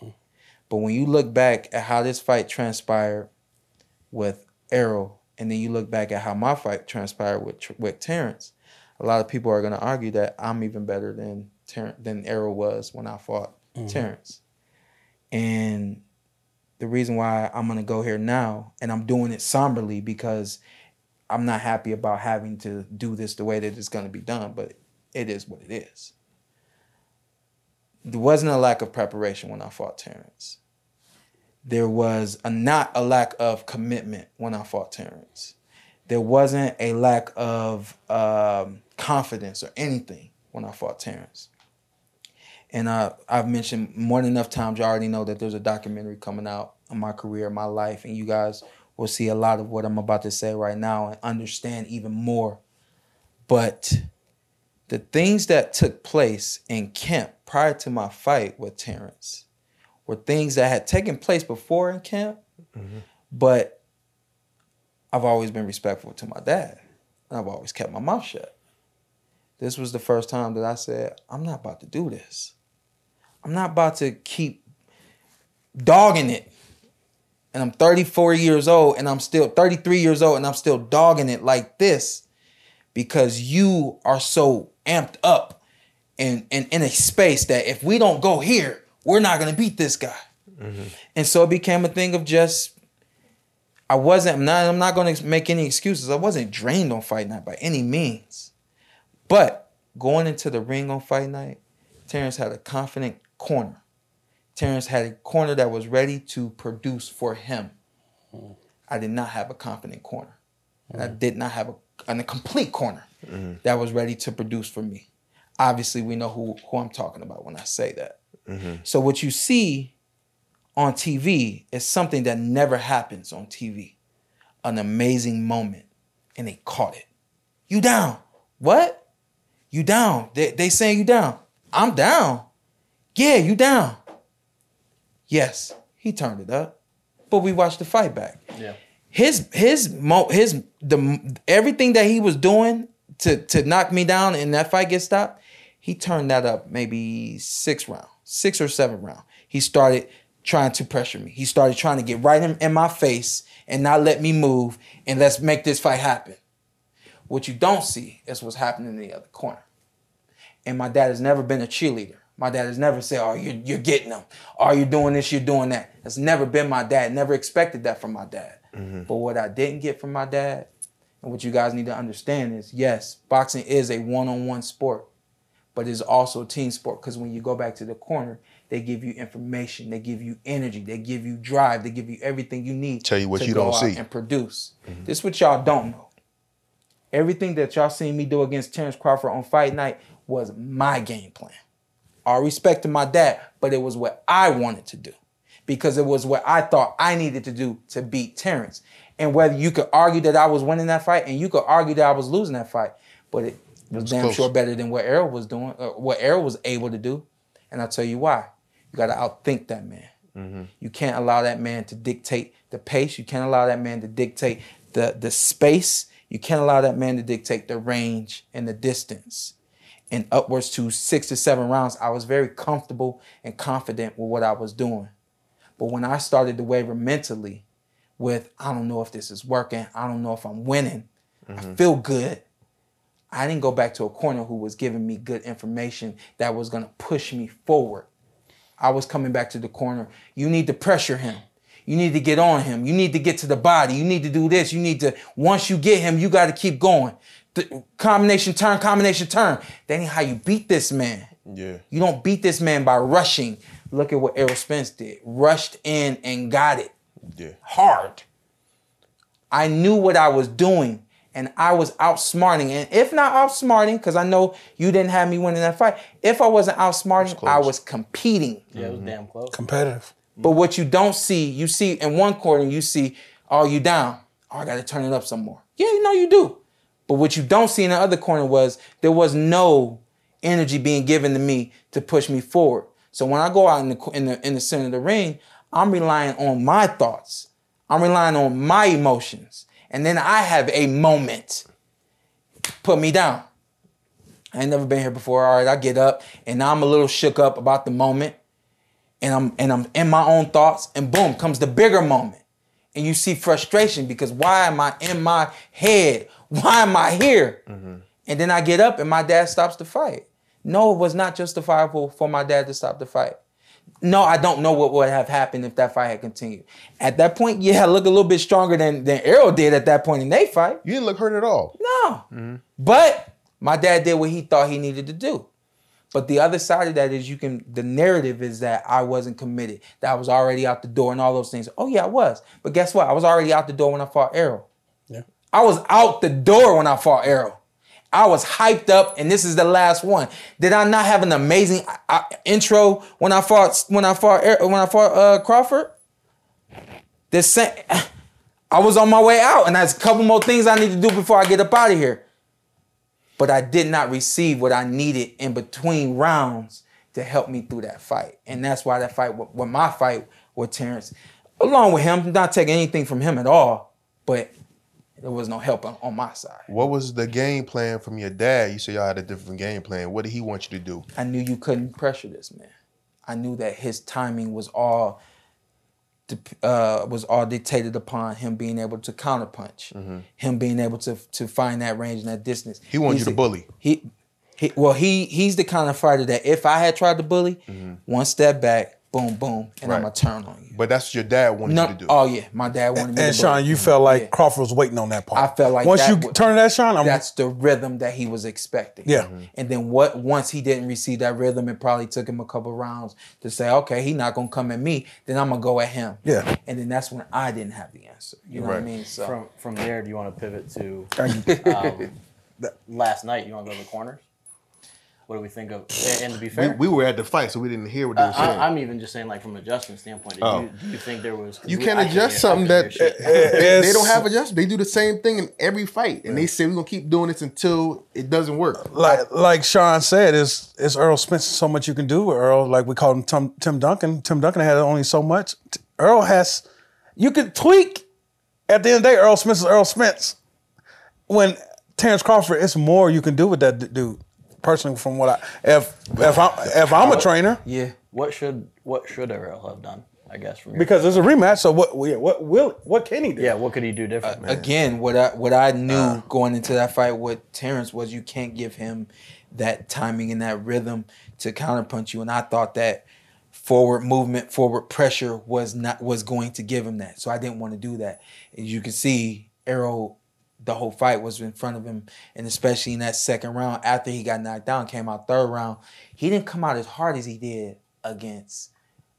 [SPEAKER 4] But when you look back at how this fight transpired with Errol, and then you look back at how my fight transpired with with Terence, a lot of people are going to argue that I'm even better than Ter- than Errol was when I fought mm-hmm. Terence. And the reason why I'm going to go here now, and I'm doing it somberly because I'm not happy about having to do this the way that it's going to be done, but it is what it is. There wasn't a lack of preparation when I fought Terence. There was a not a lack of commitment when I fought Terence. There wasn't a lack of um, confidence or anything when I fought Terence. And uh, I've mentioned more than enough times. You already know that there's a documentary coming out on my career, my life, and you guys will see a lot of what I'm about to say right now and understand even more. But the things that took place in camp prior to my fight with Terence were things that had taken place before in camp, mm-hmm. but I've always been respectful to my dad. And I've always kept my mouth shut. This was the first time that I said, I'm not about to do this. I'm not about to keep dogging it. And and I'm 34 years old and I'm still 33 years old and I'm still dogging it like this because you are so amped up and in, in a space that if we don't go here, we're not gonna beat this guy. And so it became a thing of just I wasn't I'm not I'm not gonna make any excuses. I wasn't drained on fight night by any means. But going into the ring on fight night, Terence had a confident corner. Terence had a corner that was ready to produce for him. I did not have a confident corner. And I mm. did not have a, a complete corner mm. that was ready to produce for me. Obviously, we know who, who I'm talking about when I say that. Mm-hmm. So what you see on TV is something that never happens on TV. An amazing moment. And they caught it. You down. What? You down. They, they saying you down. I'm down. Yeah, you down. Yes, he turned it up. But we watched the fight back.
[SPEAKER 5] Yeah.
[SPEAKER 4] His his mo his the everything that he was doing to to knock me down and that fight get stopped, he turned that up maybe six round, six or seven round. He started trying to pressure me. He started trying to get right in, in my face and not let me move and let's make this fight happen. What you don't see is what's happening in the other corner. And my dad has never been a cheerleader. My dad has never said, "Oh, you're, you're getting them. Oh, Are you doing this? You're doing that." That's never been my dad. Never expected that from my dad. Mm-hmm. But what I didn't get from my dad, and what you guys need to understand is, yes, boxing is a one-on-one sport, but it's also team sport. Because when you go back to the corner, they give you information, they give you energy, they give you drive, they give you everything you need.
[SPEAKER 6] Tell you what
[SPEAKER 4] to
[SPEAKER 6] you
[SPEAKER 4] go
[SPEAKER 6] don't
[SPEAKER 4] out
[SPEAKER 6] see.
[SPEAKER 4] and produce. Mm-hmm. This is what y'all don't know. Everything that y'all seen me do against Terence Crawford on fight night was my game plan. All respect to my dad, but it was what I wanted to do because it was what I thought I needed to do to beat Terence. And whether you could argue that I was winning that fight and you could argue that I was losing that fight, but it was damn
[SPEAKER 6] close.
[SPEAKER 4] sure better than what Errol was doing, uh, what Errol was able to do. And I'll tell you why. You got to outthink that man. You can't allow that man to dictate the pace. You can't allow that man to dictate the, the space. You can't allow that man to dictate the range and the distance. And upwards to six to seven rounds, I was very comfortable and confident with what I was doing. But when I started to waver mentally with, I don't know if this is working, I don't know if I'm winning, I feel good. I didn't go back to a corner who was giving me good information that was gonna push me forward. I was coming back to the corner. You need to pressure him. You need to get on him. You need to get to the body. You need to do this. You need to, once you get him, you got to keep going. The combination turn, combination turn. That ain't how you beat this man.
[SPEAKER 6] Yeah.
[SPEAKER 4] You don't beat this man by rushing. Look at what Errol Spence did. Rushed in and got it
[SPEAKER 6] Yeah.
[SPEAKER 4] hard. I knew what I was doing and I was outsmarting. And if not outsmarting, because I know you didn't have me winning that fight, if I wasn't outsmarting, I was competing.
[SPEAKER 5] Yeah, it was damn close.
[SPEAKER 3] Competitive.
[SPEAKER 4] But what you don't see, you see in one corner, you see, oh, you down. Oh, I got to turn it up some more. Yeah, you know you do. But what you don't see in the other corner was there was no energy being given to me to push me forward. So when I go out in the in the in the center of the ring, I'm relying on my thoughts. I'm relying on my emotions, and then I have a moment. Put me down. I ain't never been here before. All right, I get up, and now I'm a little shook up about the moment and I'm and I'm in my own thoughts, and boom comes the bigger moment. And you see frustration because why am I in my head? Why am I here? Mm-hmm. And then I get up and my dad stops the fight. No, it was not justifiable for my dad to stop the fight. No, I don't know what would have happened if that fight had continued. At that point, yeah, I look a little bit stronger than, than Errol did at that point in their fight.
[SPEAKER 6] You didn't look hurt at all.
[SPEAKER 4] No. Mm-hmm. But my dad did what he thought he needed to do. But the other side of that is you can the narrative is that I wasn't committed, that I was already out the door and all those things. Oh yeah, I was. But guess what? I was already out the door when I fought Errol.
[SPEAKER 3] Yeah.
[SPEAKER 4] I was out the door when I fought Errol. I was hyped up, and this is the last one. Did I not have an amazing uh, intro when I fought when I fought when I fought uh, Crawford? The same. I was on my way out, and there's a couple more things I need to do before I get up out of here. But I did not receive what I needed in between rounds to help me through that fight, and that's why that fight, with my fight with Terence, along with him, not taking anything from him at all, but there was no help on, on my side.
[SPEAKER 6] What was the game plan from your dad? You said y'all had a different game plan. What did he want you to do?
[SPEAKER 4] I knew you couldn't pressure this man. I knew that his timing was all uh, was all dictated upon him being able to counterpunch, him being able to to find that range and that distance.
[SPEAKER 6] He wanted
[SPEAKER 4] He's
[SPEAKER 6] you to bully.
[SPEAKER 4] He, he well he he's the kind of fighter that if I had tried to bully, one step back, boom boom, and I'm gonna turn on you.
[SPEAKER 6] But that's what your dad wanted
[SPEAKER 4] No,
[SPEAKER 6] you to do.
[SPEAKER 4] oh yeah, my dad wanted me
[SPEAKER 3] And
[SPEAKER 4] to
[SPEAKER 3] Shawn,
[SPEAKER 4] bully.
[SPEAKER 3] you felt like
[SPEAKER 4] Yeah.
[SPEAKER 3] Crawford was waiting on that part.
[SPEAKER 4] I felt like
[SPEAKER 3] once
[SPEAKER 4] that
[SPEAKER 3] you
[SPEAKER 4] wa-
[SPEAKER 3] turn that Shawn, I'm
[SPEAKER 4] that's the rhythm that he was expecting.
[SPEAKER 3] Yeah.
[SPEAKER 6] Mhm.
[SPEAKER 4] And then what once he didn't receive that rhythm, it probably took him a couple rounds to say, okay, he's not gonna come at me, then I'm gonna go at him.
[SPEAKER 3] Yeah.
[SPEAKER 4] And then that's when I didn't have the answer. You know what I mean? So
[SPEAKER 5] From from there, do you want to pivot to um, last night? You want to go to the corners? What do we think of? And, and to be fair,
[SPEAKER 6] we were at the fight, so we didn't hear what they were saying.
[SPEAKER 5] I, I'm even just saying, like from an adjustment standpoint. Did
[SPEAKER 6] Oh.
[SPEAKER 5] you, do you think there was?
[SPEAKER 6] you can't adjust something that
[SPEAKER 5] can't hear shit.
[SPEAKER 6] they don't have adjustment. They do the same thing in every fight, and they say we're gonna keep doing this until it doesn't work.
[SPEAKER 3] like like Shawn said, it's it's Errol Spence. So much you can do with Errol. Like we called him Tim, Tim Duncan. Tim Duncan had only so much. Errol has you can tweak. At the end of the day, Errol Spence is Errol Spence. When Terence Crawford, it's more you can do with that d- dude. Personally, from what I if if I'm if I'm a trainer,
[SPEAKER 4] yeah.
[SPEAKER 5] What should what should Errol have done? I guess from your
[SPEAKER 3] because it's a rematch. So what? yeah, What will? What can he do?
[SPEAKER 5] yeah, what could he do different?
[SPEAKER 4] Again, what I what I knew
[SPEAKER 6] Uh.
[SPEAKER 4] going into that fight with Terence was you can't give him that timing and that rhythm to counterpunch you. And I thought that forward movement, forward pressure was not was going to give him that. So I didn't want to do that. As you can see, Errol, the whole fight was in front of him, and especially in that second round after he got knocked down, came out third round. He didn't come out as hard as he did against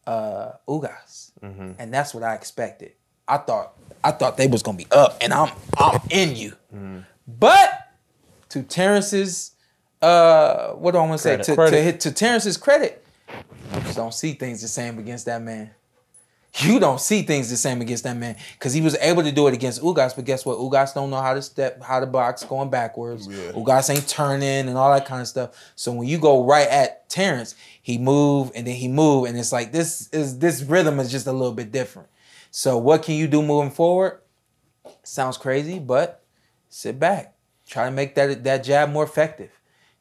[SPEAKER 4] uh Ugas. And that's what I expected. I thought I thought they was gonna be up and I'm I'm in you. But to Terence's uh what do I want to say? To, to to Terence's credit, I just don't see things the same against that man. You don't see things the same against that man because he was able to do it against Ugas, but guess what? Ugas don't know how to step, how to box going backwards. Ugas ain't turning and all that kind of stuff. So when you go right at Terence, he move and then he move, and it's like this is this rhythm is just a little bit different. So what can you do moving forward? Sounds crazy, but sit back. Try to make that that jab more effective.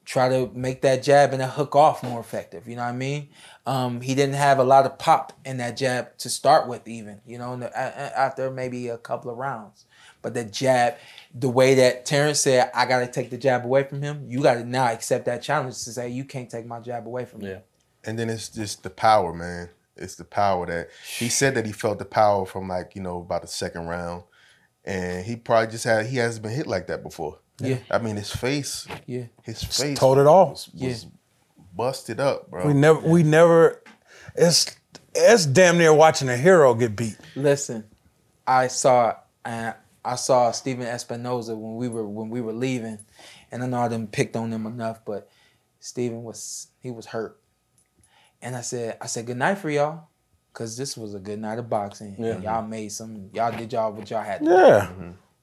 [SPEAKER 4] Try to make that jab and that hook off more effective. You know what I mean? Um, he didn't have a lot of pop in that jab to start with, even you know, in the, a- a- after maybe a couple of rounds. But the jab, the way that Terence said, I got to take the jab away from him. You got to now accept that challenge to say you can't take my jab away from me.
[SPEAKER 5] Yeah.
[SPEAKER 6] And then it's just the power, man. It's the power that he said that he felt the power from like you know about the second round, and he probably just had he hasn't been hit like that before.
[SPEAKER 4] Yeah.
[SPEAKER 6] I mean his face,
[SPEAKER 4] Yeah.
[SPEAKER 6] his face
[SPEAKER 3] told it all.
[SPEAKER 6] was,
[SPEAKER 4] Yeah.
[SPEAKER 6] busted up, bro.
[SPEAKER 3] We never, we never. It's it's damn near watching a hero get beat.
[SPEAKER 4] Listen, I saw uh, I saw Stephen Espinoza when we were when we were leaving, and I know I didn't picked on him enough, but Stephen was he was hurt, and I said I said good night for y'all, cause this was a good night of boxing. And y'all made some y'all did y'all what y'all had to do.
[SPEAKER 3] Yeah.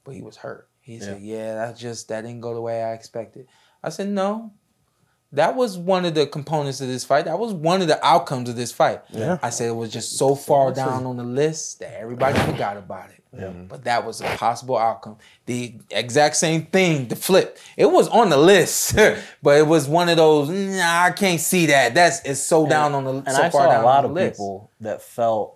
[SPEAKER 4] but he was hurt. He said, "Yeah, that just that didn't go the way I expected." I said, "No, that was one of the components of this fight. That was one of the outcomes of this fight."
[SPEAKER 3] Yeah.
[SPEAKER 4] I said it was just so far down on the list that everybody forgot about it. Yeah. Mm-hmm. But that was a possible outcome. The exact same thing, the flip. It was on the list, but it was one of those. Nah, I can't see that. That's it's so down on the
[SPEAKER 5] and
[SPEAKER 4] so
[SPEAKER 5] I
[SPEAKER 4] far
[SPEAKER 5] saw
[SPEAKER 4] down
[SPEAKER 5] a lot of
[SPEAKER 4] the list.
[SPEAKER 5] people that felt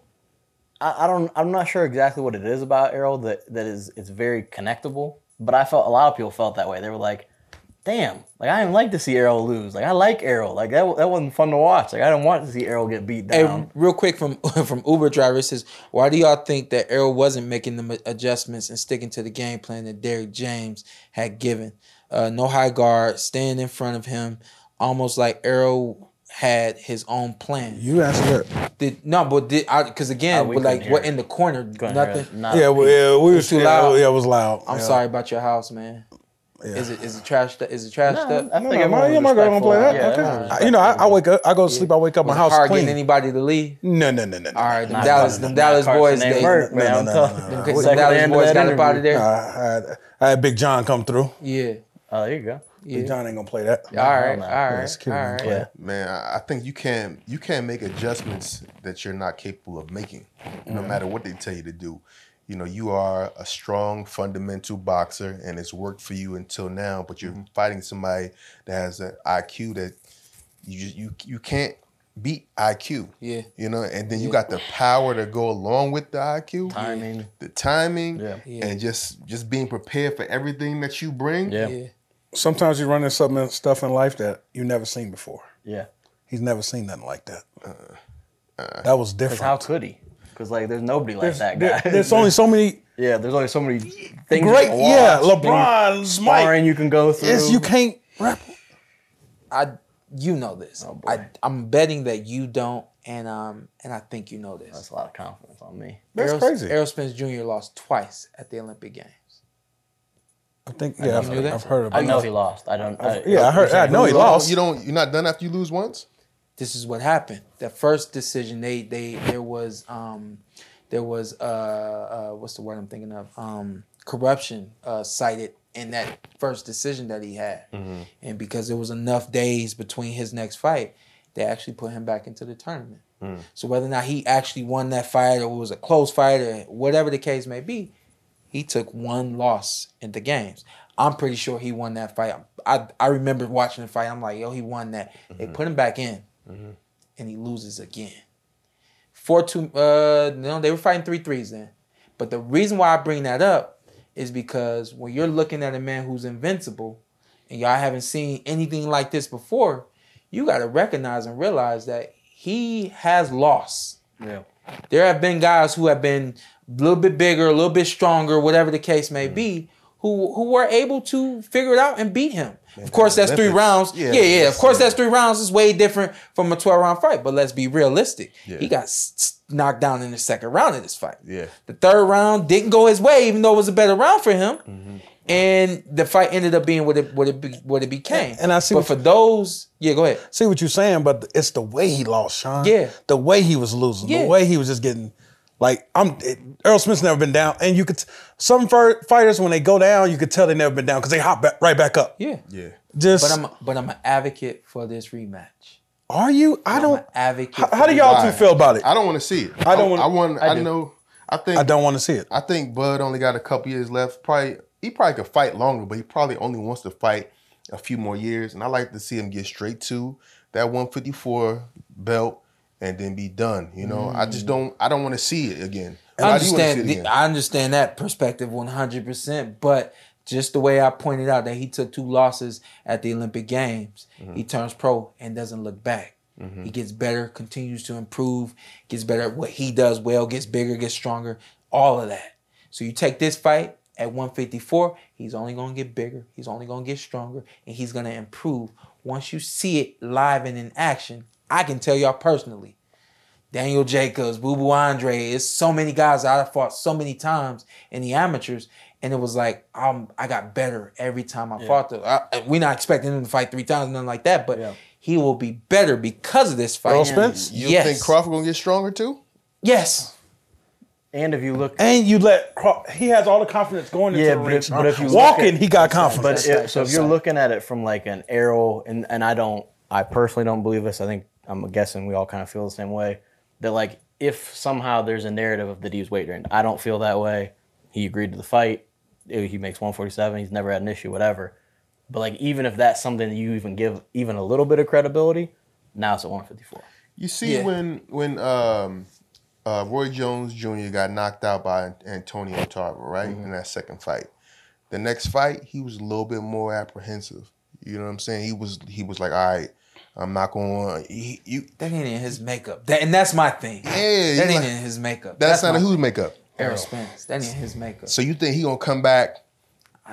[SPEAKER 5] I, I don't I'm not sure exactly what it is about Errol that that is it's very connectable, but I felt a lot of people felt that way. They were like, "Damn, like I didn't like to see Errol lose. Like I like Errol. Like that that wasn't fun to watch. Like I didn't want to see Errol get beat
[SPEAKER 4] Hey,
[SPEAKER 5] down."
[SPEAKER 4] real quick from from Uber driver says, why do y'all think that Errol wasn't making the adjustments and sticking to the game plan that Derrick James had given? Uh, no high guard, staying in front of him, almost like Errol had his own plan.
[SPEAKER 3] You asked it.
[SPEAKER 4] Did no, but did I? Because again,
[SPEAKER 5] Oh, we
[SPEAKER 4] but like
[SPEAKER 5] couldn't
[SPEAKER 4] what in the corner,
[SPEAKER 5] Couldn't
[SPEAKER 4] nothing.
[SPEAKER 5] Not
[SPEAKER 3] Yeah, well, yeah, we was
[SPEAKER 4] too loud?
[SPEAKER 3] Yeah, it was loud.
[SPEAKER 4] I'm
[SPEAKER 3] Yeah.
[SPEAKER 4] sorry about your house, man. Yeah. Is it is it trashed? up? Is it trashed
[SPEAKER 5] No,
[SPEAKER 4] up?
[SPEAKER 5] I
[SPEAKER 3] No,
[SPEAKER 5] think
[SPEAKER 3] no, my, yeah, my girl gonna play that.
[SPEAKER 5] Yeah,
[SPEAKER 3] okay. I- you know, I, I wake up, I go to sleep, I wake up, my
[SPEAKER 4] Was it
[SPEAKER 3] house
[SPEAKER 4] hard
[SPEAKER 3] clean.
[SPEAKER 4] getting anybody to leave?
[SPEAKER 3] No, no, no, no. no.
[SPEAKER 4] All right, them Dallas,
[SPEAKER 5] Carson-
[SPEAKER 4] them Dallas boys, they,
[SPEAKER 5] Merk, man.
[SPEAKER 3] no, no, no, no,
[SPEAKER 5] you.
[SPEAKER 3] no.
[SPEAKER 4] them
[SPEAKER 3] What-
[SPEAKER 4] them Dallas boys got up out of there.
[SPEAKER 3] I, had, I had Big John come through.
[SPEAKER 4] Yeah,
[SPEAKER 5] Oh, there you go.
[SPEAKER 4] Yeah.
[SPEAKER 3] John ain't gonna play that.
[SPEAKER 4] All right,
[SPEAKER 5] no.
[SPEAKER 4] all
[SPEAKER 3] Yeah,
[SPEAKER 4] right, all
[SPEAKER 3] security
[SPEAKER 4] right.
[SPEAKER 3] play.
[SPEAKER 5] Yeah.
[SPEAKER 6] Man, I I think you can't you can't make adjustments that you're not capable of making, no mm. matter what they tell you to do. You know, you are a strong fundamental boxer, and it's worked for you until now. But you're mm-hmm. fighting somebody that has an IQ that you just, you you can't beat IQ.
[SPEAKER 4] Yeah.
[SPEAKER 6] You know, and then you got the power to go along with the IQ.
[SPEAKER 5] Timing.
[SPEAKER 6] The timing.
[SPEAKER 5] Yeah.
[SPEAKER 4] Yeah.
[SPEAKER 6] And just just being prepared for everything that you bring.
[SPEAKER 5] Yeah.
[SPEAKER 4] Yeah.
[SPEAKER 3] Sometimes you run into some stuff in life that you've never seen before.
[SPEAKER 5] Yeah.
[SPEAKER 3] He's never seen nothing like that. that was different.
[SPEAKER 5] how could he? Because like, there's nobody like
[SPEAKER 3] there's,
[SPEAKER 5] that
[SPEAKER 3] there-
[SPEAKER 5] guy.
[SPEAKER 3] there's only so many
[SPEAKER 5] yeah. There's only so many things.
[SPEAKER 3] great.
[SPEAKER 5] you can
[SPEAKER 3] Yeah, LeBron,
[SPEAKER 5] things-
[SPEAKER 3] Mike.
[SPEAKER 5] you can go through.
[SPEAKER 3] It's, you can't rap.
[SPEAKER 4] I you know this.
[SPEAKER 5] Oh,
[SPEAKER 4] I I'm betting that you don't, and um and I think you know this.
[SPEAKER 5] That's a lot of confidence on me.
[SPEAKER 3] That's
[SPEAKER 4] Errol,
[SPEAKER 3] crazy.
[SPEAKER 4] Errol Spence Jr. lost twice at the Olympic Games.
[SPEAKER 3] I think. Yeah, I've,
[SPEAKER 4] knew that?
[SPEAKER 3] I've heard about.
[SPEAKER 5] I know
[SPEAKER 3] it.
[SPEAKER 5] he lost. I don't. I,
[SPEAKER 3] Yeah, I heard. I know he
[SPEAKER 6] You
[SPEAKER 3] lost.
[SPEAKER 6] You don't. You're not done after you lose once.
[SPEAKER 4] This is what happened. The first decision they they there was um there was uh, uh what's the word I'm thinking of um corruption uh cited in that first decision that he had, and because there was enough days between his next fight, they actually put him back into the tournament. So whether or not he actually won that fight or it was a close fight or whatever the case may be, he took one loss in the games. I'm pretty sure he won that fight. I I remember watching the fight. I'm like, yo, he won that. They put him back in, and he loses again. Four two. Uh, no, they were fighting three threes then. But the reason why I bring that up is because when you're looking at a man who's invincible, and y'all haven't seen anything like this before, you got to recognize and realize that he has lost.
[SPEAKER 5] Yeah.
[SPEAKER 4] There have been guys who have been a little bit bigger, a little bit stronger, whatever the case may be, who who were able to figure it out and beat him. Of course, that's three rounds.
[SPEAKER 6] Yeah,
[SPEAKER 4] Yeah, yeah. Of course,
[SPEAKER 6] yeah.
[SPEAKER 4] that's three rounds. It's way different from a twelve round fight. But let's be realistic.
[SPEAKER 6] Yeah.
[SPEAKER 4] He got s- knocked down in the second round of this fight.
[SPEAKER 6] Yeah.
[SPEAKER 4] The third round didn't go his way, even though it was a better round for him. And the fight ended up being what it what it be, what it became.
[SPEAKER 3] And I see
[SPEAKER 4] But
[SPEAKER 3] what
[SPEAKER 4] for those, yeah, go ahead.
[SPEAKER 3] See what you're saying, but it's the way he lost, Shawn.
[SPEAKER 4] Yeah.
[SPEAKER 3] The way he was losing.
[SPEAKER 4] Yeah.
[SPEAKER 3] The way he was just getting. Like I'm, it, Errol Spence's never been down, and you could some fir- fighters when they go down, you could tell they never been down because they hop back, right back up.
[SPEAKER 4] Yeah.
[SPEAKER 6] Yeah.
[SPEAKER 3] Just
[SPEAKER 4] But I'm but I'm an advocate for this rematch.
[SPEAKER 3] are you? I
[SPEAKER 4] I'm
[SPEAKER 3] don't.
[SPEAKER 4] an advocate.
[SPEAKER 3] How, how do y'all
[SPEAKER 6] Why?
[SPEAKER 3] two feel about it?
[SPEAKER 6] I don't want to see it.
[SPEAKER 3] I don't wanna-
[SPEAKER 6] I want. I,
[SPEAKER 5] do.
[SPEAKER 6] know. I think.
[SPEAKER 3] I don't want to see it.
[SPEAKER 6] I think Bud only got a couple years left. Probably he probably could fight longer, but he probably only wants to fight a few more years. And I like to see him get straight to that 154 belt and then be done. You know, I just don't. I don't want to see it again.
[SPEAKER 4] I
[SPEAKER 6] Why do you wanna see
[SPEAKER 4] understand. the- I understand that perspective one hundred percent. But just the way I pointed out that he took two losses at the Olympic Games,
[SPEAKER 6] Mm-hmm.
[SPEAKER 4] he turns pro and doesn't look back. He gets better, continues to improve, gets better at what he does well, gets bigger, gets stronger, all of that. So you take this fight at 154, he's only gonna get bigger, he's only gonna get stronger, and he's gonna improve. Once you see it live and in action, I can tell y'all personally, Daniel Jacobs, Boo Boo Andrade. It's so many guys that I fought so many times in the amateurs, and it was like um, I got better every time I fought them. I- We're not expecting him to fight three times, nothing like that, but
[SPEAKER 5] Yeah.
[SPEAKER 4] he will be better because of this fight.
[SPEAKER 3] Errol Spence?
[SPEAKER 6] you
[SPEAKER 4] yes.
[SPEAKER 6] think Crawford gonna get stronger too?
[SPEAKER 4] Yes.
[SPEAKER 5] And if you look,
[SPEAKER 3] And you let he has all the confidence going into
[SPEAKER 5] Yeah,
[SPEAKER 3] the
[SPEAKER 5] but
[SPEAKER 3] ring.
[SPEAKER 5] if- but if you look
[SPEAKER 3] walking,
[SPEAKER 5] at-
[SPEAKER 3] he got confidence.
[SPEAKER 5] but
[SPEAKER 4] That's
[SPEAKER 5] if, so if you're looking at it from like an Errol, and and I don't, I personally don't believe this. I think I'm guessing we all kind of feel the same way. That like if somehow there's a narrative of that he was weight drained, I don't feel that way. He agreed to the fight. He makes 147. He's never had an issue, whatever. But like even if that's something that you even give even a little bit of credibility, now it's at 154.
[SPEAKER 6] You see
[SPEAKER 4] Yeah.
[SPEAKER 6] when when um, uh, Roy Jones Jr. got knocked out by Antonio Tarver, right
[SPEAKER 3] Mm-hmm.
[SPEAKER 6] in that second fight. The next fight, he was a little bit more apprehensive. You know what I'm saying? He was he was like, all right, I'm not going. He, you
[SPEAKER 4] That ain't in his makeup. That, and that's my thing.
[SPEAKER 6] Yeah,
[SPEAKER 4] that ain't
[SPEAKER 6] like-
[SPEAKER 4] in his makeup.
[SPEAKER 6] that's, not
[SPEAKER 4] my
[SPEAKER 6] a whose makeup.
[SPEAKER 4] Errol Spence. That ain't his makeup.
[SPEAKER 6] So you think he gonna come back?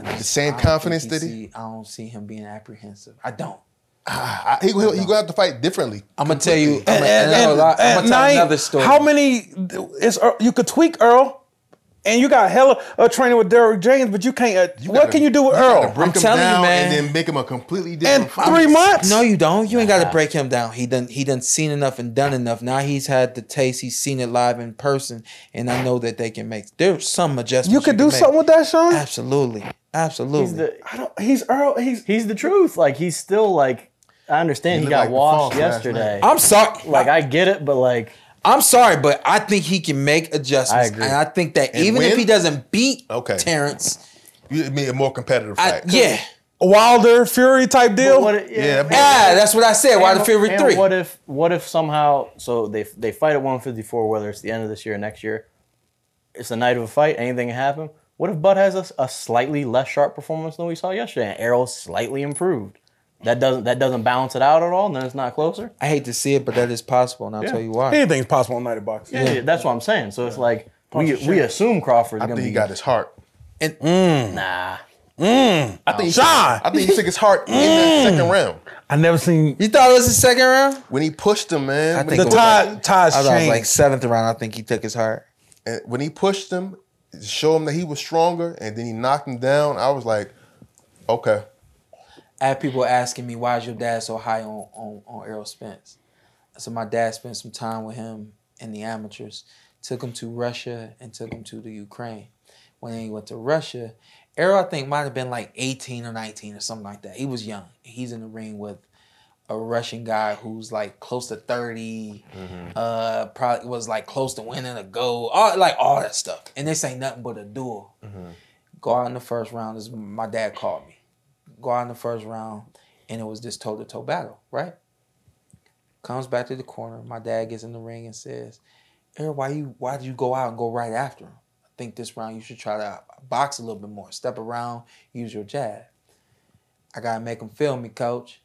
[SPEAKER 4] Just-
[SPEAKER 6] the same confidence that he-
[SPEAKER 4] see- I don't see him being apprehensive. I don't.
[SPEAKER 6] I, he, he, he gonna have to fight differently.
[SPEAKER 4] I'm gonna tell you. I'm
[SPEAKER 3] and,
[SPEAKER 4] gonna,
[SPEAKER 3] and,
[SPEAKER 4] and,
[SPEAKER 3] and,
[SPEAKER 4] I'm gonna tell
[SPEAKER 3] Na'im,
[SPEAKER 4] another story.
[SPEAKER 3] How many? Is Errol- you could tweak Errol, and you got hella uh, training with Derrick James, but you can't. Uh,
[SPEAKER 6] You
[SPEAKER 3] what
[SPEAKER 6] gotta-
[SPEAKER 3] can you do with
[SPEAKER 6] you
[SPEAKER 3] Errol?
[SPEAKER 6] Break
[SPEAKER 4] I'm
[SPEAKER 6] him
[SPEAKER 4] telling you, man.
[SPEAKER 6] and then make him a completely different fight.
[SPEAKER 3] three months?
[SPEAKER 4] No, you don't. You ain't got to break him down. He done he done seen enough and done enough. Now he's had the taste. He's seen it live in person, and I know that they can make. There's some adjustments.
[SPEAKER 3] You could do
[SPEAKER 4] can make.
[SPEAKER 3] something with that, Shawn.
[SPEAKER 4] Absolutely, absolutely.
[SPEAKER 5] He's the
[SPEAKER 3] I don't. He's Errol. He's
[SPEAKER 5] he's the truth. Like he's still like I understand
[SPEAKER 6] He
[SPEAKER 5] he, got
[SPEAKER 6] like
[SPEAKER 5] washed yesterday.
[SPEAKER 4] I'm sorry.
[SPEAKER 5] like I get it, but like
[SPEAKER 4] I'm sorry, but I think he can make adjustments.
[SPEAKER 5] I agree.
[SPEAKER 4] And I think that
[SPEAKER 6] And
[SPEAKER 4] even if he doesn't beat
[SPEAKER 6] Okay.
[SPEAKER 4] Terence,
[SPEAKER 6] You mean a more competitive
[SPEAKER 4] I,
[SPEAKER 6] fight?
[SPEAKER 4] yeah,
[SPEAKER 3] Wilder Fury type deal.
[SPEAKER 5] What if-
[SPEAKER 6] Yeah, but-
[SPEAKER 4] Ah, that's what I said. Why the
[SPEAKER 5] And-
[SPEAKER 4] Fury
[SPEAKER 5] and
[SPEAKER 4] three?
[SPEAKER 5] What if what if somehow so they they fight at 154, whether it's the end of this year or next year, it's the night of a fight, anything can happen. What if Bud has a, a slightly less sharp performance than we saw yesterday, and Errol's slightly improved? That doesn't that doesn't balance it out at all, and then it's not closer.
[SPEAKER 4] I hate to see it, but that is possible, and I'll tell you why.
[SPEAKER 3] Anything's possible on night of boxing.
[SPEAKER 5] Yeah, that's what I'm saying. So it's like we we assume Crawford's
[SPEAKER 6] I
[SPEAKER 5] gonna
[SPEAKER 6] think
[SPEAKER 5] be
[SPEAKER 6] he got his heart. Mm.
[SPEAKER 5] nah. Mm.
[SPEAKER 6] I think he
[SPEAKER 3] Shawn!
[SPEAKER 6] I think he took his heart in that mm. second round
[SPEAKER 3] I never seen
[SPEAKER 4] You thought it was the second round?
[SPEAKER 6] when he pushed him, man.
[SPEAKER 4] I
[SPEAKER 6] when
[SPEAKER 4] think
[SPEAKER 6] he
[SPEAKER 3] the
[SPEAKER 4] it was
[SPEAKER 3] tide ties
[SPEAKER 4] I thought it was
[SPEAKER 3] changed.
[SPEAKER 4] like seventh round. I think he took his heart.
[SPEAKER 6] and when he pushed him to show him that he was stronger, and then he knocked him down. I was like, okay.
[SPEAKER 4] I had people asking me, "Why is your dad so high on on, on Errol Spence?" So "My dad spent some time with him in the amateurs. Took him to Russia and took him to the Ukraine. When he went to Russia, Errol I think might have been like 18 or 19 or something like that. He was young. He's in the ring with a Russian guy who's like close to 30, uh, probably was like close to winning a gold, all like all that stuff. And this ain't nothing but a duel. Go out in the first round. This my dad called me. Go out in the first round, and it was this toe to toe battle, right? Comes back to the corner. My dad gets in the ring and says, "Errol, why you why did you go out and go right after him? I think this round you should try to box a little bit more. Step around, use your jab. I gotta make him feel me, coach."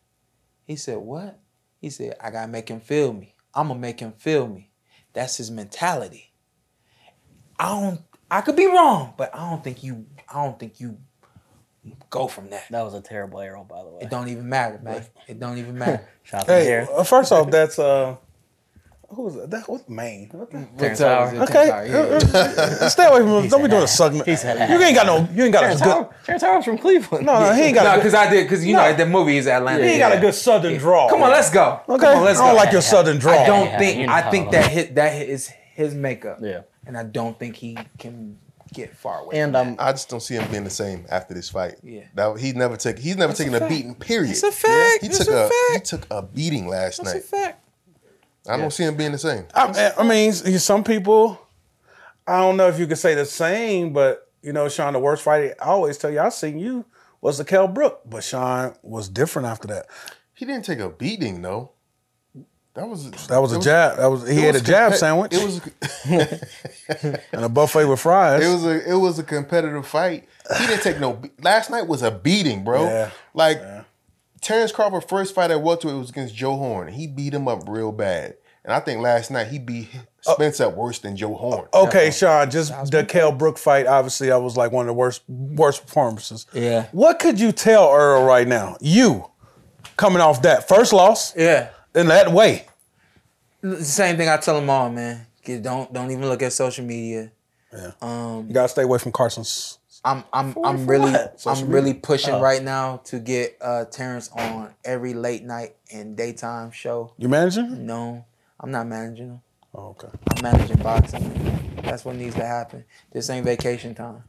[SPEAKER 4] He said, "What?" He said, "I gotta make him feel me. I'm gonna make him feel me. That's his mentality." I don't. I could be wrong, but I don't think you. I don't think you go from that.
[SPEAKER 5] That was a terrible Errol, by the way.
[SPEAKER 4] It don't even matter, man. It don't even matter.
[SPEAKER 5] Shout out to
[SPEAKER 3] Hey,
[SPEAKER 5] here.
[SPEAKER 3] uh, first off, that's uh, who's that? that what's Maine? What the-
[SPEAKER 5] Terrence Howard.
[SPEAKER 3] Okay,
[SPEAKER 4] Terrence Yeah, yeah.
[SPEAKER 3] uh, uh, stay away from him. Don't be doing a segment.
[SPEAKER 5] He said
[SPEAKER 3] You ain't got no. You ain't got a
[SPEAKER 5] Terrence
[SPEAKER 3] good.
[SPEAKER 5] Howard, Terrence Howard's from Cleveland.
[SPEAKER 3] No, no, he ain't got.
[SPEAKER 4] No, because I did, because you
[SPEAKER 3] No.
[SPEAKER 4] know the movie is Atlanta.
[SPEAKER 3] he ain't
[SPEAKER 4] yeah.
[SPEAKER 3] got a good southern draw.
[SPEAKER 4] Come on, let's go.
[SPEAKER 3] Okay,
[SPEAKER 4] Come on, let's
[SPEAKER 3] I don't
[SPEAKER 4] go.
[SPEAKER 3] like your southern draw.
[SPEAKER 4] I don't think. I think
[SPEAKER 5] it
[SPEAKER 4] hit that hit is his makeup.
[SPEAKER 5] Yeah.
[SPEAKER 4] and I don't think he can get far away.
[SPEAKER 5] And
[SPEAKER 4] from
[SPEAKER 5] um,
[SPEAKER 6] I just don't see him being the same after this fight.
[SPEAKER 4] Yeah.
[SPEAKER 6] that he never took He's never taken a,
[SPEAKER 4] fact.
[SPEAKER 6] beating. Period.
[SPEAKER 4] It's a fact.
[SPEAKER 6] He
[SPEAKER 4] It's
[SPEAKER 6] took
[SPEAKER 4] a
[SPEAKER 6] a, he took a beating last
[SPEAKER 4] that. That's a
[SPEAKER 6] night.
[SPEAKER 4] fact.
[SPEAKER 6] I don't see him being the same.
[SPEAKER 3] I, I mean, some people. I don't know if you could say the same, but you know, Shawn, the worst fight I always tell you I seen you was the Kel Brook, but Shawn was different after that.
[SPEAKER 6] He didn't take a beating though. That was
[SPEAKER 3] That was
[SPEAKER 6] it
[SPEAKER 3] a jab. That was he
[SPEAKER 6] it
[SPEAKER 3] had a jab
[SPEAKER 6] compe-
[SPEAKER 3] sandwich
[SPEAKER 6] It was
[SPEAKER 3] and a buffet with fries.
[SPEAKER 6] it was a it was a competitive fight. He didn't take no. Last night was a beating, bro.
[SPEAKER 3] Yeah.
[SPEAKER 6] Like Terence Crawford first fight at welterweight was against Joe Horn. He beat him up real bad, and I think last night he beat oh. Spence up worse than Joe Horn.
[SPEAKER 3] Okay, Shawn, just the Kel Brook fight. Obviously, that was like one of the worst worst performances.
[SPEAKER 4] Yeah.
[SPEAKER 3] What could you tell Errol right now? You coming off that first loss
[SPEAKER 4] Yeah.
[SPEAKER 3] In that way.
[SPEAKER 4] The same thing I tell them all, man. Don't don't even look at social media.
[SPEAKER 3] Yeah.
[SPEAKER 4] Um,
[SPEAKER 3] You gotta stay away from Carson's.
[SPEAKER 4] I'm I'm
[SPEAKER 3] For-
[SPEAKER 4] I'm
[SPEAKER 3] for
[SPEAKER 4] really I'm really pushing
[SPEAKER 3] Oh.
[SPEAKER 4] right now to get uh Terence on every late night and daytime show.
[SPEAKER 3] You managing?
[SPEAKER 4] No, I'm not managing him.
[SPEAKER 3] Oh, okay.
[SPEAKER 4] I'm managing boxing. That's what needs to happen. This ain't vacation time.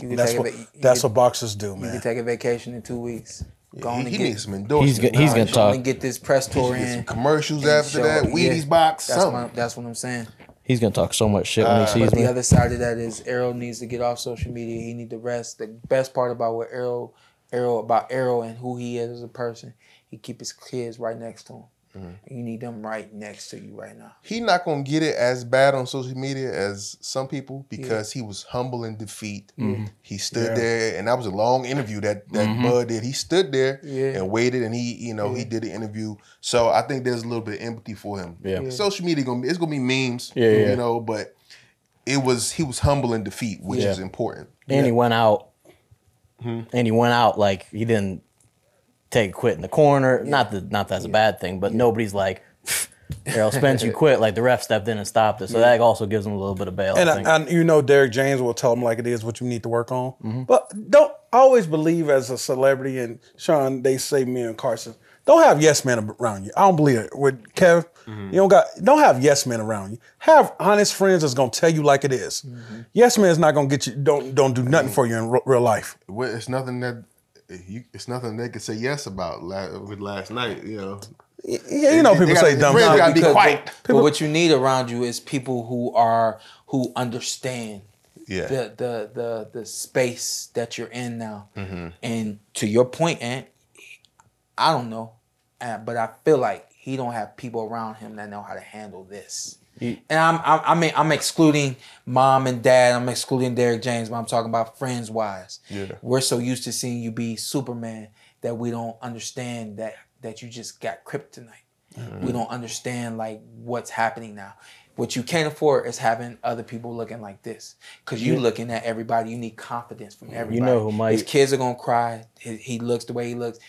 [SPEAKER 4] You can
[SPEAKER 3] That's
[SPEAKER 4] take
[SPEAKER 3] what
[SPEAKER 4] a va- you
[SPEAKER 3] that's
[SPEAKER 4] can-
[SPEAKER 3] what boxers do,
[SPEAKER 4] You
[SPEAKER 3] man.
[SPEAKER 4] can take a vacation in two weeks. Go on
[SPEAKER 6] he, he needs some endorsements.
[SPEAKER 5] He's he's gonna
[SPEAKER 4] go on
[SPEAKER 5] talk.
[SPEAKER 4] and get this press tour
[SPEAKER 6] Get
[SPEAKER 4] in.
[SPEAKER 6] some commercials after
[SPEAKER 4] show-
[SPEAKER 6] that.
[SPEAKER 4] yeah,
[SPEAKER 6] Wheaties box,
[SPEAKER 4] That's
[SPEAKER 6] something.
[SPEAKER 4] what, that's what I'm saying.
[SPEAKER 5] he's gonna talk so much shit when he uh, sees
[SPEAKER 4] But
[SPEAKER 5] me.
[SPEAKER 4] the other side of that is Errol needs to get off social media. He need to rest. The best part about what Errol, Errol about Errol and who he is as a person, he keep his kids right next to him.
[SPEAKER 6] Mm-hmm.
[SPEAKER 4] You need them right next to you right now.
[SPEAKER 6] He not gonna get it as bad on social media as some people because he was humble in defeat. He stood
[SPEAKER 3] Yeah.
[SPEAKER 6] there, and that was a long interview that that Bud did. He stood there
[SPEAKER 4] Yeah.
[SPEAKER 6] and waited, and he you know he did the interview. So I think there's a little bit of empathy for him.
[SPEAKER 5] Yeah. Yeah.
[SPEAKER 6] social media gonna be it's gonna be memes.
[SPEAKER 5] Yeah, yeah.
[SPEAKER 6] you know, but it was he was humble in defeat, which
[SPEAKER 5] Yeah.
[SPEAKER 6] is important.
[SPEAKER 5] and he went out,
[SPEAKER 6] Hmm.
[SPEAKER 5] and he went out like he didn't take a quit in the corner. Not that not that's a bad thing, but nobody's like, Errol Spence, you quit. Like the ref stepped in and stopped it, so that also gives him a little bit of bail.
[SPEAKER 3] And,
[SPEAKER 5] I
[SPEAKER 3] I,
[SPEAKER 5] think.
[SPEAKER 3] and you know, Derrick James will tell him like it is what you need to work on.
[SPEAKER 5] Mm-hmm.
[SPEAKER 3] But don't always believe as a celebrity. And Shawn, they say me and Carson, don't have yes men around you. I don't believe it. With Kev,
[SPEAKER 5] Mm-hmm.
[SPEAKER 3] you don't got don't have yes men around you. Have honest friends that's gonna tell you like it is.
[SPEAKER 5] Mm-hmm.
[SPEAKER 3] Yes man is not gonna get you. Don't don't do nothing for you in re- real life.
[SPEAKER 6] It's nothing that. You, it's nothing they could say yes about la- with last night, you know.
[SPEAKER 3] Yeah, you know
[SPEAKER 6] They
[SPEAKER 3] people
[SPEAKER 6] gotta-
[SPEAKER 3] say dumb
[SPEAKER 6] friends
[SPEAKER 3] shit.
[SPEAKER 6] gotta be quiet.
[SPEAKER 4] But, but what you need around you is people who are who understand.
[SPEAKER 6] Yeah.
[SPEAKER 4] the the the the space that you're in now. And to your point, Ant, I don't know, uh, but I feel like he don't have people around him that know how to handle this. And I'm, I'm I mean I'm excluding mom and dad. I'm excluding Derrick James, but I'm talking about friends wise.
[SPEAKER 6] Yeah.
[SPEAKER 4] We're so used to seeing you be Superman that we don't understand that that you just got kryptonite. Mm-hmm. We don't understand like what's happening now. What you can't afford is having other people looking like this. Cause you looking at everybody, you need confidence from everybody.
[SPEAKER 5] You know who might-
[SPEAKER 4] His kids are gonna cry. He, he looks the way he looks.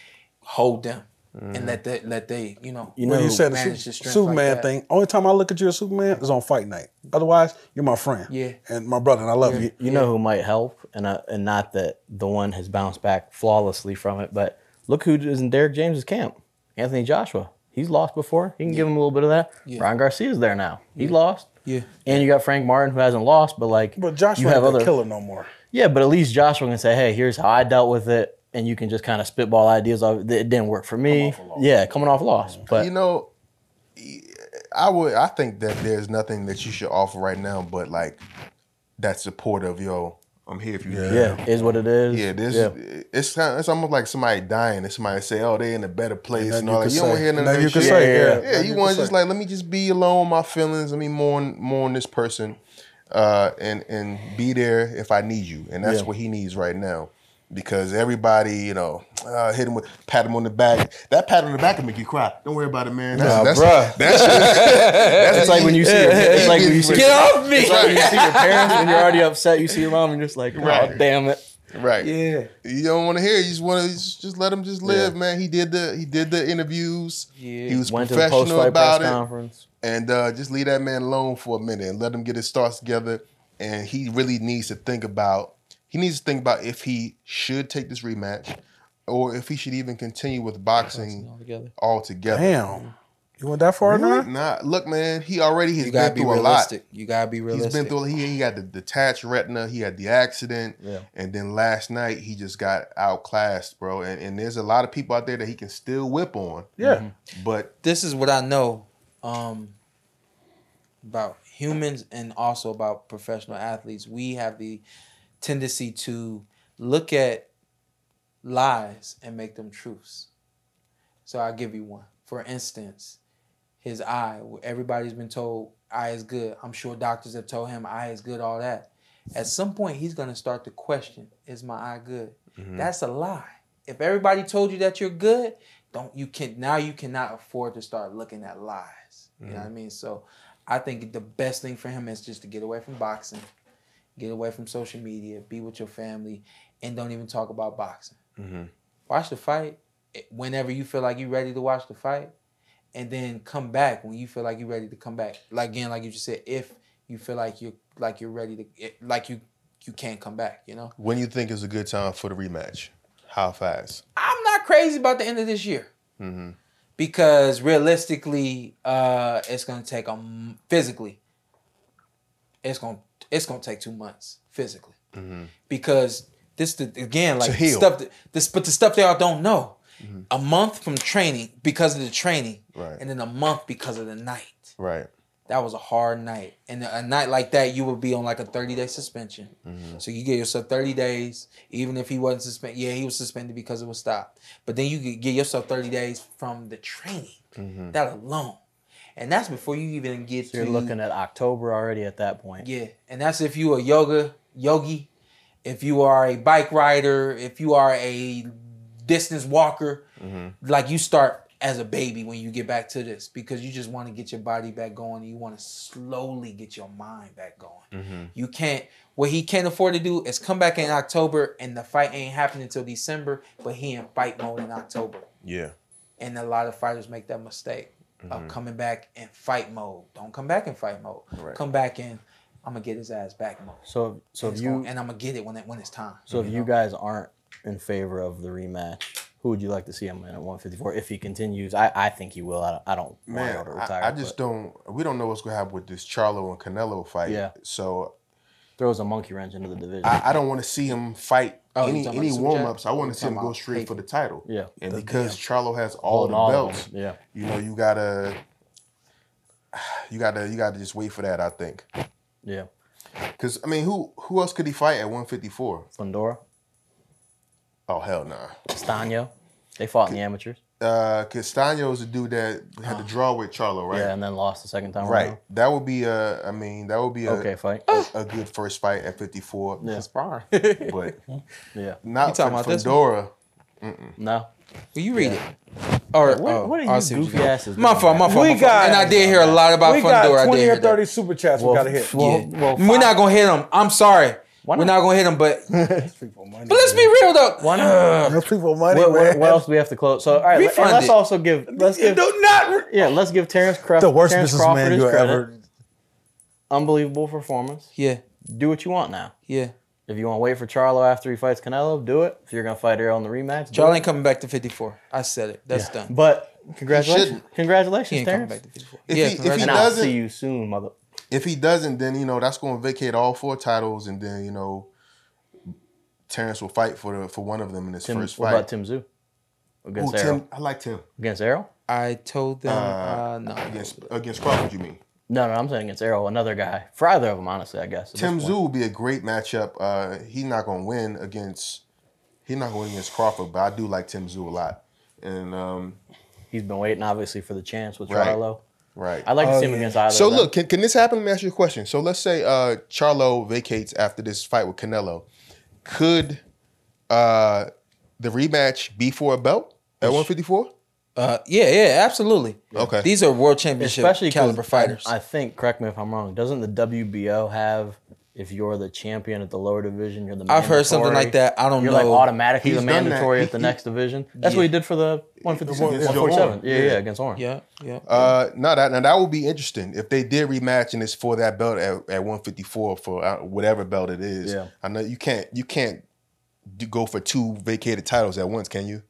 [SPEAKER 4] Hold them and let the let they you know.
[SPEAKER 5] You
[SPEAKER 3] When
[SPEAKER 5] know
[SPEAKER 3] you said the
[SPEAKER 4] manage
[SPEAKER 3] Su-
[SPEAKER 4] the strength
[SPEAKER 3] Superman
[SPEAKER 4] like that.
[SPEAKER 3] thing, only time I look at you as Superman is on fight night. Otherwise, you're my friend.
[SPEAKER 4] Yeah.
[SPEAKER 3] And my brother, and I love you.
[SPEAKER 5] You know who might help, and uh, and not that the one has bounced back flawlessly from it, but look who is in Derrick James's camp, Anthony Joshua. He's lost before. You can give him a little bit of that.
[SPEAKER 4] Yeah.
[SPEAKER 5] Ryan Garcia's there now. He lost.
[SPEAKER 4] Yeah.
[SPEAKER 5] And you got Frank Martin who hasn't lost, but like
[SPEAKER 3] But Joshua
[SPEAKER 5] you have
[SPEAKER 3] the
[SPEAKER 5] other
[SPEAKER 3] killer no more.
[SPEAKER 5] Yeah, but at least Joshua can say, "Hey, here's how I dealt with it," and you can just kind of spitball ideas of it didn't work for me. Yeah, coming off loss, but
[SPEAKER 6] you know, I would. I think that there's nothing that you should offer right now, but like that support of yo. I'm here if you need
[SPEAKER 5] yeah, is what it is.
[SPEAKER 6] Yeah, this
[SPEAKER 5] Yeah.
[SPEAKER 6] it's kind it's almost like somebody dying and somebody say, "Oh, they in a better place,"
[SPEAKER 3] then
[SPEAKER 6] and
[SPEAKER 3] you
[SPEAKER 6] all that.
[SPEAKER 3] can
[SPEAKER 6] You don't hear none
[SPEAKER 3] then
[SPEAKER 6] of
[SPEAKER 3] you
[SPEAKER 6] that
[SPEAKER 3] can
[SPEAKER 6] shit.
[SPEAKER 3] say, yeah.
[SPEAKER 6] yeah.
[SPEAKER 3] Then
[SPEAKER 6] You
[SPEAKER 3] you
[SPEAKER 6] want to just like let me just be alone with my feelings. Let me mourn mourn this person, uh, and and be there if I need you. And that's
[SPEAKER 5] Yeah.
[SPEAKER 6] what he needs right now. Because everybody, you know, uh, hit him with pat him on the back. That pat on the back can make you cry. Don't worry about it, man. That's,
[SPEAKER 3] Nah,
[SPEAKER 6] that's,
[SPEAKER 3] bruh.
[SPEAKER 6] That's, that's
[SPEAKER 5] It's like when you see your, it's like when you see
[SPEAKER 4] Get off me!
[SPEAKER 5] It's like when you see your parents and you're already upset. You see your mom and you're just like, oh
[SPEAKER 6] Right.
[SPEAKER 5] damn it.
[SPEAKER 6] Right.
[SPEAKER 4] Yeah.
[SPEAKER 6] You don't want to hear. it. You just want to just, just let him just live, man. He did the he did the interviews.
[SPEAKER 4] Yeah.
[SPEAKER 6] He was
[SPEAKER 5] Went to the
[SPEAKER 6] professional about
[SPEAKER 5] press
[SPEAKER 6] it,
[SPEAKER 5] conference.
[SPEAKER 6] and uh, just leave that man alone for a minute and let him get his thoughts together. And he really needs to think about. He needs to think about if he should take this rematch, or if he should even continue with boxing
[SPEAKER 4] Altogether.
[SPEAKER 6] altogether.
[SPEAKER 3] Damn. You went that far
[SPEAKER 6] Really?
[SPEAKER 3] now?
[SPEAKER 6] Nah, look, man. He already has
[SPEAKER 4] You gotta
[SPEAKER 6] been
[SPEAKER 4] be
[SPEAKER 6] through a lot.
[SPEAKER 4] You gotta be realistic.
[SPEAKER 6] He's been through. He, he had the detached retina. He had the accident.
[SPEAKER 5] Yeah.
[SPEAKER 6] And then last night he just got outclassed, bro. And, and there's a lot of people out there that he can still whip on.
[SPEAKER 3] Yeah.
[SPEAKER 6] But
[SPEAKER 4] this is what I know um, about humans and also about professional athletes. We have the tendency to look at lies and make them truths. So I'll give you one. For instance, his eye. Everybody's been told eye is good. I'm sure doctors have told him eye is good, all that. At some point, he's going to start to question, is my eye good? Mm-hmm. That's a lie. If everybody told you that you're good, don't you can now you cannot afford to start looking at lies. You know what mm-hmm. I mean? So I think the best thing for him is just to get away from boxing, get away from social media, be with your family, and don't even talk about boxing. Watch the fight eh, whenever you feel like you're ready to watch the fight, and then come back when you feel like you're ready to come back. Like again, like you just said, if you feel like you're like you're ready to, eh, like you you can't come back. You know,
[SPEAKER 6] when you think is a good time for the rematch? How fast?
[SPEAKER 4] I'm not crazy about the end of this year. Because realistically, uh, it's gonna take a physically. It's gonna it's gonna take two months physically, mm-hmm. because this the, again like stuff that, this but the stuff they all don't know. Mm-hmm. A month from training because of the training,
[SPEAKER 6] Right.
[SPEAKER 4] and then a month because of the night.
[SPEAKER 6] Right.
[SPEAKER 4] That was a hard night, and a night like that, you would be on like a thirty day suspension. Mm-hmm. So you get yourself thirty days, even if he wasn't suspended. Yeah, he was suspended because it was stopped, but then you could get yourself thirty days from the training. That alone, and that's before you even get to.
[SPEAKER 5] You're
[SPEAKER 4] to
[SPEAKER 5] looking at October already at that point.
[SPEAKER 4] yeah, and that's if you a yoga yogi, if you are a bike rider, if you are a distance walker, mm-hmm. like you start as a baby when you get back to this because you just want to get your body back going. You want to slowly get your mind back going. Mm-hmm. You can't. What he can't afford to do is come back in October and the fight ain't happening until December, but he in fight mode in October.
[SPEAKER 6] Yeah.
[SPEAKER 4] And a lot of fighters make that mistake Mm-hmm. of coming back in fight mode. Don't come back in fight mode.
[SPEAKER 6] Right.
[SPEAKER 4] Come back in. I'm gonna get his ass back mode.
[SPEAKER 5] So so
[SPEAKER 4] and,
[SPEAKER 5] if you
[SPEAKER 4] gonna- and I'm gonna get it when it when it's time.
[SPEAKER 5] so if you guys aren't in favor of the rematch, who would you like to see him in at 154 if he continues? I, I think he will. I don't, I don't want
[SPEAKER 6] Man,
[SPEAKER 5] him to
[SPEAKER 6] I-
[SPEAKER 5] retire.
[SPEAKER 6] I, just
[SPEAKER 5] but
[SPEAKER 6] don't. We don't know what's gonna happen with this Charlo and Canelo fight.
[SPEAKER 5] Yeah.
[SPEAKER 6] So
[SPEAKER 5] throws a monkey wrench into the division.
[SPEAKER 6] I, I don't want to see him fight
[SPEAKER 4] Oh,
[SPEAKER 6] any any warm ups. I want to see him go straight for the title.
[SPEAKER 5] Yeah.
[SPEAKER 6] And because Charlo has all
[SPEAKER 5] Holding
[SPEAKER 6] the
[SPEAKER 5] all
[SPEAKER 6] belts,
[SPEAKER 5] yeah.
[SPEAKER 6] you know, you gotta, you gotta, you gotta just wait for that. I think.
[SPEAKER 5] yeah.
[SPEAKER 6] Because I mean, who who else could he fight at 154?
[SPEAKER 5] Fundora,
[SPEAKER 6] Oh hell nah.
[SPEAKER 5] Stanyo. They fought in the amateurs.
[SPEAKER 6] Uh, Castaño is the dude that had to draw with Charlo, right?
[SPEAKER 5] Yeah, and then lost the second time
[SPEAKER 6] Right.
[SPEAKER 5] around.
[SPEAKER 6] That would be a. I mean, that would be a
[SPEAKER 5] Okay, fight.
[SPEAKER 6] a, a good first fight at 54.
[SPEAKER 5] Yeah.
[SPEAKER 4] Sparring.
[SPEAKER 6] But
[SPEAKER 5] Yeah.
[SPEAKER 6] not
[SPEAKER 4] You talking
[SPEAKER 6] for
[SPEAKER 4] about this
[SPEAKER 6] Fundora.
[SPEAKER 5] No.
[SPEAKER 4] Will you read it? Or
[SPEAKER 5] What-
[SPEAKER 4] oh,
[SPEAKER 5] what are
[SPEAKER 4] I
[SPEAKER 5] you
[SPEAKER 4] see what
[SPEAKER 5] goofy
[SPEAKER 4] got.
[SPEAKER 5] asses
[SPEAKER 4] My
[SPEAKER 5] doing,
[SPEAKER 4] fault, my
[SPEAKER 5] man?
[SPEAKER 4] fault.
[SPEAKER 3] We
[SPEAKER 4] my fault.
[SPEAKER 3] got-
[SPEAKER 4] and I did hear a lot about
[SPEAKER 3] we
[SPEAKER 4] Fundora.
[SPEAKER 3] got
[SPEAKER 4] I
[SPEAKER 3] 20
[SPEAKER 4] did
[SPEAKER 3] or 30
[SPEAKER 4] that.
[SPEAKER 3] super chats
[SPEAKER 5] Well,
[SPEAKER 3] we got to hit.
[SPEAKER 5] well,
[SPEAKER 4] Yeah.
[SPEAKER 5] well,
[SPEAKER 4] We're not gonna hit them. I'm sorry.
[SPEAKER 5] Why
[SPEAKER 4] We're
[SPEAKER 5] not?
[SPEAKER 4] not gonna hit them, but
[SPEAKER 3] people money.
[SPEAKER 4] but let's be real though.
[SPEAKER 5] Why not?
[SPEAKER 3] Those people money,
[SPEAKER 5] What, what,
[SPEAKER 3] man.
[SPEAKER 5] what else do we have to close? So, all right, let, and
[SPEAKER 4] Refund
[SPEAKER 5] let's
[SPEAKER 4] it.
[SPEAKER 5] also give let's give
[SPEAKER 3] Do not.
[SPEAKER 5] yeah, let's give Terence, Crawford
[SPEAKER 3] The worst
[SPEAKER 5] Terence Crawford
[SPEAKER 3] businessman
[SPEAKER 5] his
[SPEAKER 3] you
[SPEAKER 5] credit.
[SPEAKER 3] ever.
[SPEAKER 5] Unbelievable performance.
[SPEAKER 4] Yeah,
[SPEAKER 5] Do what you want now.
[SPEAKER 4] yeah.
[SPEAKER 5] If you want to wait for Charlo after he fights Canelo, do it. If you're gonna fight Errol in the rematch, do
[SPEAKER 4] Charlie
[SPEAKER 5] it.
[SPEAKER 4] ain't coming back to 54. I said it. That's done.
[SPEAKER 5] But congratulations,
[SPEAKER 6] shouldn't.
[SPEAKER 4] He
[SPEAKER 5] congratulations,
[SPEAKER 4] ain't coming
[SPEAKER 5] Terence.
[SPEAKER 4] back to 54.
[SPEAKER 6] If
[SPEAKER 4] yeah,
[SPEAKER 6] he- if he
[SPEAKER 4] congratulations.
[SPEAKER 5] And I'll
[SPEAKER 6] doesn't-
[SPEAKER 5] see you soon, mother.
[SPEAKER 6] If he doesn't, then you know that's going to vacate all four titles, and then you know Terence will fight for the for one of them in his
[SPEAKER 5] Tim,
[SPEAKER 6] first
[SPEAKER 5] what
[SPEAKER 6] fight.
[SPEAKER 5] about Tim Tszyu
[SPEAKER 6] Ooh,
[SPEAKER 5] against Errol?
[SPEAKER 6] Tim, I like Tim
[SPEAKER 5] Against Errol?
[SPEAKER 4] I told them
[SPEAKER 6] Uh,
[SPEAKER 4] uh, no.
[SPEAKER 6] against against Crawford. You mean
[SPEAKER 5] No, no, I'm saying against Errol, another guy. For either of them, honestly, I guess. at this
[SPEAKER 6] Tim
[SPEAKER 5] point.
[SPEAKER 6] Zoo would be a great matchup. Uh, he's not going to win against he's not going to win against Crawford, but I do like Tim Tszyu a lot. And um,
[SPEAKER 5] He's been waiting, obviously, for the chance with
[SPEAKER 6] Right.
[SPEAKER 5] Charlo.
[SPEAKER 6] Right.
[SPEAKER 5] I'd like to
[SPEAKER 3] Oh,
[SPEAKER 5] see him
[SPEAKER 3] yeah.
[SPEAKER 5] against either.
[SPEAKER 6] So
[SPEAKER 5] of them.
[SPEAKER 6] look, can, can this happen? Let me ask you a question. So let's say uh, Charlo vacates after this fight with Canelo. Could uh, the rematch be for a belt at 154?
[SPEAKER 4] Uh, yeah, yeah, absolutely.
[SPEAKER 6] Okay.
[SPEAKER 4] These are world championship
[SPEAKER 5] especially 'cause
[SPEAKER 4] caliber fighters.
[SPEAKER 5] I, I think, correct me if I'm wrong. Doesn't the WBO have if you're the champion at the lower division, you're the
[SPEAKER 4] I've heard something like that. I don't know.
[SPEAKER 5] You're like automatically
[SPEAKER 6] He's
[SPEAKER 5] the mandatory at the
[SPEAKER 6] he-
[SPEAKER 5] next division. That's
[SPEAKER 4] Yeah.
[SPEAKER 5] what he did for the 157, 147. Yeah, yeah,
[SPEAKER 6] Yeah.
[SPEAKER 5] against Orange.
[SPEAKER 4] yeah, yeah.
[SPEAKER 6] Uh, no, that now that would be interesting if they did rematch and it's for that belt at, at 154 for uh, whatever belt it is.
[SPEAKER 5] Yeah.
[SPEAKER 6] I know you can't you can't do, go for two vacated titles at once, can you?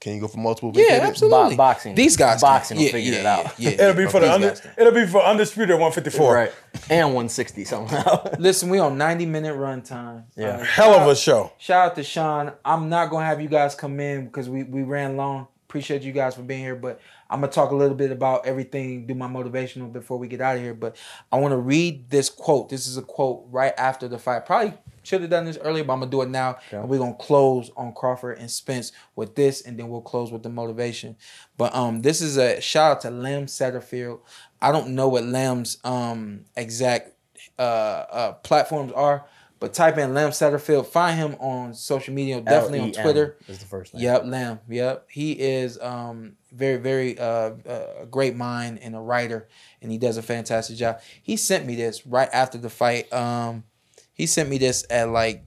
[SPEAKER 6] Can you go for multiple?
[SPEAKER 4] Yeah,
[SPEAKER 6] vacated?
[SPEAKER 4] absolutely.
[SPEAKER 5] Bo- boxing.
[SPEAKER 4] These guys,
[SPEAKER 5] Boxing
[SPEAKER 4] can.
[SPEAKER 5] will
[SPEAKER 4] yeah,
[SPEAKER 5] figure
[SPEAKER 4] yeah,
[SPEAKER 5] it out.
[SPEAKER 4] Yeah, yeah,
[SPEAKER 3] It'll be for the under. It'll be for undisputed 154.
[SPEAKER 5] Right. And 160 somehow.
[SPEAKER 4] Listen, we on 90 minute run time.
[SPEAKER 5] Yeah.
[SPEAKER 4] Uh,
[SPEAKER 3] Hell of a show.
[SPEAKER 4] Shout out to Sean. I'm not gonna have you guys come in because we we ran long. Appreciate you guys for being here, but I'm gonna talk a little bit about everything, do my motivational before we get out of here. But I want to read this quote. This is a quote right after the fight. Probably should have done this earlier, but I'm gonna do it now. And we're gonna close on Crawford and Spence with this, and then we'll close with the motivation. But um, this is a shout out to Lem Satterfield. I don't know what Lem's um exact uh, uh platforms are. But type in Lem Satterfield. Find him on social media, definitely on Twitter.
[SPEAKER 5] Is the first name.
[SPEAKER 4] Yep, Lem. Yep, he is um very very uh, uh, a great mind and a writer, and he does a fantastic job. He sent me this right after the fight. Um, he sent me this at like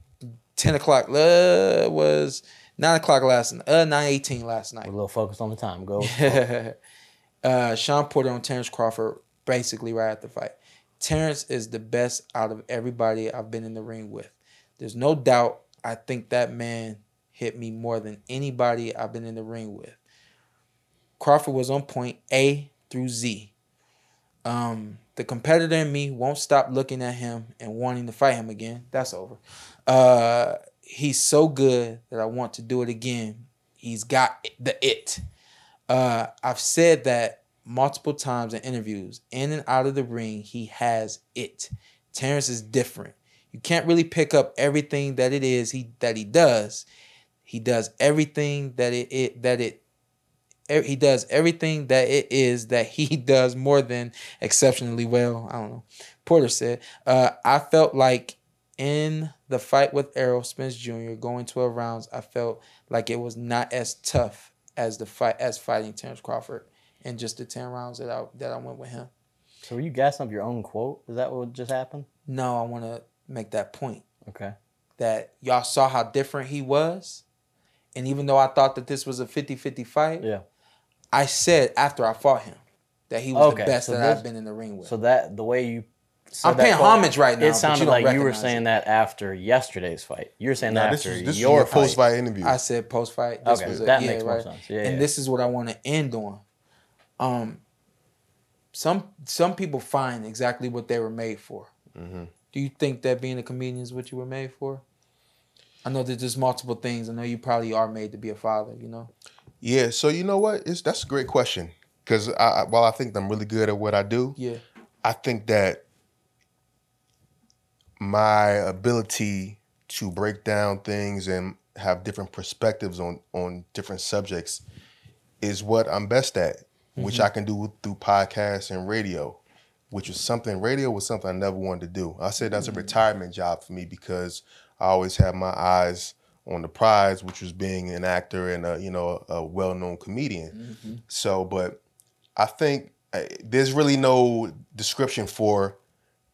[SPEAKER 4] ten o'clock. Uh, was nine o'clock last uh nine eighteen last night.
[SPEAKER 5] We're a little focused on the time. Go.
[SPEAKER 4] uh, Shawn Porter on Terence Crawford, basically right after the fight. Terence is the best out of everybody I've been in the ring with. There's no doubt. I think that man hit me more than anybody I've been in the ring with. Crawford was on point A through Z. Um, the competitor in me won't stop looking at him and wanting to fight him again. That's over. Uh, he's so good that I want to do it again. He's got the it. Uh, I've said that multiple times in interviews. In and out of the ring, he has it. Terence is different. You can't really pick up everything that it is he that he does. He does everything that it, it that it he does everything that it is that he does more than exceptionally well. I don't know. Porter said, uh, I felt like in the fight with Errol Spence Jr. going 12 rounds, I felt like it was not as tough as the fight as fighting Terence Crawford in just the 10 rounds that I that I went with him.
[SPEAKER 5] So were you gassing up your own quote? Is that what just happened?
[SPEAKER 4] No, I want to make that point
[SPEAKER 5] Okay.
[SPEAKER 4] that y'all saw how different he was. And even though I thought that this was a 50-50 fight,
[SPEAKER 5] Yeah.
[SPEAKER 4] I said after I fought him that he was
[SPEAKER 5] Okay,
[SPEAKER 4] the best
[SPEAKER 5] so
[SPEAKER 4] that
[SPEAKER 5] this-
[SPEAKER 4] I've been in the ring with.
[SPEAKER 5] So that the way you. said
[SPEAKER 4] I'm paying
[SPEAKER 5] quote,
[SPEAKER 4] homage right now,
[SPEAKER 5] It
[SPEAKER 4] but
[SPEAKER 5] sounded
[SPEAKER 4] you don't
[SPEAKER 5] like you were saying
[SPEAKER 4] it.
[SPEAKER 5] that after yesterday's fight. You were saying
[SPEAKER 6] Nah,
[SPEAKER 5] that
[SPEAKER 6] this
[SPEAKER 5] after
[SPEAKER 6] was this
[SPEAKER 5] your
[SPEAKER 6] your post fight interview.
[SPEAKER 4] I said post fight. This
[SPEAKER 5] Okay,
[SPEAKER 4] was a,
[SPEAKER 5] that
[SPEAKER 4] yeah,
[SPEAKER 5] makes more
[SPEAKER 4] right.
[SPEAKER 5] sense. Yeah,
[SPEAKER 4] and
[SPEAKER 5] yeah.
[SPEAKER 4] this is what I want to end on. Um, some some people find exactly what they were made for.
[SPEAKER 5] Mm-hmm.
[SPEAKER 4] Do you think that being a comedian is what you were made for? I know that there's multiple things. I know you probably are made to be a father. You know.
[SPEAKER 6] Yeah, so you know what? It's that's a great question because while I think I'm really good at what I do,
[SPEAKER 4] Yeah.
[SPEAKER 6] I think that my ability to break down things and have different perspectives on on different subjects is what I'm best at, which mm-hmm. I can do through podcasts and radio, which was something radio was something I never wanted to do. I said that's a mm. retirement job for me because I always had my eyes on the prize, which was being an actor and a you know a well-known comedian. So, but I think uh, there's really no description for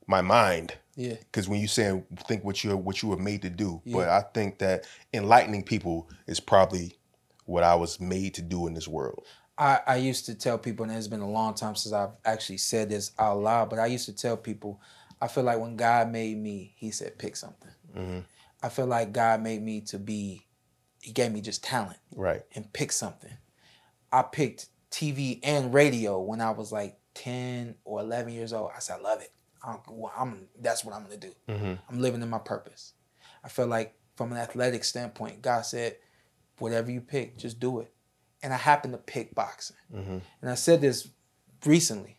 [SPEAKER 6] my mind
[SPEAKER 4] Yeah.
[SPEAKER 6] because when you say think what you what you were made to do, but I think that enlightening people is probably what I was made to do in this world.
[SPEAKER 4] I, I used to tell people, and it's been a long time since I've actually said this out loud, but I used to tell people, I feel like when God made me, He said, pick something. I feel like God made me to be, He gave me just talent
[SPEAKER 6] Right.
[SPEAKER 4] and pick something. I picked TV and radio when I was like 10 or 11 years old. I said, I love it. I'm, I'm, that's what I'm going to do. Mm-hmm. I'm living in my purpose. I feel like from an athletic standpoint, God said, whatever you pick, just do it. And I happened to pick boxing. Mm-hmm. And I said this recently.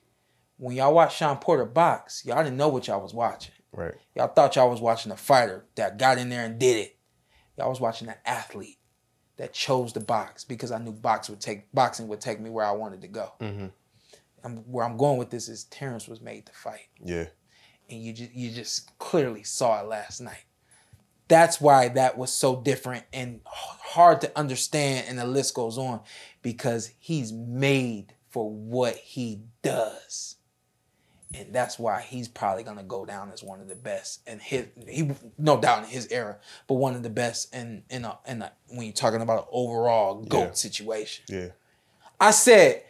[SPEAKER 4] When y'all watch Shawn Porter box, y'all didn't know what y'all was watching.
[SPEAKER 6] Right.
[SPEAKER 4] Y'all thought y'all was watching a fighter that got in there and did it. Y'all was watching an athlete that chose to box because I knew box would take boxing would take me where I wanted to go. Mm-hmm. And where I'm going with this is Terence was made to fight,
[SPEAKER 6] Yeah.
[SPEAKER 4] and you just you just clearly saw it last night. That's why that was so different and hard to understand, and the list goes on because he's made for what he does and that's why he's probably gonna go down as one of the best and his he no doubt in his era, but one of the best in in a in a when you're talking about an overall goat
[SPEAKER 6] Yeah.
[SPEAKER 4] situation.
[SPEAKER 6] Yeah.
[SPEAKER 4] I said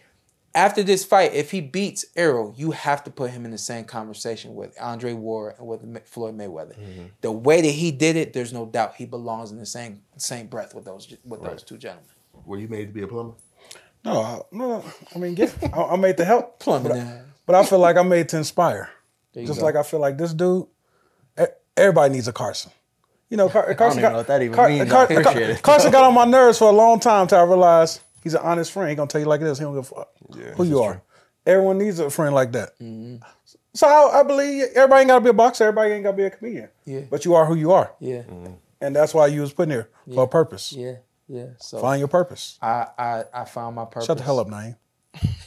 [SPEAKER 4] after this fight, if he beats Errol, you have to put him in the same conversation with Andre Ward and with Ma- Floyd Mayweather. Mm-hmm. The way that he did it, there's no doubt he belongs in the same same breath with those with those two gentlemen.
[SPEAKER 6] Were you made to be a plumber?
[SPEAKER 3] No, I, no. I mean, get, I, I made to help,
[SPEAKER 4] Plumbing
[SPEAKER 3] but, I feel like I'm made to inspire. Just
[SPEAKER 4] go.
[SPEAKER 3] like I feel like this dude, everybody needs a Carson. You know, Car- Carson got,
[SPEAKER 5] know what that even
[SPEAKER 3] Car- Car- Car-. Carson got on my nerves for a long time till I realized he's an honest friend. He gonna tell you like this. He don't give a fuck who you are. Everyone needs a friend like that.
[SPEAKER 4] Mm-hmm.
[SPEAKER 3] So I, I believe everybody ain't gotta be a boxer. Everybody ain't gotta be a comedian.
[SPEAKER 4] Yeah.
[SPEAKER 3] But you are who you are,
[SPEAKER 4] Yeah,
[SPEAKER 3] and that's why you was put in here for a purpose.
[SPEAKER 4] yeah, yeah. So
[SPEAKER 3] Find your purpose.
[SPEAKER 4] I, I I found my purpose.
[SPEAKER 3] Shut the hell up, Na'im.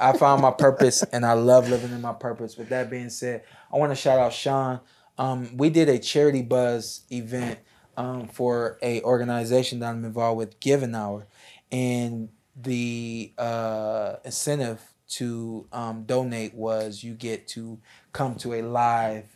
[SPEAKER 4] I found my purpose and I love living in my purpose. With that being said, I want to shout out Sean. Um, we did a charity buzz event um, for a organization that I'm involved with, Give an Hour, and the uh, incentive to um, donate was you get to come to a live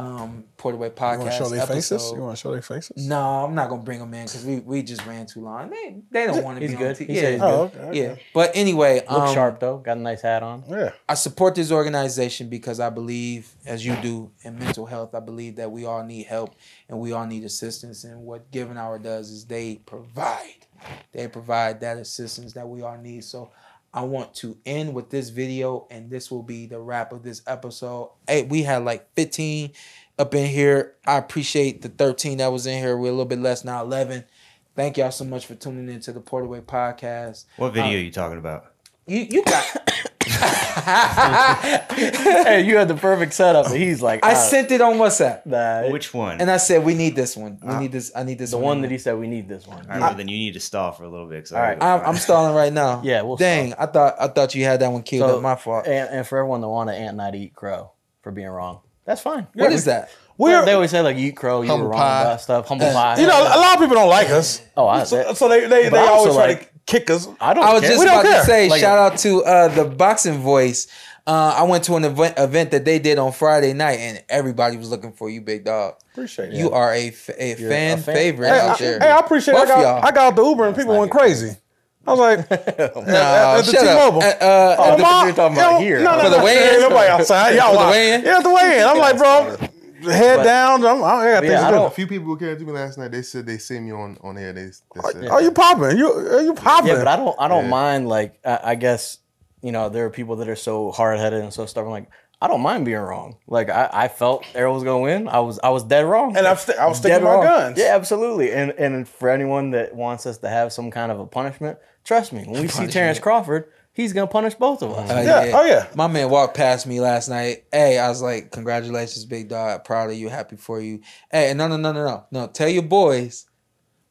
[SPEAKER 4] um, PorterWay podcast
[SPEAKER 3] You want to show their faces? You want to show their faces?
[SPEAKER 4] No, I'm not gonna bring them in because we, we just ran too long. They they don't want to
[SPEAKER 5] He's
[SPEAKER 4] be
[SPEAKER 5] good.
[SPEAKER 4] on TV.
[SPEAKER 5] He
[SPEAKER 4] yeah,
[SPEAKER 5] said he's
[SPEAKER 3] Oh,
[SPEAKER 5] good.
[SPEAKER 3] okay. okay.
[SPEAKER 4] yeah. But anyway,
[SPEAKER 5] Look
[SPEAKER 4] um,
[SPEAKER 5] sharp though. Got a nice hat on.
[SPEAKER 3] Yeah.
[SPEAKER 4] I support this organization because I believe, as you do, in mental health. I believe that we all need help and we all need assistance. And what Give an Hour does is they provide, they provide that assistance that we all need. So I want to end with this video, and this will be the wrap of this episode. Hey, we had like 15 up in here. I appreciate the 13 that was in here. We're a little bit less now, 11. Thank y'all so much for tuning into the PorterWay podcast.
[SPEAKER 9] What video are you talking about?
[SPEAKER 4] You you got.
[SPEAKER 5] hey, you had the perfect setup, but he's like,
[SPEAKER 4] I
[SPEAKER 5] ah,
[SPEAKER 4] sent it on WhatsApp.
[SPEAKER 5] nah,
[SPEAKER 9] Which one?
[SPEAKER 4] And I said, we need this one. We need this. I need this
[SPEAKER 5] the
[SPEAKER 4] one.
[SPEAKER 5] one that he said we need this one.
[SPEAKER 9] All right, well, then you need to stall for a little bit. I
[SPEAKER 5] All right.
[SPEAKER 4] I'm, I'm stalling right now.
[SPEAKER 5] Yeah, we'll
[SPEAKER 4] Dang, I thought I thought you had that one killed.
[SPEAKER 5] So-
[SPEAKER 4] up. My fault.
[SPEAKER 5] And, and for everyone that want to ant not eat crow for being wrong, that's fine.
[SPEAKER 4] what is that?
[SPEAKER 3] We're,
[SPEAKER 5] they always say like eat crow, you
[SPEAKER 6] Humble
[SPEAKER 5] were wrong
[SPEAKER 6] pie.
[SPEAKER 5] about stuff. Humble pie.
[SPEAKER 3] you know, a lot of people don't like us.
[SPEAKER 5] oh, I,
[SPEAKER 3] So, so they they, they
[SPEAKER 5] I also
[SPEAKER 3] always try
[SPEAKER 5] like-
[SPEAKER 3] to kick us.
[SPEAKER 5] I don't.
[SPEAKER 4] I was
[SPEAKER 5] care.
[SPEAKER 4] just
[SPEAKER 3] We
[SPEAKER 4] about
[SPEAKER 3] care.
[SPEAKER 4] to say,
[SPEAKER 5] Like-
[SPEAKER 4] shout out to uh, the Boxing Voice. Uh, I went to an event, event that they did on Friday night, and everybody was looking for you, big dog.
[SPEAKER 3] Appreciate it.
[SPEAKER 4] You are a, f- a fan,
[SPEAKER 5] a fan.
[SPEAKER 4] favorite
[SPEAKER 3] Hey, I,
[SPEAKER 4] out there.
[SPEAKER 3] hey, I appreciate it. I got,
[SPEAKER 4] y'all.
[SPEAKER 3] I got out the Uber and people went crazy. I was like, at, at,
[SPEAKER 4] no,
[SPEAKER 3] at the
[SPEAKER 4] shut up.
[SPEAKER 3] T-Mobile.
[SPEAKER 4] Uh, uh,
[SPEAKER 3] Oh,
[SPEAKER 5] the- you're talking about
[SPEAKER 3] yo,
[SPEAKER 5] here.
[SPEAKER 3] No, no,
[SPEAKER 4] For the
[SPEAKER 3] no,
[SPEAKER 4] weigh-in?
[SPEAKER 3] ain't Nobody outside. Y'all
[SPEAKER 4] For the
[SPEAKER 3] wild.
[SPEAKER 4] weigh-in?
[SPEAKER 3] Yeah, the weigh-in. I'm like, bro, head
[SPEAKER 5] But-
[SPEAKER 3] down. I'm, I got things
[SPEAKER 5] yeah, I
[SPEAKER 3] to do.
[SPEAKER 6] A few people who came to me last night. They said they see me on on air. They, they said,
[SPEAKER 3] Are you popping? You are you popping?
[SPEAKER 5] Yeah, but I don't. I don't
[SPEAKER 6] Yeah.
[SPEAKER 5] mind. Like I, I guess you know there are people that are so hard headed and so stubborn. Like I don't mind being wrong. Like I, I felt Errol was gonna win. I was I was dead wrong.
[SPEAKER 3] and I'm st- I was sticking
[SPEAKER 5] dead
[SPEAKER 3] my
[SPEAKER 5] wrong.
[SPEAKER 3] guns.
[SPEAKER 5] Yeah, absolutely. And and for anyone that wants us to have some kind of a punishment, trust me. When we see Terence Crawford, he's gonna punish both of us.
[SPEAKER 4] Uh,
[SPEAKER 3] Yeah, oh, yeah.
[SPEAKER 4] My man walked past me last night. Hey, I was like, "Congratulations, big dog. Proud of you. Happy for you." Hey, no, no, no, no, no, no. Tell your boys.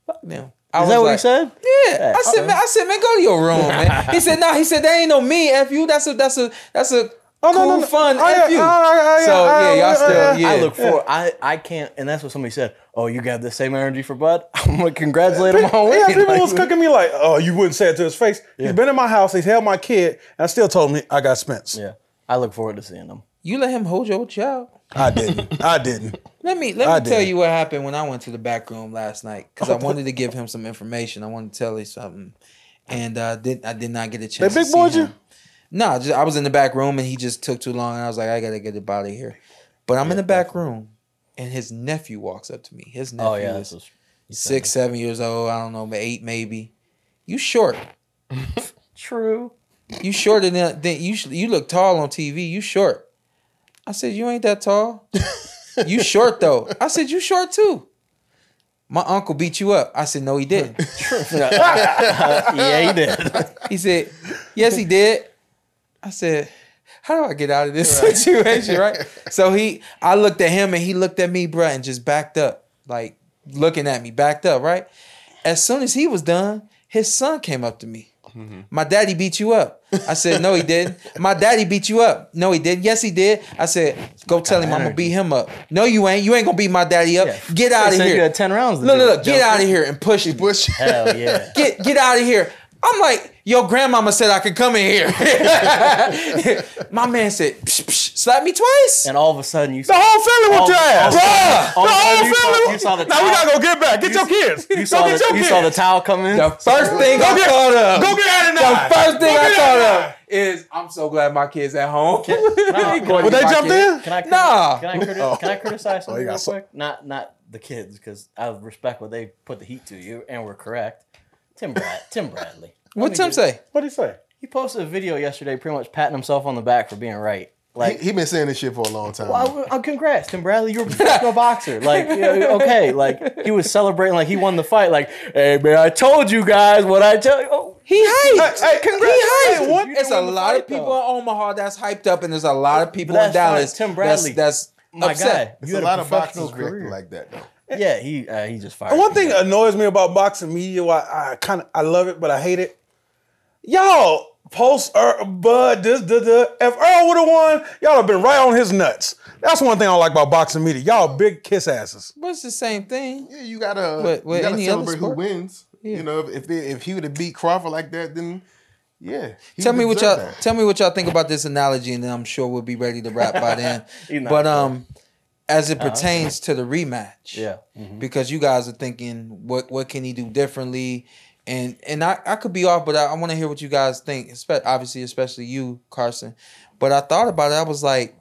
[SPEAKER 4] Fuck them. I
[SPEAKER 5] Is that what
[SPEAKER 4] like,
[SPEAKER 5] he said?
[SPEAKER 4] Yeah. I said, man, I said, man, go to your room, man. He said, no. He said, that ain't no me. F you. That's a, that's a, that's a
[SPEAKER 3] Oh,
[SPEAKER 4] cool,
[SPEAKER 3] no, no.
[SPEAKER 4] fun
[SPEAKER 3] Oh, yeah,
[SPEAKER 4] F you.
[SPEAKER 3] oh, yeah, yeah,
[SPEAKER 4] so
[SPEAKER 3] yeah,
[SPEAKER 4] yeah,
[SPEAKER 3] yeah,
[SPEAKER 4] y'all still,
[SPEAKER 3] yeah.
[SPEAKER 4] yeah.
[SPEAKER 5] I look for. I I can't, and that's what somebody said. Oh, you got the same energy for Bud. I'm gonna congratulate him on winning.
[SPEAKER 3] Yeah,
[SPEAKER 5] winning.
[SPEAKER 3] people
[SPEAKER 5] Like,
[SPEAKER 3] was cooking me like, oh, you wouldn't say it to his face. He's been in my house. He's held my kid, and I still told me I got Spence.
[SPEAKER 5] Yeah, I look forward to seeing him.
[SPEAKER 4] You let him hold your child.
[SPEAKER 3] I didn't. I didn't.
[SPEAKER 4] Let me let
[SPEAKER 3] I
[SPEAKER 4] me tell
[SPEAKER 3] did.
[SPEAKER 4] you what happened when I went to the back room last night because I wanted to give him some information. I wanted to tell you something, and uh, did I did not get a chance.
[SPEAKER 3] big
[SPEAKER 4] to see
[SPEAKER 3] you?
[SPEAKER 4] him. No, just, I was in the back room and he just took too long, and I was like, I gotta get it body here. But I'm in the back room, and his nephew walks up to me. His nephew
[SPEAKER 5] Oh yeah,
[SPEAKER 4] is
[SPEAKER 5] was
[SPEAKER 4] six, seven years old. I don't know, eight maybe. You short.
[SPEAKER 5] true.
[SPEAKER 4] You shorter than, than you. You look tall on TV. You short. I said you ain't that tall. you short though. I said you short too. My uncle beat you up. I said no, he didn't.
[SPEAKER 5] yeah, he did.
[SPEAKER 4] he said yes, he did. I said. How do I get out of this situation, right? So he, I looked at him and he looked at me, bruh, and just backed up, like looking at me, backed up, right? As soon as he was done, his son came up to me. Mm-hmm. My daddy beat you up. I said, no, he didn't. My daddy beat you up. No, he didn't. Yes, he did. I said, go tell him I'm gonna beat him up. No, you ain't. You ain't gonna beat my daddy up.
[SPEAKER 5] Yeah.
[SPEAKER 4] Get out of here.
[SPEAKER 5] you had 10 rounds to
[SPEAKER 4] Look,
[SPEAKER 5] do
[SPEAKER 4] look, look. Get out of here and push me.
[SPEAKER 6] Bush.
[SPEAKER 5] Hell yeah.
[SPEAKER 4] Get get out of here. I'm like, your grandmama said I could come in here. My man said, psh, psh, slap me twice.
[SPEAKER 5] And all of a sudden you
[SPEAKER 3] The whole family oh,
[SPEAKER 5] All-
[SPEAKER 3] whooped your ass.
[SPEAKER 5] all-
[SPEAKER 3] Bruh. the
[SPEAKER 5] all-
[SPEAKER 3] whole
[SPEAKER 5] you saw-
[SPEAKER 3] family.
[SPEAKER 5] you saw the
[SPEAKER 3] now we gotta go get back. Get your kids.
[SPEAKER 5] You
[SPEAKER 3] go
[SPEAKER 5] saw
[SPEAKER 3] get
[SPEAKER 5] the
[SPEAKER 3] your
[SPEAKER 5] you
[SPEAKER 3] kids.
[SPEAKER 5] saw the towel come in.
[SPEAKER 4] The first thing I
[SPEAKER 3] get-
[SPEAKER 4] thought of.
[SPEAKER 3] Go get out of there.
[SPEAKER 4] The first thing I
[SPEAKER 3] get
[SPEAKER 4] thought of is I'm so glad my kids at home.
[SPEAKER 5] No,
[SPEAKER 3] Well, they jumped in.
[SPEAKER 5] Can I criti-
[SPEAKER 4] Nah.
[SPEAKER 5] Can I, criti-
[SPEAKER 3] Oh.
[SPEAKER 5] can I criticize oh, something
[SPEAKER 3] you got
[SPEAKER 5] real
[SPEAKER 3] some-
[SPEAKER 5] quick? Not not the kids because I respect what they put the heat to you and we're correct. Tim Brad Tim Bradley.
[SPEAKER 4] What Tim say?
[SPEAKER 3] What did he say?
[SPEAKER 5] He posted a video yesterday, pretty much patting himself on the back for being right. Like,
[SPEAKER 6] he, he been saying this shit for a long time.
[SPEAKER 5] well, I, I, congrats, Tim Bradley. You're a professional boxer. Like, yeah, okay, like he was celebrating like he won the fight. Like, hey man, I told you guys what I tell you. Oh,
[SPEAKER 4] He hyped.
[SPEAKER 3] Hey, hey, congrats.
[SPEAKER 4] He hyped.
[SPEAKER 3] Hey, what-
[SPEAKER 4] It's a
[SPEAKER 5] You won the
[SPEAKER 4] lot of people
[SPEAKER 5] though.
[SPEAKER 4] in Omaha that's hyped up, and there's a lot of people
[SPEAKER 5] But
[SPEAKER 4] in
[SPEAKER 5] that's fine.
[SPEAKER 4] Dallas
[SPEAKER 5] Tim Bradley,
[SPEAKER 4] that's, that's
[SPEAKER 5] my
[SPEAKER 4] upset.
[SPEAKER 5] guy.
[SPEAKER 6] There's
[SPEAKER 5] You
[SPEAKER 6] a
[SPEAKER 5] had
[SPEAKER 6] lot of
[SPEAKER 5] professional
[SPEAKER 6] boxers
[SPEAKER 5] career.
[SPEAKER 6] like that though.
[SPEAKER 5] Yeah, he uh, he just fired.
[SPEAKER 3] And one thing annoys me about boxing media, why I kind of I love it, but I hate it. Y'all post er, Bud this duh, duh. If Earl would have won, y'all have been right on his nuts. That's one thing I don't like about boxing media. Y'all big kiss asses.
[SPEAKER 4] But it's the same thing.
[SPEAKER 6] Yeah, you gotta
[SPEAKER 4] But with
[SPEAKER 6] you gotta
[SPEAKER 4] any other
[SPEAKER 6] celebrate who
[SPEAKER 4] sport?
[SPEAKER 6] wins. You know, if if, they, if he would have beat Crawford like that, then yeah.
[SPEAKER 4] Tell me what y'all
[SPEAKER 6] that.
[SPEAKER 4] tell me what y'all think about this analogy, and then I'm sure we'll be ready to wrap by then. But
[SPEAKER 5] sure.
[SPEAKER 4] um, as it pertains to the rematch,
[SPEAKER 5] Yeah.
[SPEAKER 4] because you guys are thinking what what can he do differently, and and I, I could be off, but I, I want to hear what you guys think. Espe- obviously, especially you, Carson. But I thought about it. I was like,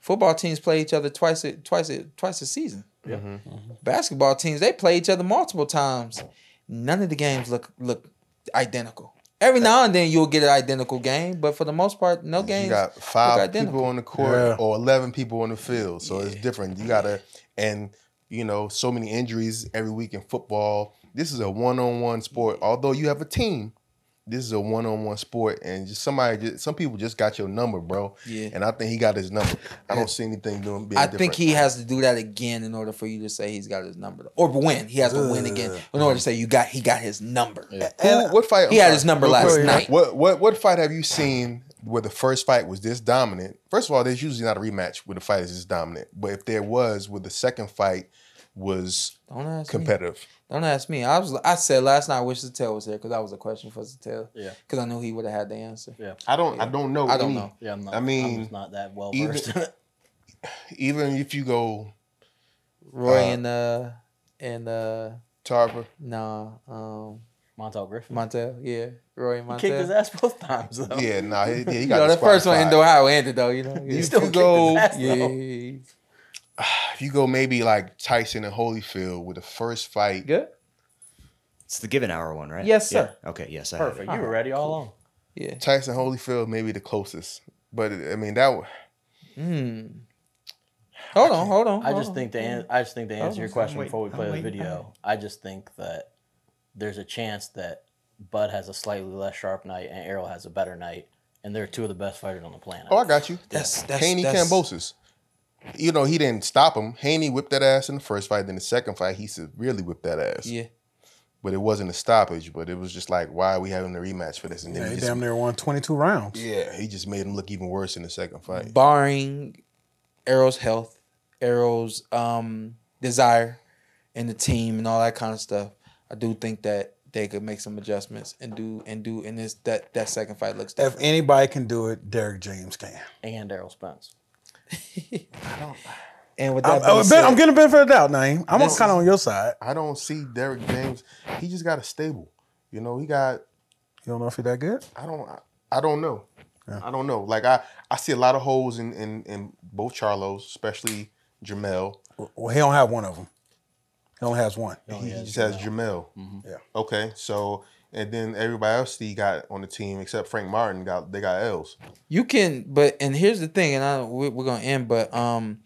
[SPEAKER 4] football teams play each other twice a, twice a, twice a season. Mm-hmm. Mm-hmm. Basketball teams they play each other multiple times. None of the games look look identical. Every now and then you'll get an identical game, but for the most part, no games.
[SPEAKER 6] You got five
[SPEAKER 4] identical.
[SPEAKER 6] people on the court
[SPEAKER 3] Yeah.
[SPEAKER 6] or eleven people on the field, so it's different. You gotta and you know so many injuries every week in football. This is a one-on-one sport. Mm-hmm. Although you have a team, this is a one-on-one sport, and just somebody, just, some people just got your number, bro.
[SPEAKER 4] Yeah.
[SPEAKER 6] And I think he got his number. I don't see anything doing. Being
[SPEAKER 4] I
[SPEAKER 6] different.
[SPEAKER 4] think he has to do that again in order for you to say he's got his number, or win. He has to win again in order to say you got he got his number.
[SPEAKER 6] Who, what fight?
[SPEAKER 4] He had his number last
[SPEAKER 6] quick,
[SPEAKER 4] night.
[SPEAKER 6] What what what fight have you seen where the first fight was this dominant? First of all, there's usually not a rematch where the fight is this dominant. But if there was, where the second fight was
[SPEAKER 4] Don't me.
[SPEAKER 6] Competitive.
[SPEAKER 4] Don't ask me. I was I said last night I wish Zatel was here because that was a question for Zatel.
[SPEAKER 5] Yeah.
[SPEAKER 4] Because I knew he would have had the answer.
[SPEAKER 5] Yeah.
[SPEAKER 6] I don't I don't know.
[SPEAKER 4] I don't
[SPEAKER 6] any-
[SPEAKER 4] know.
[SPEAKER 5] Yeah, I'm not.
[SPEAKER 6] I mean,
[SPEAKER 5] I'm just not that well
[SPEAKER 6] even-
[SPEAKER 5] versed. in it.
[SPEAKER 6] Even if you go
[SPEAKER 4] Roy
[SPEAKER 6] Uh,
[SPEAKER 4] and uh and uh
[SPEAKER 6] Tarver,
[SPEAKER 4] nah um
[SPEAKER 5] Montel Griffin.
[SPEAKER 4] Montel yeah Roy and
[SPEAKER 5] He
[SPEAKER 4] Montel.
[SPEAKER 5] kicked his ass both times though.
[SPEAKER 6] yeah, nah, he, yeah, he
[SPEAKER 4] You know,
[SPEAKER 6] the
[SPEAKER 4] the first one in
[SPEAKER 6] spot
[SPEAKER 4] Ohio ended though. You know.
[SPEAKER 6] You
[SPEAKER 4] Yeah.
[SPEAKER 6] still
[SPEAKER 5] kicked
[SPEAKER 6] go.
[SPEAKER 5] his ass, though.
[SPEAKER 4] yeah.
[SPEAKER 6] If you go maybe like Tyson and Holyfield with the first fight.
[SPEAKER 4] Good.
[SPEAKER 9] It's the Give an Hour one, right?
[SPEAKER 4] Yes,
[SPEAKER 9] Yeah.
[SPEAKER 4] sir.
[SPEAKER 9] Okay, yes, I have.
[SPEAKER 5] Perfect. You were ready all along.
[SPEAKER 4] Yeah.
[SPEAKER 6] Tyson Holyfield maybe the closest, but I mean that. w-
[SPEAKER 4] Hmm. Hold on, hold on.
[SPEAKER 5] I
[SPEAKER 4] hold
[SPEAKER 5] just
[SPEAKER 4] on.
[SPEAKER 5] think the an- I just think to answer your question
[SPEAKER 10] wait,
[SPEAKER 5] before we
[SPEAKER 10] I'm
[SPEAKER 5] play the video, I just think that there's a chance that Bud has a slightly less sharp night and Errol has a better night, and they're two of the best fighters on the planet.
[SPEAKER 6] Oh, I got you.
[SPEAKER 4] That's- that's-
[SPEAKER 6] Haney
[SPEAKER 4] that's-
[SPEAKER 6] Kambosos. You know, he didn't stop him. Haney whipped that ass in the first fight. Then the second fight, he severely whipped that ass.
[SPEAKER 4] Yeah.
[SPEAKER 6] But it wasn't a stoppage. But it was just like, why are we having a rematch for this? And then
[SPEAKER 3] Yeah,
[SPEAKER 6] he
[SPEAKER 3] he
[SPEAKER 6] just,
[SPEAKER 3] damn near won 22 rounds.
[SPEAKER 6] yeah, he just made him look even worse in the second fight.
[SPEAKER 4] barring Errol's health, Errol's um, desire, and the team and all that kind of stuff, I do think that they could make some adjustments and do and do and this that that second fight looks
[SPEAKER 3] If anybody can do it, Derrick James can.
[SPEAKER 5] And Errol Spence.
[SPEAKER 4] And with
[SPEAKER 3] I'm,
[SPEAKER 4] that being
[SPEAKER 3] I'm,
[SPEAKER 4] said,
[SPEAKER 3] I'm getting a benefit of the doubt, Na'im. I'm kind of on your side.
[SPEAKER 6] I don't see Derrick James. He just got a stable. You know, he got.
[SPEAKER 3] You don't know if he's that good?
[SPEAKER 6] I don't. I, I don't know. I don't know. Like I, I see a lot of holes in in, in both Charlos, especially Jermell.
[SPEAKER 3] Well, he don't have one of them. He only has one.
[SPEAKER 6] He, just has Jermell. Mm-hmm.
[SPEAKER 3] Yeah.
[SPEAKER 6] Okay, so and then everybody else he got on the team except Frank Martin got they got L's.
[SPEAKER 4] you can, but and here's the thing, and I we, we're gonna end, but um,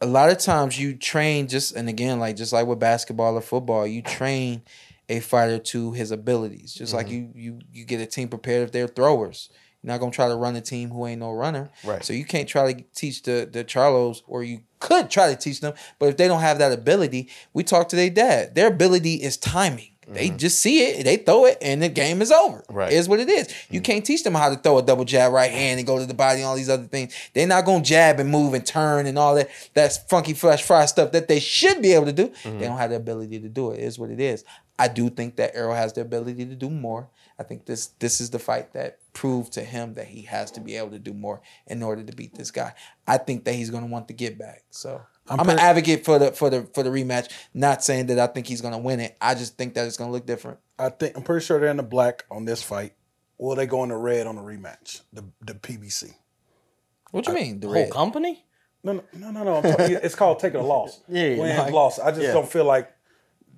[SPEAKER 4] a lot of times you train just and again like just like with basketball or football, you train a fighter to his abilities. Just like you you you get a team prepared if they're throwers. You're not gonna try to run a team who ain't no runner.
[SPEAKER 6] Right.
[SPEAKER 4] So you can't try to teach the the Charlos, or you could try to teach them, but if they don't have that ability, we talk to their dad. Their ability is timing. They mm-hmm. just see it, they throw it, and the game is over.
[SPEAKER 6] Right.
[SPEAKER 4] Is what it is. You mm-hmm. can't teach them how to throw a double jab right mm-hmm. hand and go to the body and all these other things. They're not gonna jab and move and turn and all that that's funky flesh fry stuff that they should be able to do. They don't have the ability to do it. It is what it is. I do think that Errol has the ability to do more. I think this this is the fight that proved to him that he has to be able to do more in order to beat this guy. I think that he's gonna want to get back. So I'm, an advocate for the for the for the rematch. Not saying that I think he's gonna win it. I just think that it's gonna look different.
[SPEAKER 3] I think I'm pretty sure they're in the black on this fight. Will they go in the red on the rematch? The the PBC.
[SPEAKER 4] What do you mean? The
[SPEAKER 5] Whole
[SPEAKER 4] red?
[SPEAKER 5] company?
[SPEAKER 3] No, no, no, no. no. I'm talking, it's called taking a loss.
[SPEAKER 5] Yeah, yeah,
[SPEAKER 3] win
[SPEAKER 5] like-
[SPEAKER 3] loss. I just
[SPEAKER 5] yeah.
[SPEAKER 3] don't feel like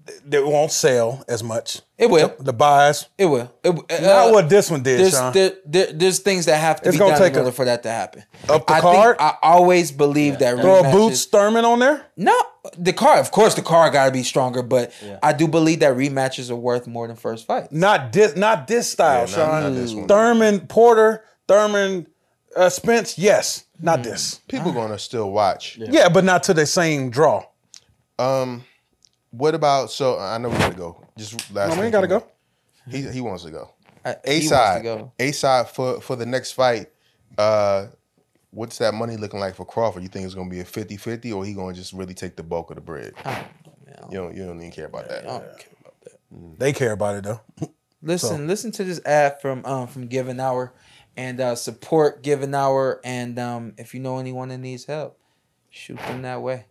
[SPEAKER 3] th- they won't sell as much.
[SPEAKER 4] It will.
[SPEAKER 3] The buys.
[SPEAKER 4] It will. It, will.
[SPEAKER 3] Not what this one did,
[SPEAKER 4] there's,
[SPEAKER 3] Shawn.
[SPEAKER 4] there, there, there's things that have to
[SPEAKER 3] It's
[SPEAKER 4] be
[SPEAKER 3] gonna
[SPEAKER 4] done
[SPEAKER 3] take
[SPEAKER 4] in
[SPEAKER 3] a-
[SPEAKER 4] order for that to happen.
[SPEAKER 3] Up the
[SPEAKER 4] I
[SPEAKER 3] card?
[SPEAKER 4] Think, I always believe that
[SPEAKER 3] Throw a Boots Thurman on there.
[SPEAKER 4] No, the car. Of course, the car got to be stronger, but I do believe that rematches are worth more than first fight.
[SPEAKER 3] Not this. Not this style,
[SPEAKER 6] Yeah,
[SPEAKER 3] Shawn.
[SPEAKER 6] not this one.
[SPEAKER 3] Thurman Porter. Thurman uh, Spence. Yes. Not this.
[SPEAKER 6] People gonna still watch.
[SPEAKER 3] Yeah. but not to the same draw.
[SPEAKER 6] Um, what about? So I know we gotta go. Just last.
[SPEAKER 3] No, we ain't gotta go.
[SPEAKER 6] He he wants to go.
[SPEAKER 4] I-
[SPEAKER 6] A
[SPEAKER 4] he wants to
[SPEAKER 6] side. A side for for the next fight. Uh, what's that money looking like for Crawford? You think it's gonna be a 50-50 or he gonna just really take the bulk of the bread? You don't you don't even care about that.
[SPEAKER 4] I don't care about that.
[SPEAKER 3] They care about it though.
[SPEAKER 4] Listen, listen to this ad from um from Give an Hour, and uh, support Give an Hour. And um, if you know anyone that needs help, shoot them that way.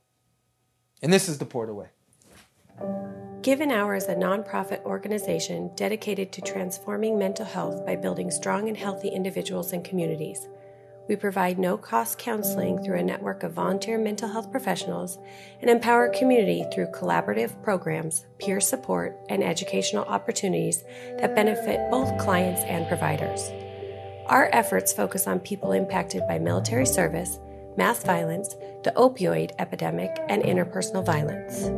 [SPEAKER 4] And this is the PorterWay. Give
[SPEAKER 10] an Hour is a nonprofit organization dedicated to transforming mental health by building strong and healthy individuals and communities. We provide no cost counseling through a network of volunteer mental health professionals and empower community through collaborative programs, peer support, and educational opportunities that benefit both clients and providers. Our efforts focus on people impacted by military service, mass violence, the opioid epidemic, and interpersonal violence.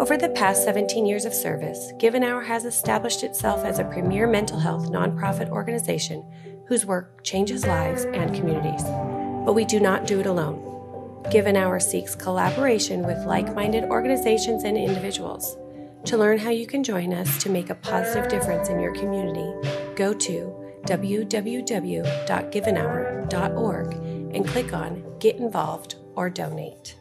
[SPEAKER 10] Over the past 17 years of service, Give an Hour has established itself as a premier mental health nonprofit organization whose work changes lives and communities. But we do not do it alone. Give an Hour seeks collaboration with like minded organizations and individuals. To learn how you can join us to make a positive difference in your community, go to www.giveanhour.org and click on Get Involved or Donate.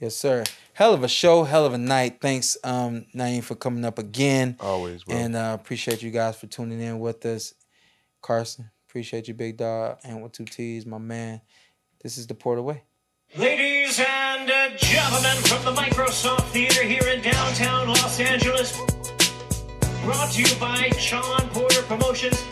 [SPEAKER 4] Yes, sir. Hell of a show, hell of a night. Thanks, um, Na'im, for coming up again.
[SPEAKER 6] Always, bro.
[SPEAKER 4] And uh, appreciate you guys for tuning in with us. Carson, appreciate you, big dog. And with two T's, my man. This is the PorterWay.
[SPEAKER 2] Ladies and uh, gentlemen from the Microsoft Theater here in downtown Los Angeles, brought to you by Shawn Porter Promotions